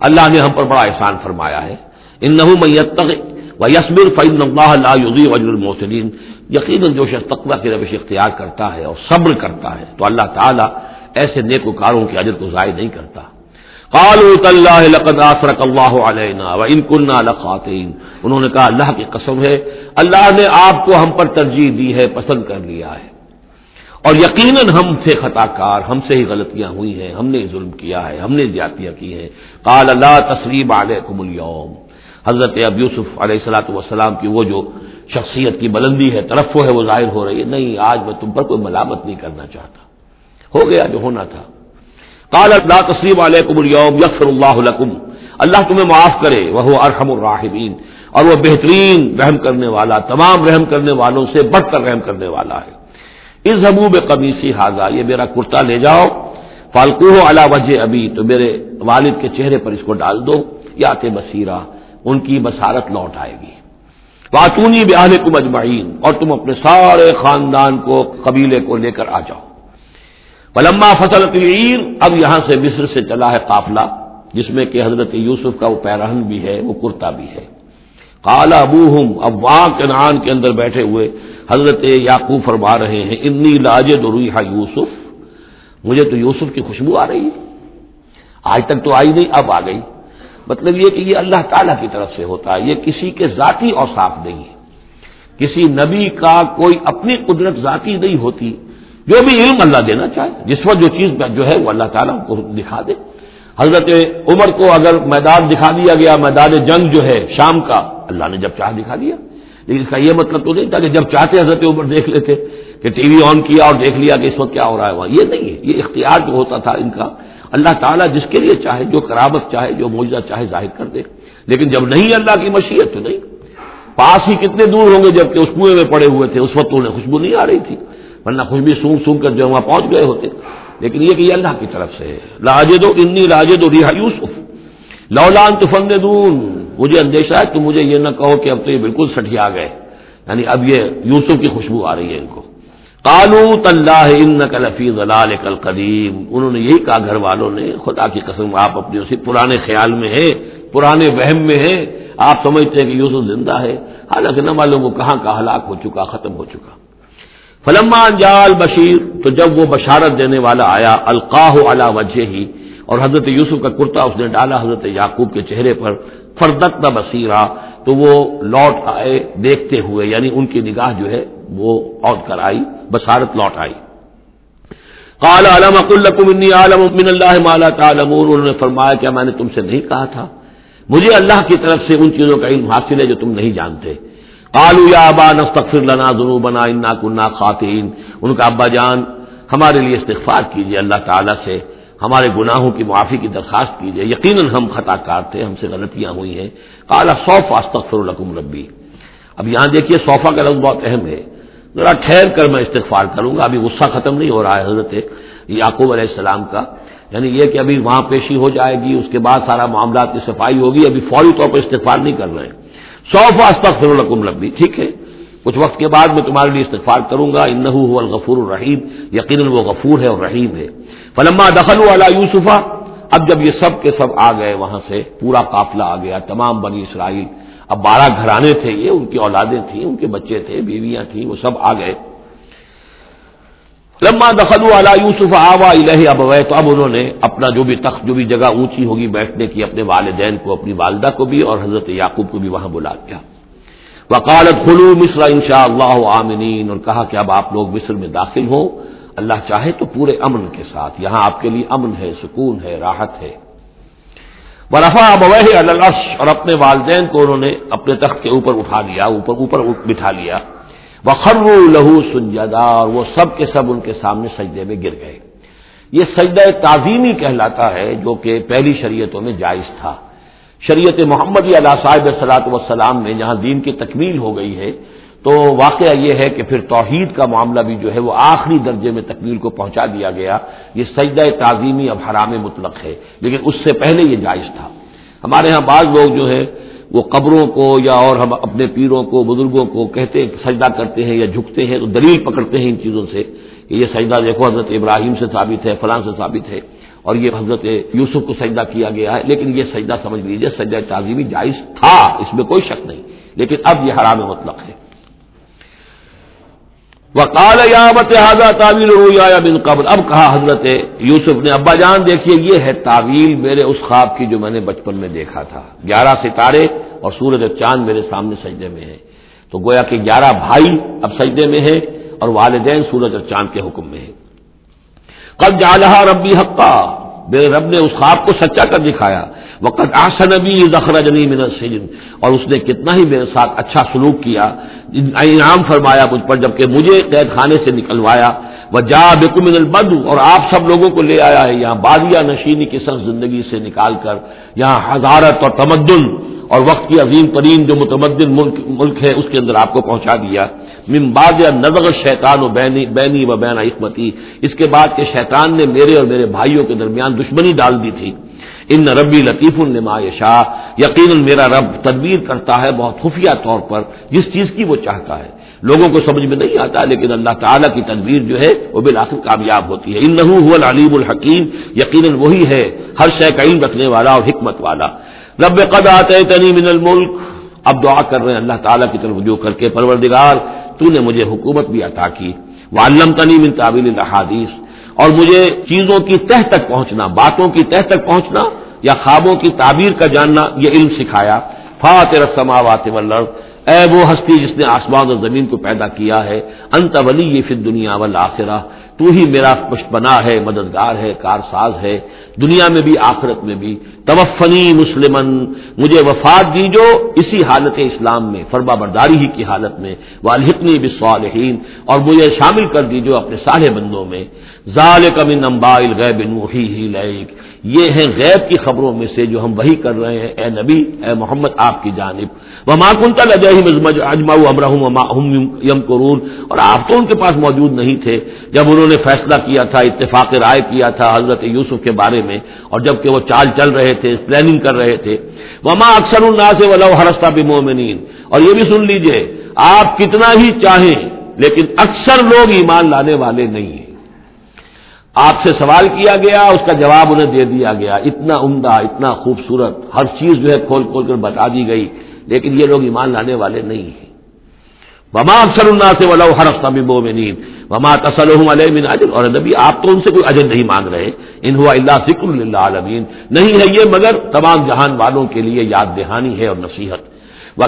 اللہ نے ہم پر بڑا احسان فرمایا ہے۔ ان نہ میت و یسبر فعین اللہ اللہ وجر المحسنین۔ یقیناً جو شخص تقوی کی روش اختیار کرتا ہے اور صبر کرتا ہے، تو اللہ تعالیٰ ایسے نیک وکاروں کے اجر کو ضائع نہیں کرتا۔ قالوا لقد آسرک اللہ علینا و ان کننا لخاتین انہوں نے کہا، اللہ کی قسم ہے، اللہ نے آپ کو ہم پر ترجیح دی ہے، پسند کر لیا ہے۔ اور یقیناً ہم سے خطا کار، ہم سے ہی غلطیاں ہوئی ہیں، ہم نے ظلم کیا ہے، ہم نے زیادتیاں کی ہیں۔ قال اللہ تسلیم علیکم اليوم۔ حضرت اب یوسف علیہ السلاۃ والسلام کی وہ جو شخصیت کی بلندی ہے طرف ہے، وہ ظاہر ہو رہی ہے، نہیں، آج میں تم پر کوئی ملامت نہیں کرنا چاہتا۔ ہو گیا جو ہونا تھا۔ کال اللہ تسلیم علیکم اليوم یکفر اللہ لکم۔ اللہ تمہیں معاف کرے وہ ارحم الراحمین۔ اور وہ بہترین رحم کرنے والا، تمام رحم کرنے والوں سے بڑھ کر رحم کرنے والا ہے۔ اس حبوب قمیصی حاضہ یہ میرا کرتا لے جاؤ۔ فالکو علا وجہ ابھی تو میرے والد کے چہرے پر اس کو ڈال دو۔ یا تے بصیرہ، ان کی بصارت لوٹ آئے گی۔ باتونی بیاہ کم اجمعین، اور تم اپنے سارے خاندان کو، قبیلے کو لے کر آ جاؤ۔ پلما فصل عیر اب یہاں سے مصر سے چلا ہے قافلہ، جس میں کہ حضرت یوسف کا وہ پیرہن بھی ہے، وہ کرتا بھی ہے۔ کالا ابو ہوں اب وہاں کنان کے اندر بیٹھے ہوئے حضرت یاقوب فرما رہے ہیں، انی لاج رویحا یوسف، مجھے تو یوسف کی خوشبو آ رہی ہے۔ آج تک تو آئی نہیں، اب آ گئی۔ مطلب یہ کہ یہ اللہ تعالیٰ کی طرف سے ہوتا ہے، یہ کسی کے ذاتی اور صاف نہیں ہے۔ کسی نبی کا کوئی اپنی قدرت ذاتی نہیں ہوتی جو بھی علم اللہ دینا چاہے، جس وقت جو چیز جو ہے وہ اللہ تعالیٰ کو دکھا دے۔ حضرت عمر کو اگر میدان دکھا دیا گیا، میدان جنگ جو ہے شام کا، اللہ نے جب چاہ دکھا دیا۔ لیکن اس کا یہ مطلب تو نہیں تھا کہ جب چاہتے حضرت عمر دیکھ لیتے کہ ٹی وی آن کیا اور دیکھ لیا کہ اس وقت کیا ہو رہا ہے وہاں۔ یہ نہیں ہے، یہ اختیار جو ہوتا تھا ان کا، اللہ تعالیٰ جس کے لیے چاہے، جو کرامت چاہے، جو موجودہ چاہے ظاہر کر دے۔ لیکن جب نہیں اللہ کی مشیت تو نہیں۔ پاس ہی کتنے دور ہوں گے جبکہ اس کنویں میں پڑے ہوئے تھے، اس وقت انہیں خوشبو نہیں آ رہی تھی۔ ورنہ خوشبو سونگ سونگ کر جو وہاں پہنچ گئے ہوتے۔ لیکن یہ کہ یہ اللہ کی طرف سے ہے۔ لاجد و انی لاجد و ریحا یوسف۔ لولان تو دون مجھے اندیشہ ہے تو مجھے یہ نہ کہو کہ اب تو یہ بالکل سٹیا گئے۔ یعنی اب یہ یوسف کی خوشبو آ رہی ہے ان کو۔ کالو طلّہ ان کلفی ضلال کل قدیم انہوں نے یہی کہا گھر والوں نے، خدا کی قسم، آپ اپنے اسی پرانے خیال میں ہیں، پرانے وہم میں ہیں۔ آپ سمجھتے ہیں کہ یوسف زندہ ہے۔ حالانکہ نہ معلوم وہ کہاں کا ہلاک ہو چکا، ختم ہو چکا۔ فلما جال بشیر تو جب وہ بشارت دینے والا آیا، القاہ علا وجہ ہی اور حضرت یوسف کا کرتا اس نے ڈالا حضرت یعقوب کے چہرے پر فردت نہ بصیرہ تو وہ لوٹ آئے دیکھتے ہوئے یعنی ان کی نگاہ جو ہے، وہ عود کر آئی بصارت لوٹ آئی۔ قال، علم انی عالم من اللہ مالا تعلمون، انہوں نے فرمایا کیا میں نے تم سے نہیں کہا تھا۔ مجھے اللہ کی طرف سے ان چیزوں کا علم حاصل ہے جو تم نہیں جانتے۔ قالوا یا ابا نستغفر لنا ذنوبنا انا كنا خاطئين ان کا ابا جان، ہمارے لیے استغفار کیجیے اللہ تعالی سے ہمارے گناہوں کی معافی کی درخواست کیجیے یقیناً ہم خطا کار تھے، ہم سے غلطیاں ہوئی ہیں۔ کالا صوف استغفر لکم ربی۔ اب یہاں دیکھیے صوفہ کا لفظ بہت اہم ہے۔ ذرا ٹھہر کر میں استغفار کروں گا، ابھی غصہ ختم نہیں ہو رہا ہے حضرت یعقوب علیہ السلام کا۔ یعنی یہ کہ ابھی وہاں پیشی ہو جائے گی، اس کے بعد سارا معاملات کی صفائی ہوگی، ابھی فوری طور پر استغفار نہیں کر رہے۔ ہیں سوف استغفر لکم ربی۔ ٹھیک ہے؟ کچھ وقت کے بعد میں تمہارے لیے استغفار کروں گا۔ ان الغفور الرحیم۔ یقیناً وہ غفور ہے اور رحیم ہے۔ فلما دخل والا یوسفا۔ اب جب یہ سب کے سب آ گئے وہاں سے، پورا قافلہ آ گیا۔ تمام بنی اسرائیل۔ اب بارہ گھرانے تھے یہ، ان کی اولادیں تھیں، ان کے بچے تھے، بیویاں تھیں، وہ سب آ گئے۔ لما دخل والا یوسف آوا الہ اب تو اب انہوں نے اپنا جو بھی تخت، جو بھی جگہ اونچی ہوگی بیٹھنے کی، اپنے والدین کو، اپنی والدہ کو بھی اور حضرت یعقوب کو بھی وہاں بلا دیا وکالت خلو مصر ان شاء اللہ عامنین اور کہا کہ اب آپ لوگ مصر میں داخل ہوں۔ اللہ چاہے تو پورے امن کے ساتھ، یہاں آپ کے لیے امن ہے، سکون ہے، راحت ہے۔ برفا ابوہ الش اور اپنے والدین کو انہوں نے اپنے تخت کے اوپر اٹھا لیا، اوپر اوپر بٹھا لیا۔ وخر لہو سنجدا اور وہ سب کے سب ان کے سامنے سجدے میں گر گئے۔ یہ سجدہ تعظیمی کہلاتا ہے جو کہ پہلی شریعتوں میں جائز تھا۔ شریعت محمد علیہ صاحب صلاحت وسلام میں جہاں دین کی تکمیل ہو گئی ہے، تو واقعہ یہ ہے کہ پھر توحید کا معاملہ بھی جو ہے وہ آخری درجے میں تکمیل کو پہنچا دیا گیا۔ یہ سجدہ تعظیمی اب حرام مطلق ہے، لیکن اس سے پہلے یہ جائز تھا۔ ہمارے ہاں بعض لوگ جو ہے وہ قبروں کو یا اور ہم اپنے پیروں کو، بزرگوں کو کہتے، سجدہ کرتے ہیں یا جھکتے ہیں تو دلیل پکڑتے ہیں ان چیزوں سے کہ یہ سجدہ دیکھو، حضرت ابراہیم سے ثابت ہے، فلاں سے ثابت ہے اور یہ حضرت یوسف کو سجدہ کیا گیا ہے، لیکن یہ سجدہ سمجھ لیجیے سجدہ تعظیمی جائز تھا، اس میں کوئی شک نہیں، لیکن اب یہ حرام مطلق ہے۔ وکال تعویل رویا بن قبل۔ اب کہا حضرت یوسف نے، ابا جان دیکھیے، یہ ہے تعویل میرے اس خواب کی جو میں نے بچپن میں دیکھا تھا۔ گیارہ ستارے اور سورج اور چاند میرے سامنے سجدے میں ہے تو گویا کہ گیارہ بھائی اب سجدے میں ہے اور والدین سورج اور چاند کے حکم میں ہے قد جالہ ربی حقا، میرے رب نے اس خواب کو سچا کر دکھایا۔ وقت آسن ابھی ذخر جنی من سجن اور اس نے کتنا ہی میرے ساتھ اچھا سلوک کیا۔ انعام فرمایا مجھ پر جبکہ مجھے قید خانے سے نکلوایا۔ وہ جا بےکمن البد اور آپ سب لوگوں کو لے آیا ہے۔ یہاں بادیا نشینی کی سخت زندگی سے نکال کر۔ یہاں حضارت اور تمدن اور وقت کی عظیم ترین جو متمدن ملک ملک ہے، اس کے اندر آپ کو پہنچا دیا۔ ممباد نظر شیطان و بینی بینی و بین حکمتی اس کے بعد کہ شیطان نے میرے اور میرے بھائیوں کے درمیان دشمنی ڈال دی تھی۔ ان ربی لطیف النما شاہ یقین میرا رب تدبیر کرتا ہے بہت خفیہ طور پر، جس چیز کی وہ چاہتا ہے۔ لوگوں کو سمجھ میں نہیں آتا، لیکن اللہ تعالیٰ کی تدبیر جو ہے وہ بالآخر کامیاب ہوتی ہے۔ ان نحو العلیم الحکیم۔ یقیناً وہی ہے ہر شے کا علم رکھنے والا اور حکمت والا۔ رب قد آتے تنی من الملک۔ اب دعا کر رہے ہیں اللہ تعالیٰ کی طرف رجوع کر کے، پروردگار، تو نے مجھے حکومت بھی عطا کی۔ وہ علم تنی من تعبیل الحادیث اور مجھے چیزوں کی تہ تک پہنچنا، باتوں کی تہ تک پہنچنا یا خوابوں کی تعبیر کا جاننا، یہ علم سکھایا۔ فاتر السماوات والارض، اے وہ ہستی جس نے آسمان اور زمین کو پیدا کیا ہے، انت ولی یہ پھر دنیا والآخرہ۔ تو ہی میرا پشپنا ہے، مددگار ہے، کارساز ہے، دنیا میں بھی، آخرت میں بھی۔ توفنی مسلمن مجھے وفات دیجو اسی حالت اسلام میں، فرما برداری ہی کی حالت میں۔ والحقنی بصالحین اور مجھے شامل کر دیجو اپنے سارے بندوں میں۔ ظال کمن امبائل غیب نوحی ہی لائک یہ ہیں غیب کی خبروں میں سے جو ہم وہی کر رہے ہیں۔ اے نبی، اے محمد، آپ کی جانب۔ وہ ماکن تل اجما امرحم یم قرون اور آپ تو ان کے پاس موجود نہیں تھے جب انہوں نے فیصلہ کیا تھا، اتفاق رائے کیا تھا حضرت یوسف کے بارے میں۔ اور جبکہ وہ چال چل رہے تھے پلاننگ کر رہے تھے۔ وما اکثر النا سے ولو ہرستا بمومنین اور یہ بھی سن لیجیے، آپ کتنا ہی چاہیں، لیکن اکثر لوگ ایمان لانے والے نہیں ہیں۔ آپ سے سوال کیا گیا، اس کا جواب انہیں دے دیا گیا۔ اتنا عمدہ، اتنا خوبصورت، ہر چیز جو ہے کھول کھول کر بتا دی گئی، لیکن یہ لوگ ایمان لانے والے نہیں ہیں۔ وما اکثر اللہ سے ولو ہر ہفتہ بھی میں نیند وما علیہ من اجر اور نبی، آپ تو ان سے کوئی اجر نہیں مانگ رہے۔ ان ہوا اللہ ذکر اللہ عالمین نہیں ہے یہ، مگر تمام جہان والوں کے لیے یاد دہانی ہے اور نصیحت۔ وہ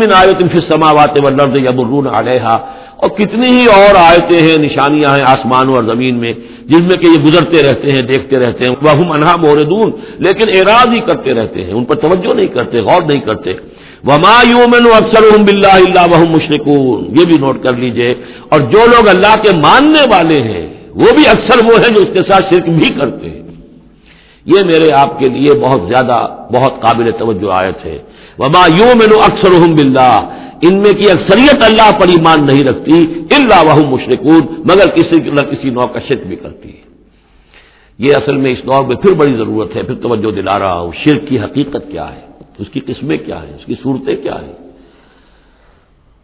من آیت فی السماوات والارض یمرون علیہا اور کتنی ہی اور آیتیں ہیں، نشانیاں ہیں آسمانوں اور زمین میں، جن میں کہ یہ گزرتے رہتے ہیں، دیکھتے رہتے ہیں وہ انہا موردون، لیکن اعراض ہی کرتے رہتے ہیں، ان پر توجہ نہیں کرتے، غور نہیں کرتے۔ وما یومن اکثر بلّہ اللہ وہ مشرقون یہ بھی نوٹ کر لیجیے۔ اور جو لوگ اللہ کے ماننے والے ہیں، وہ بھی اکثر وہ ہیں جو اس کے ساتھ شرک بھی کرتے ہیں۔ یہ میرے آپ کے لیے بہت زیادہ بہت قابل توجہ آیت ہے۔ وما یومن اکثر ان میں کی اکثریت اللہ پر ایمان نہیں رکھتی اللہ وہ مشرقون مگر کسی نہ کسی نو کا شرک بھی کرتی ہے۔ یہ اصل میں اس دور میں پھر بڑی ضرورت ہے، پھر توجہ دلا رہا ہوں۔ شرک کی حقیقت کیا ہے؟ اس کی قسمیں کیا ہیں؟ اس کی صورتیں کیا ہیں؟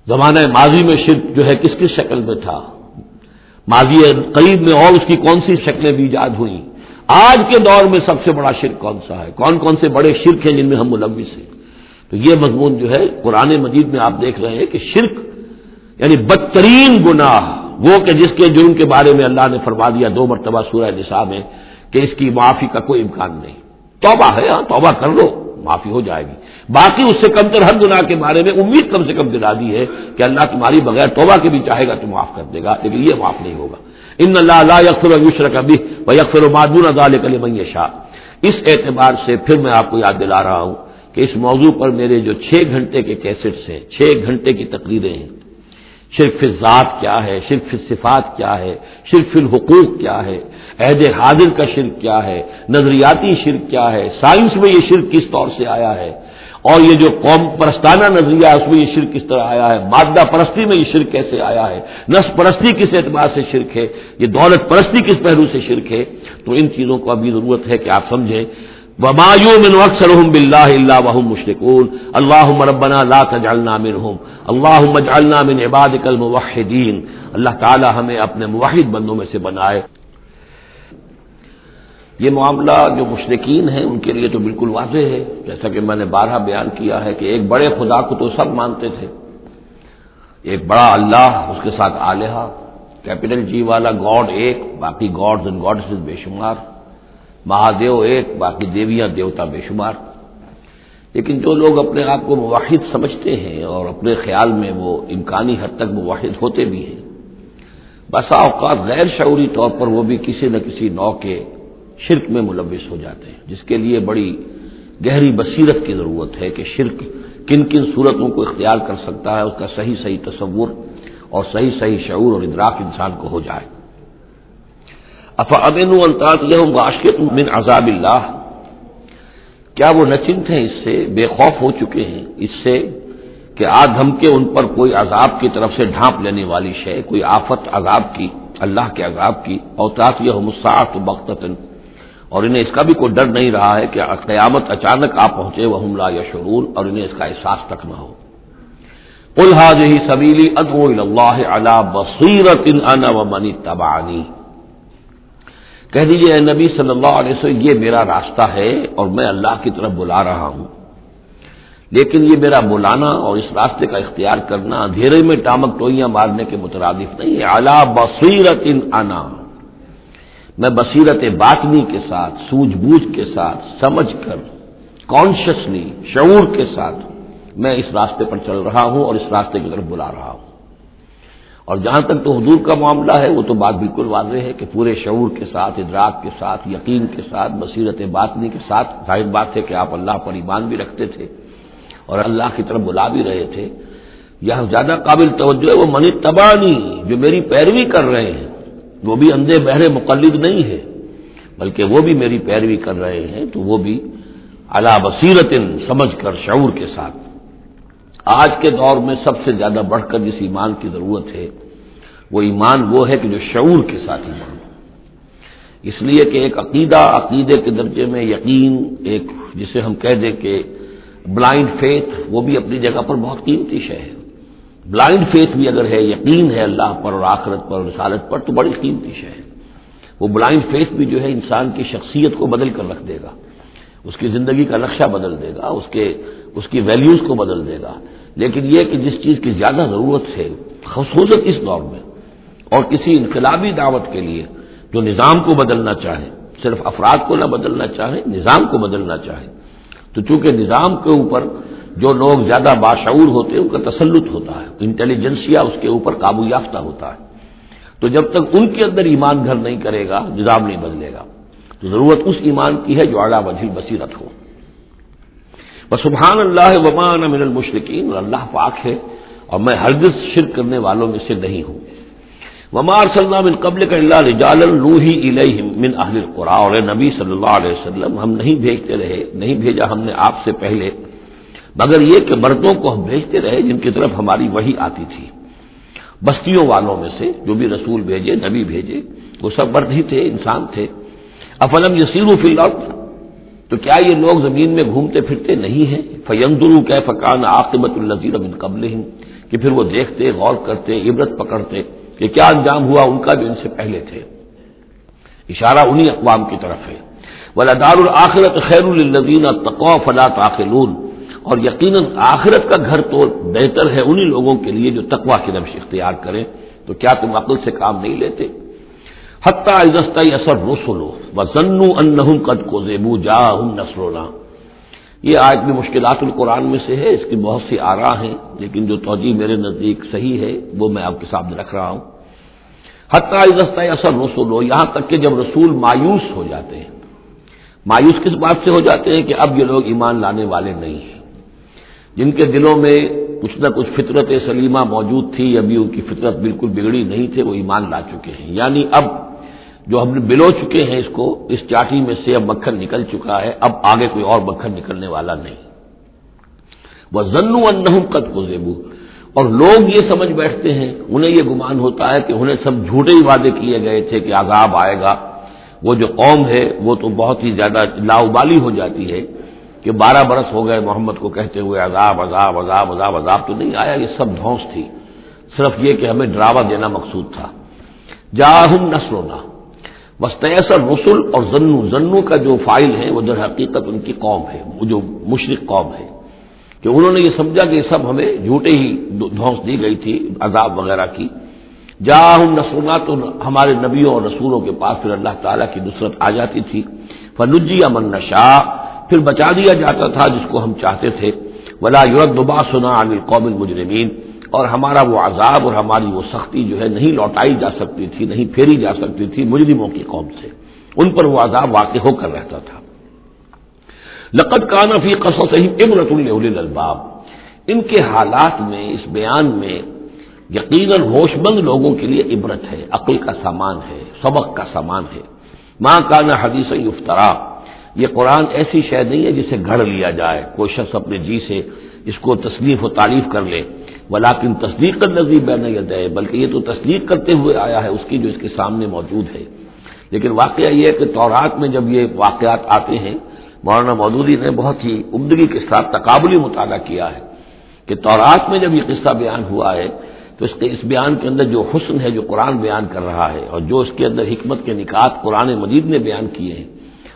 زمانہ ماضی میں شرک جو ہے، کس کس شکل میں تھا؟ ماضی قریب میں اور اس کی کون سی شکلیں بھی ایجاد ہوئی آج کے دور میں سب سے بڑا شرک کون سا ہے؟ کون کون سے بڑے شرک ہیں جن میں ہم ملوث ہیں؟ تو یہ مضمون جو ہے، قرآن مجید میں آپ دیکھ رہے ہیں کہ شرک یعنی بدترین گناہ، وہ کہ جس کے جرم کے بارے میں اللہ نے فرما دیا دو مرتبہ سورہ نساء میں کہ اس کی معافی کا کوئی امکان نہیں۔ توبہ ہے ہاں توبہ کر لو، معافی ہو جائے گی۔ باقی اس سے کم تر ہر گناہ کے بارے میں امید کم سے کم دلا دی ہے کہ اللہ تمہاری بغیر توبہ کے بھی چاہے گا تو معاف کر دے گا، لیکن یہ معاف نہیں ہوگا۔ ان اللہ اللہ یکفر یقر کبھی و یکفر معدون ادال کل شاہ اس اعتبار سے پھر میں آپ کو یاد دلا رہا ہوں کہ اس موضوع پر میرے جو چھ گھنٹے کے کیسٹس ہیں، چھ گھنٹے کی تقریریں ہیں۔ شرف ذات کیا ہے؟ شرف صفات کیا ہے؟ شرف الحقوق کیا ہے؟ عہد حاضر کا شرک کیا ہے؟ نظریاتی شرک کیا ہے؟ سائنس میں یہ شرک کس طور سے آیا ہے؟ اور یہ جو قوم پرستانہ نظریہ ہے، اس میں یہ شرک کس طرح آیا ہے، مادہ پرستی میں یہ شرک کیسے آیا ہے، نس پرستی کس اعتبار سے شرک ہے، یہ دولت پرستی کس پہلو سے شرک ہے، تو ان چیزوں کو ابھی ضرورت ہے کہ آپ سمجھیں۔ ومایو من اکثر بلّہ اللہ وحم مشرقول اللہ مربنا لا تجعلنا منہم اللہ اجعلنا من عبادك الموحدین اللہ تعالی ہمیں اپنے موحد بندوں میں سے بنائے۔ یہ معاملہ جو مشرقین ہیں، ان کے لیے تو بالکل واضح ہے، جیسا کہ میں نے بارہ بیان کیا ہے کہ ایک بڑے خدا کو تو سب مانتے تھے۔ ایک بڑا اللہ، اس کے ساتھ آلیہ، کیپٹل جی والا گاڈ ایک، باقی گاڈز اینڈ گاڈ بے شمار۔ مہادیو ایک، باقی دیویاں دیوتا بے شمار۔ لیکن جو لوگ اپنے آپ کو مواحد سمجھتے ہیں اور اپنے خیال میں وہ امکانی حد تک مواحد ہوتے بھی ہیں، بسا اوقات غیر شعوری طور پر وہ بھی کسی نہ کسی نو کے شرک میں ملوث ہو جاتے ہیں۔ جس کے لیے بڑی گہری بصیرت کی ضرورت ہے کہ شرک کن کن صورتوں کو اختیار کر سکتا ہے، اس کا صحیح صحیح تصور اور صحیح صحیح شعور اور ادراک انسان کو ہو جائے۔ افا امین الطاط من عذاب اللہ۔ کیا وہ نچنت ہیں اس سے؟ بے خوف ہو چکے ہیں۔ اس سے کہ آج ہم کے ان پر کوئی عذاب کی طرف سے ڈھانپ لینے والی شے، کوئی آفت عذاب کی، اللہ کے عذاب کی۔ اوتاط یہ مساط بختن اور انہیں اس کا بھی کوئی ڈر نہیں رہا ہے کہ قیامت اچانک آ پہنچے وہ حملہ یا شرور اور انہیں اس کا احساس تک نہ ہو۔ الحاظ ہی سبیلی ادو اللہ علا بصیرت ان و منی تبانی کہہ دیجیے نبی صلی اللہ علیہ وسلم، یہ میرا راستہ ہے اور میں اللہ کی طرف بلا رہا ہوں۔ لیکن یہ میرا بلانا اور اس راستے کا اختیار کرنا اندھیرے میں ٹامک ٹوئیاں مارنے کے مترادف نہیں ہے۔ اعلی بصیرت ان انا۔ میں بصیرت باطنی کے ساتھ، سوجھ بوجھ کے ساتھ، سمجھ کر کانشیسلی شعور کے ساتھ میں اس راستے پر چل رہا ہوں اور اس راستے کی طرف بلا رہا ہوں۔ اور جہاں تک تو حضور کا معاملہ ہے، وہ تو بات بالکل واضح ہے کہ پورے شعور کے ساتھ، ادراک کے ساتھ، یقین کے ساتھ، بصیرت باطنی کے ساتھ ظاہر بات ہے کہ آپ اللہ پر ایمان بھی رکھتے تھے اور اللہ کی طرف بلا بھی رہے تھے۔ یہاں زیادہ قابل توجہ ہے، وہ منی تبانی جو میری پیروی کر رہے ہیں۔ وہ بھی اندھے بہرے مقلد نہیں ہے بلکہ وہ بھی میری پیروی کر رہے ہیں، تو وہ بھی اللہ بصیرت سمجھ کر شعور کے ساتھ۔ آج کے دور میں سب سے زیادہ بڑھ کر جس ایمان کی ضرورت ہے، وہ ایمان وہ ہے کہ جو شعور کے ساتھ ایمان ہو۔ اس لیے کہ ایک عقیدہ، عقیدے کے درجے میں یقین، ایک جسے ہم کہہ دیں کہ بلائنڈ فیتھ وہ بھی اپنی جگہ پر بہت قیمتی شے ہے۔ بلائنڈ فیتھ بھی اگر ہے، یقین ہے اللہ پر اور آخرت پر اور رسالت پر، تو بڑی قیمتی شے ہے وہ بلائنڈ فیتھ بھی جو ہے، انسان کی شخصیت کو بدل کر رکھ دے گا۔ اس کی زندگی کا نقشہ بدل دے گا، اس کے، اس کی ویلیوز کو بدل دے گا۔ لیکن یہ کہ جس چیز کی زیادہ ضرورت ہے، خصوصاً اس دور میں، اور کسی انقلابی دعوت کے لیے جو نظام کو بدلنا چاہے، صرف افراد کو نہ بدلنا چاہے، نظام کو بدلنا چاہے تو چونکہ نظام کے اوپر جو لوگ زیادہ باشعور ہوتے ہیں، ان کا تسلط ہوتا ہے، انٹیلیجنسیا اس کے اوپر قابو یافتہ ہوتا ہے۔ تو جب تک ان کے اندر ایمان گھر نہیں کرے گا، نظام نہیں بدلے گا۔ تو ضرورت اس ایمان کی ہے جو اعلیٰ وجہ بصیرت ہو۔ بس سبحان اللہ ومان من المشرقین اور اللہ پاک ہے اور میں ہرگز شرک کرنے والوں میں سے نہیں ہوں۔ ومار صلی اللہ من قبل کا اللہ رجال من اہل القرا اور نبی صلی اللہ علیہ وسلم، ہم نہیں بھیجتے رہے، نہیں بھیجا ہم نے آپ سے پہلے، مگر یہ کہ مردوں کو ہم بھیجتے رہے جن کی طرف ہماری وہی آتی تھی۔ بستیوں والوں میں سے جو بھی رسول بھیجے، نبی بھیجے، وہ سب مرد ہی تھے، انسان تھے۔ افلم یسیر فی الارض؟ تو کیا یہ لوگ زمین میں گھومتے پھرتے نہیں ہیں؟ فیندرو کہ فقان عاقبت النظیر من قبل کہ پھر وہ دیکھتے، غور کرتے، عبرت پکڑتے۔ کہ کیا انجام ہوا ان کا جو ان سے پہلے تھے۔ اشارہ انہی اقوام کی طرف ہے۔ ولادار الآخرت خیر الدین تقوا فلا تاخلون اور یقیناً آخرت کا گھر تو بہتر ہے انہی لوگوں کے لیے جو تقوا کی نبش اختیار کریں۔ تو کیا تم عقل سے کام نہیں لیتے؟ حتیٰ اثر رسولو و ضنو ان قد کو زیبو جا ہوں نسرونا یہ آج بھی مشکلات القرآن میں سے ہے۔ اس کی بہت سی آرا ہیں، لیکن جو توجہ میرے نزدیک صحیح ہے، وہ میں آپ کے سامنے رکھ رہا ہوں۔ حتیٰ اثر رسولو یہاں تک کہ جب رسول مایوس ہو جاتے ہیں۔ مایوس کس بات سے ہو جاتے ہیں کہ اب یہ لوگ ایمان لانے والے نہیں ہیں۔ جن کے دلوں میں کچھ نہ کچھ فطرت سلیمہ موجود تھی، ابھی ان کی فطرت بالکل بگڑی نہیں تھے وہ ایمان لا چکے ہیں۔ یعنی اب جو ہم نے بلو چکے ہیں اس کو، اس چاٹی میں سے اب مکھن نکل چکا ہے، اب آگے کوئی اور مکھن نکلنے والا نہیں۔ وہ ضنو ان قد کو اور لوگ یہ سمجھ بیٹھتے ہیں انہیں یہ گمان ہوتا ہے کہ انہیں سب جھوٹے ہی وعدے کیے گئے تھے کہ عذاب آئے گا۔ وہ جو قوم ہے، وہ تو بہت ہی زیادہ لاؤبالی ہو جاتی ہے کہ بارہ برس ہو گئے محمد کو کہتے ہوئے عذاب عذاب عذاب عذاب عذاب تو نہیں آیا، یہ سب دھوس تھی۔ صرف یہ کہ ہمیں ڈراوا دینا مقصود تھا۔ جاہم نسلونا وسطر رسول اور زنو زنو کا جو فائل ہے، وہ در حقیقت ان کی قوم ہے، وہ جو مشرق قوم ہے۔ کہ انہوں نے یہ سمجھا کہ یہ سب ہمیں جھوٹے ہی دھوس دی گئی تھی، عذاب وغیرہ کی۔ جا ان نسلنا تو ہمارے نبیوں اور رسولوں کے پاس پھر اللہ تعالیٰ کی نصرت آ جاتی تھی۔ فنجی امن نشا پھر بچا دیا جاتا تھا جس کو ہم چاہتے تھے۔ ولا یورت دبا سنا عن قوم المجرمین، اور ہمارا وہ عذاب اور ہماری وہ سختی جو ہے نہیں لوٹائی جا سکتی تھی، نہیں پھیری جا سکتی تھی مجرموں کی قوم سے۔ ان پر وہ عذاب واقع ہو کر رہتا تھا۔ لقت کانفی قصص عبرت الباب ان کے حالات میں، اس بیان میں یقیناً ہوش مند لوگوں کے لیے عبرت ہے، عقل کا سامان ہے، سبق کا سامان ہے۔ ماں کانا حدیث افطرا یہ قرآن ایسی شے نہیں ہے جسے گھڑ لیا جائے۔ کوئی شخص اپنے جی سے اس کو تصنیف و تعریف کر لے ولاکن تصدیق کر نظیر بین ہے بلکہ یہ تو تصدیق کرتے ہوئے آیا ہے، اس کی جو اس کے سامنے موجود ہے۔ لیکن واقعہ یہ ہے کہ تورات میں جب یہ واقعات آتے ہیں مولانا مودودی نے بہت ہی عمدگی کے ساتھ تقابلی مطالعہ کیا ہے کہ تورات میں جب یہ قصہ بیان ہوا ہے، تو اس کے اس بیان کے اندر جو حسن ہے، جو قرآن بیان کر رہا ہے، اور جو اس کے اندر حکمت کے نکات قرآن مجید نے بیان کیے ہیں،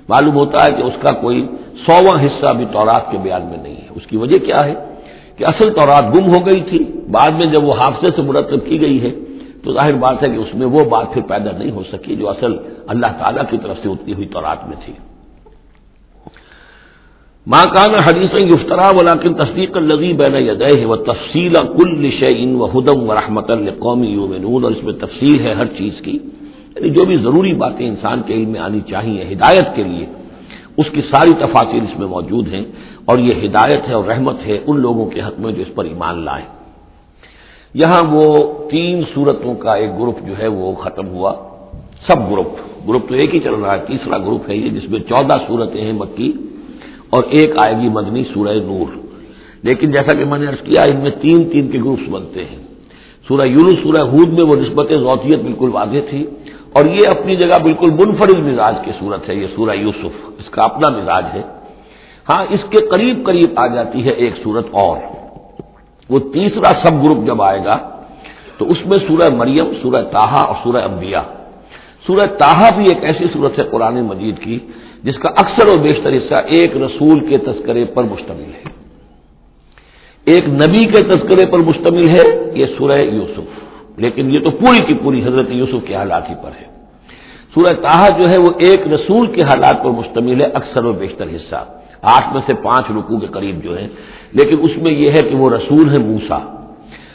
معلوم ہوتا ہے کہ اس کا کوئی سواں حصہ بھی تورات کے بیان میں نہیں ہے۔ اس کی وجہ کیا ہے؟ کہ اصل تورات گم ہو گئی تھی، بعد میں جب وہ حادثے سے مرتب کی گئی ہے، تو ظاہر بات ہے کہ اس میں وہ بات پھر پیدا نہیں ہو سکی جو اصل اللہ تعالیٰ کی طرف سے اتنی ہوئی تورات میں تھی۔ ماں کان حدیث گفترا ولاکن تصدیق الزی بین یدہ و تفصیل کل شعین و ہدم و رحمت القومی یومنون اور اس میں تفصیل ہے ہر چیز کی۔ یعنی جو بھی ضروری باتیں انسان کے علم میں آنی چاہیے، ہدایت کے لیے، اس کی ساری تفاصیل اس میں موجود ہیں، اور یہ ہدایت ہے اور رحمت ہے ان لوگوں کے حق میں جو اس پر ایمان لائیں یہاں وہ تین صورتوں کا ایک گروپ جو ہے وہ ختم ہوا۔ سب گروپ گروپ تو ایک ہی چل رہا ہے، تیسرا گروپ ہے یہ، جس میں چودہ صورتیں ہیں مکی۔ اور ایک آئے گی مدنی سورہ نور۔ لیکن جیسا کہ میں نے ارض کیا، ان میں تین تین کے گروپس بنتے ہیں۔ سورہ یونس، سورہ ہود میں وہ نسبت ذوتیت بالکل واضح تھی اور یہ اپنی جگہ بالکل منفرد مزاج کی صورت ہے، یہ سورہ یوسف۔ اس کا اپنا مزاج ہے۔ ہاں اس کے قریب قریب آ جاتی ہے ایک صورت اور۔ وہ تیسرا سب گروپ جب آئے گا، تو اس میں سورہ مریم، سورہ تاہا اور سورہ انبیاء۔ سورہ تاہا بھی ایک ایسی صورت ہے قرآن مجید کی جس کا اکثر و بیشتر حصہ ایک رسول کے تذکرے پر مشتمل ہے۔ ایک نبی کے تذکرے پر مشتمل ہے یہ سورہ یوسف۔ لیکن یہ تو پوری کی پوری حضرت یوسف کے حالات ہی پر ہے۔ سورہ تاہا جو ہے وہ ایک رسول کے حالات پر مشتمل ہے، اکثر و بیشتر حصہ۔ آٹھ میں سے پانچ رکو کے قریب جو ہے لیکن اس میں یہ ہے کہ وہ رسول ہے موسا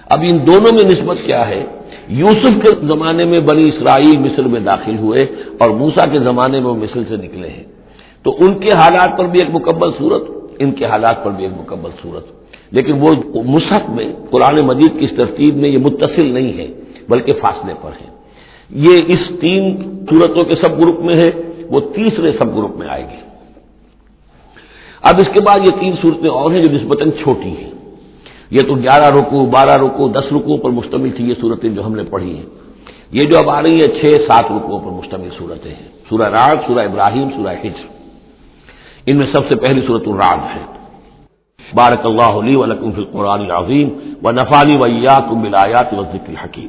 اب ان دونوں میں نسبت کیا ہے؟ یوسف کے زمانے میں بنی اسرائیل مصر میں داخل ہوئے اور موسا کے زمانے میں وہ مصر سے نکلے ہیں۔ تو ان کے حالات پر بھی ایک مکمل صورت، ان کے حالات پر بھی ایک مکمل صورت۔ لیکن وہ مصحف میں، قرآن مجید کی اس ترتیب میں یہ متصل نہیں ہے، بلکہ فاصلے پر ہے۔ یہ اس تین صورتوں کے سب گروپ میں ہے، وہ تیسرے سب گروپ میں آئے گی۔ اب اس کے بعد یہ تین صورتیں اور ہیں جو نسبتاً چھوٹی ہیں۔ یہ تو گیارہ رکو، بارہ رکو، دس رکو پر مشتمل تھی یہ صورتیں جو ہم نے پڑھی ہیں۔ یہ جو اب آ رہی ہیں، چھ، سات رکو پر مشتمل صورتیں ہیں۔ سورہ راگ سورہ ابراہیم، سورہ ہجر ان میں سب سے پہلی صورت الرعد ہے۔ بارک اللہ علی ولکم فی القرآن العظیم و نفالی ویا بالآیات و ذکر حکیم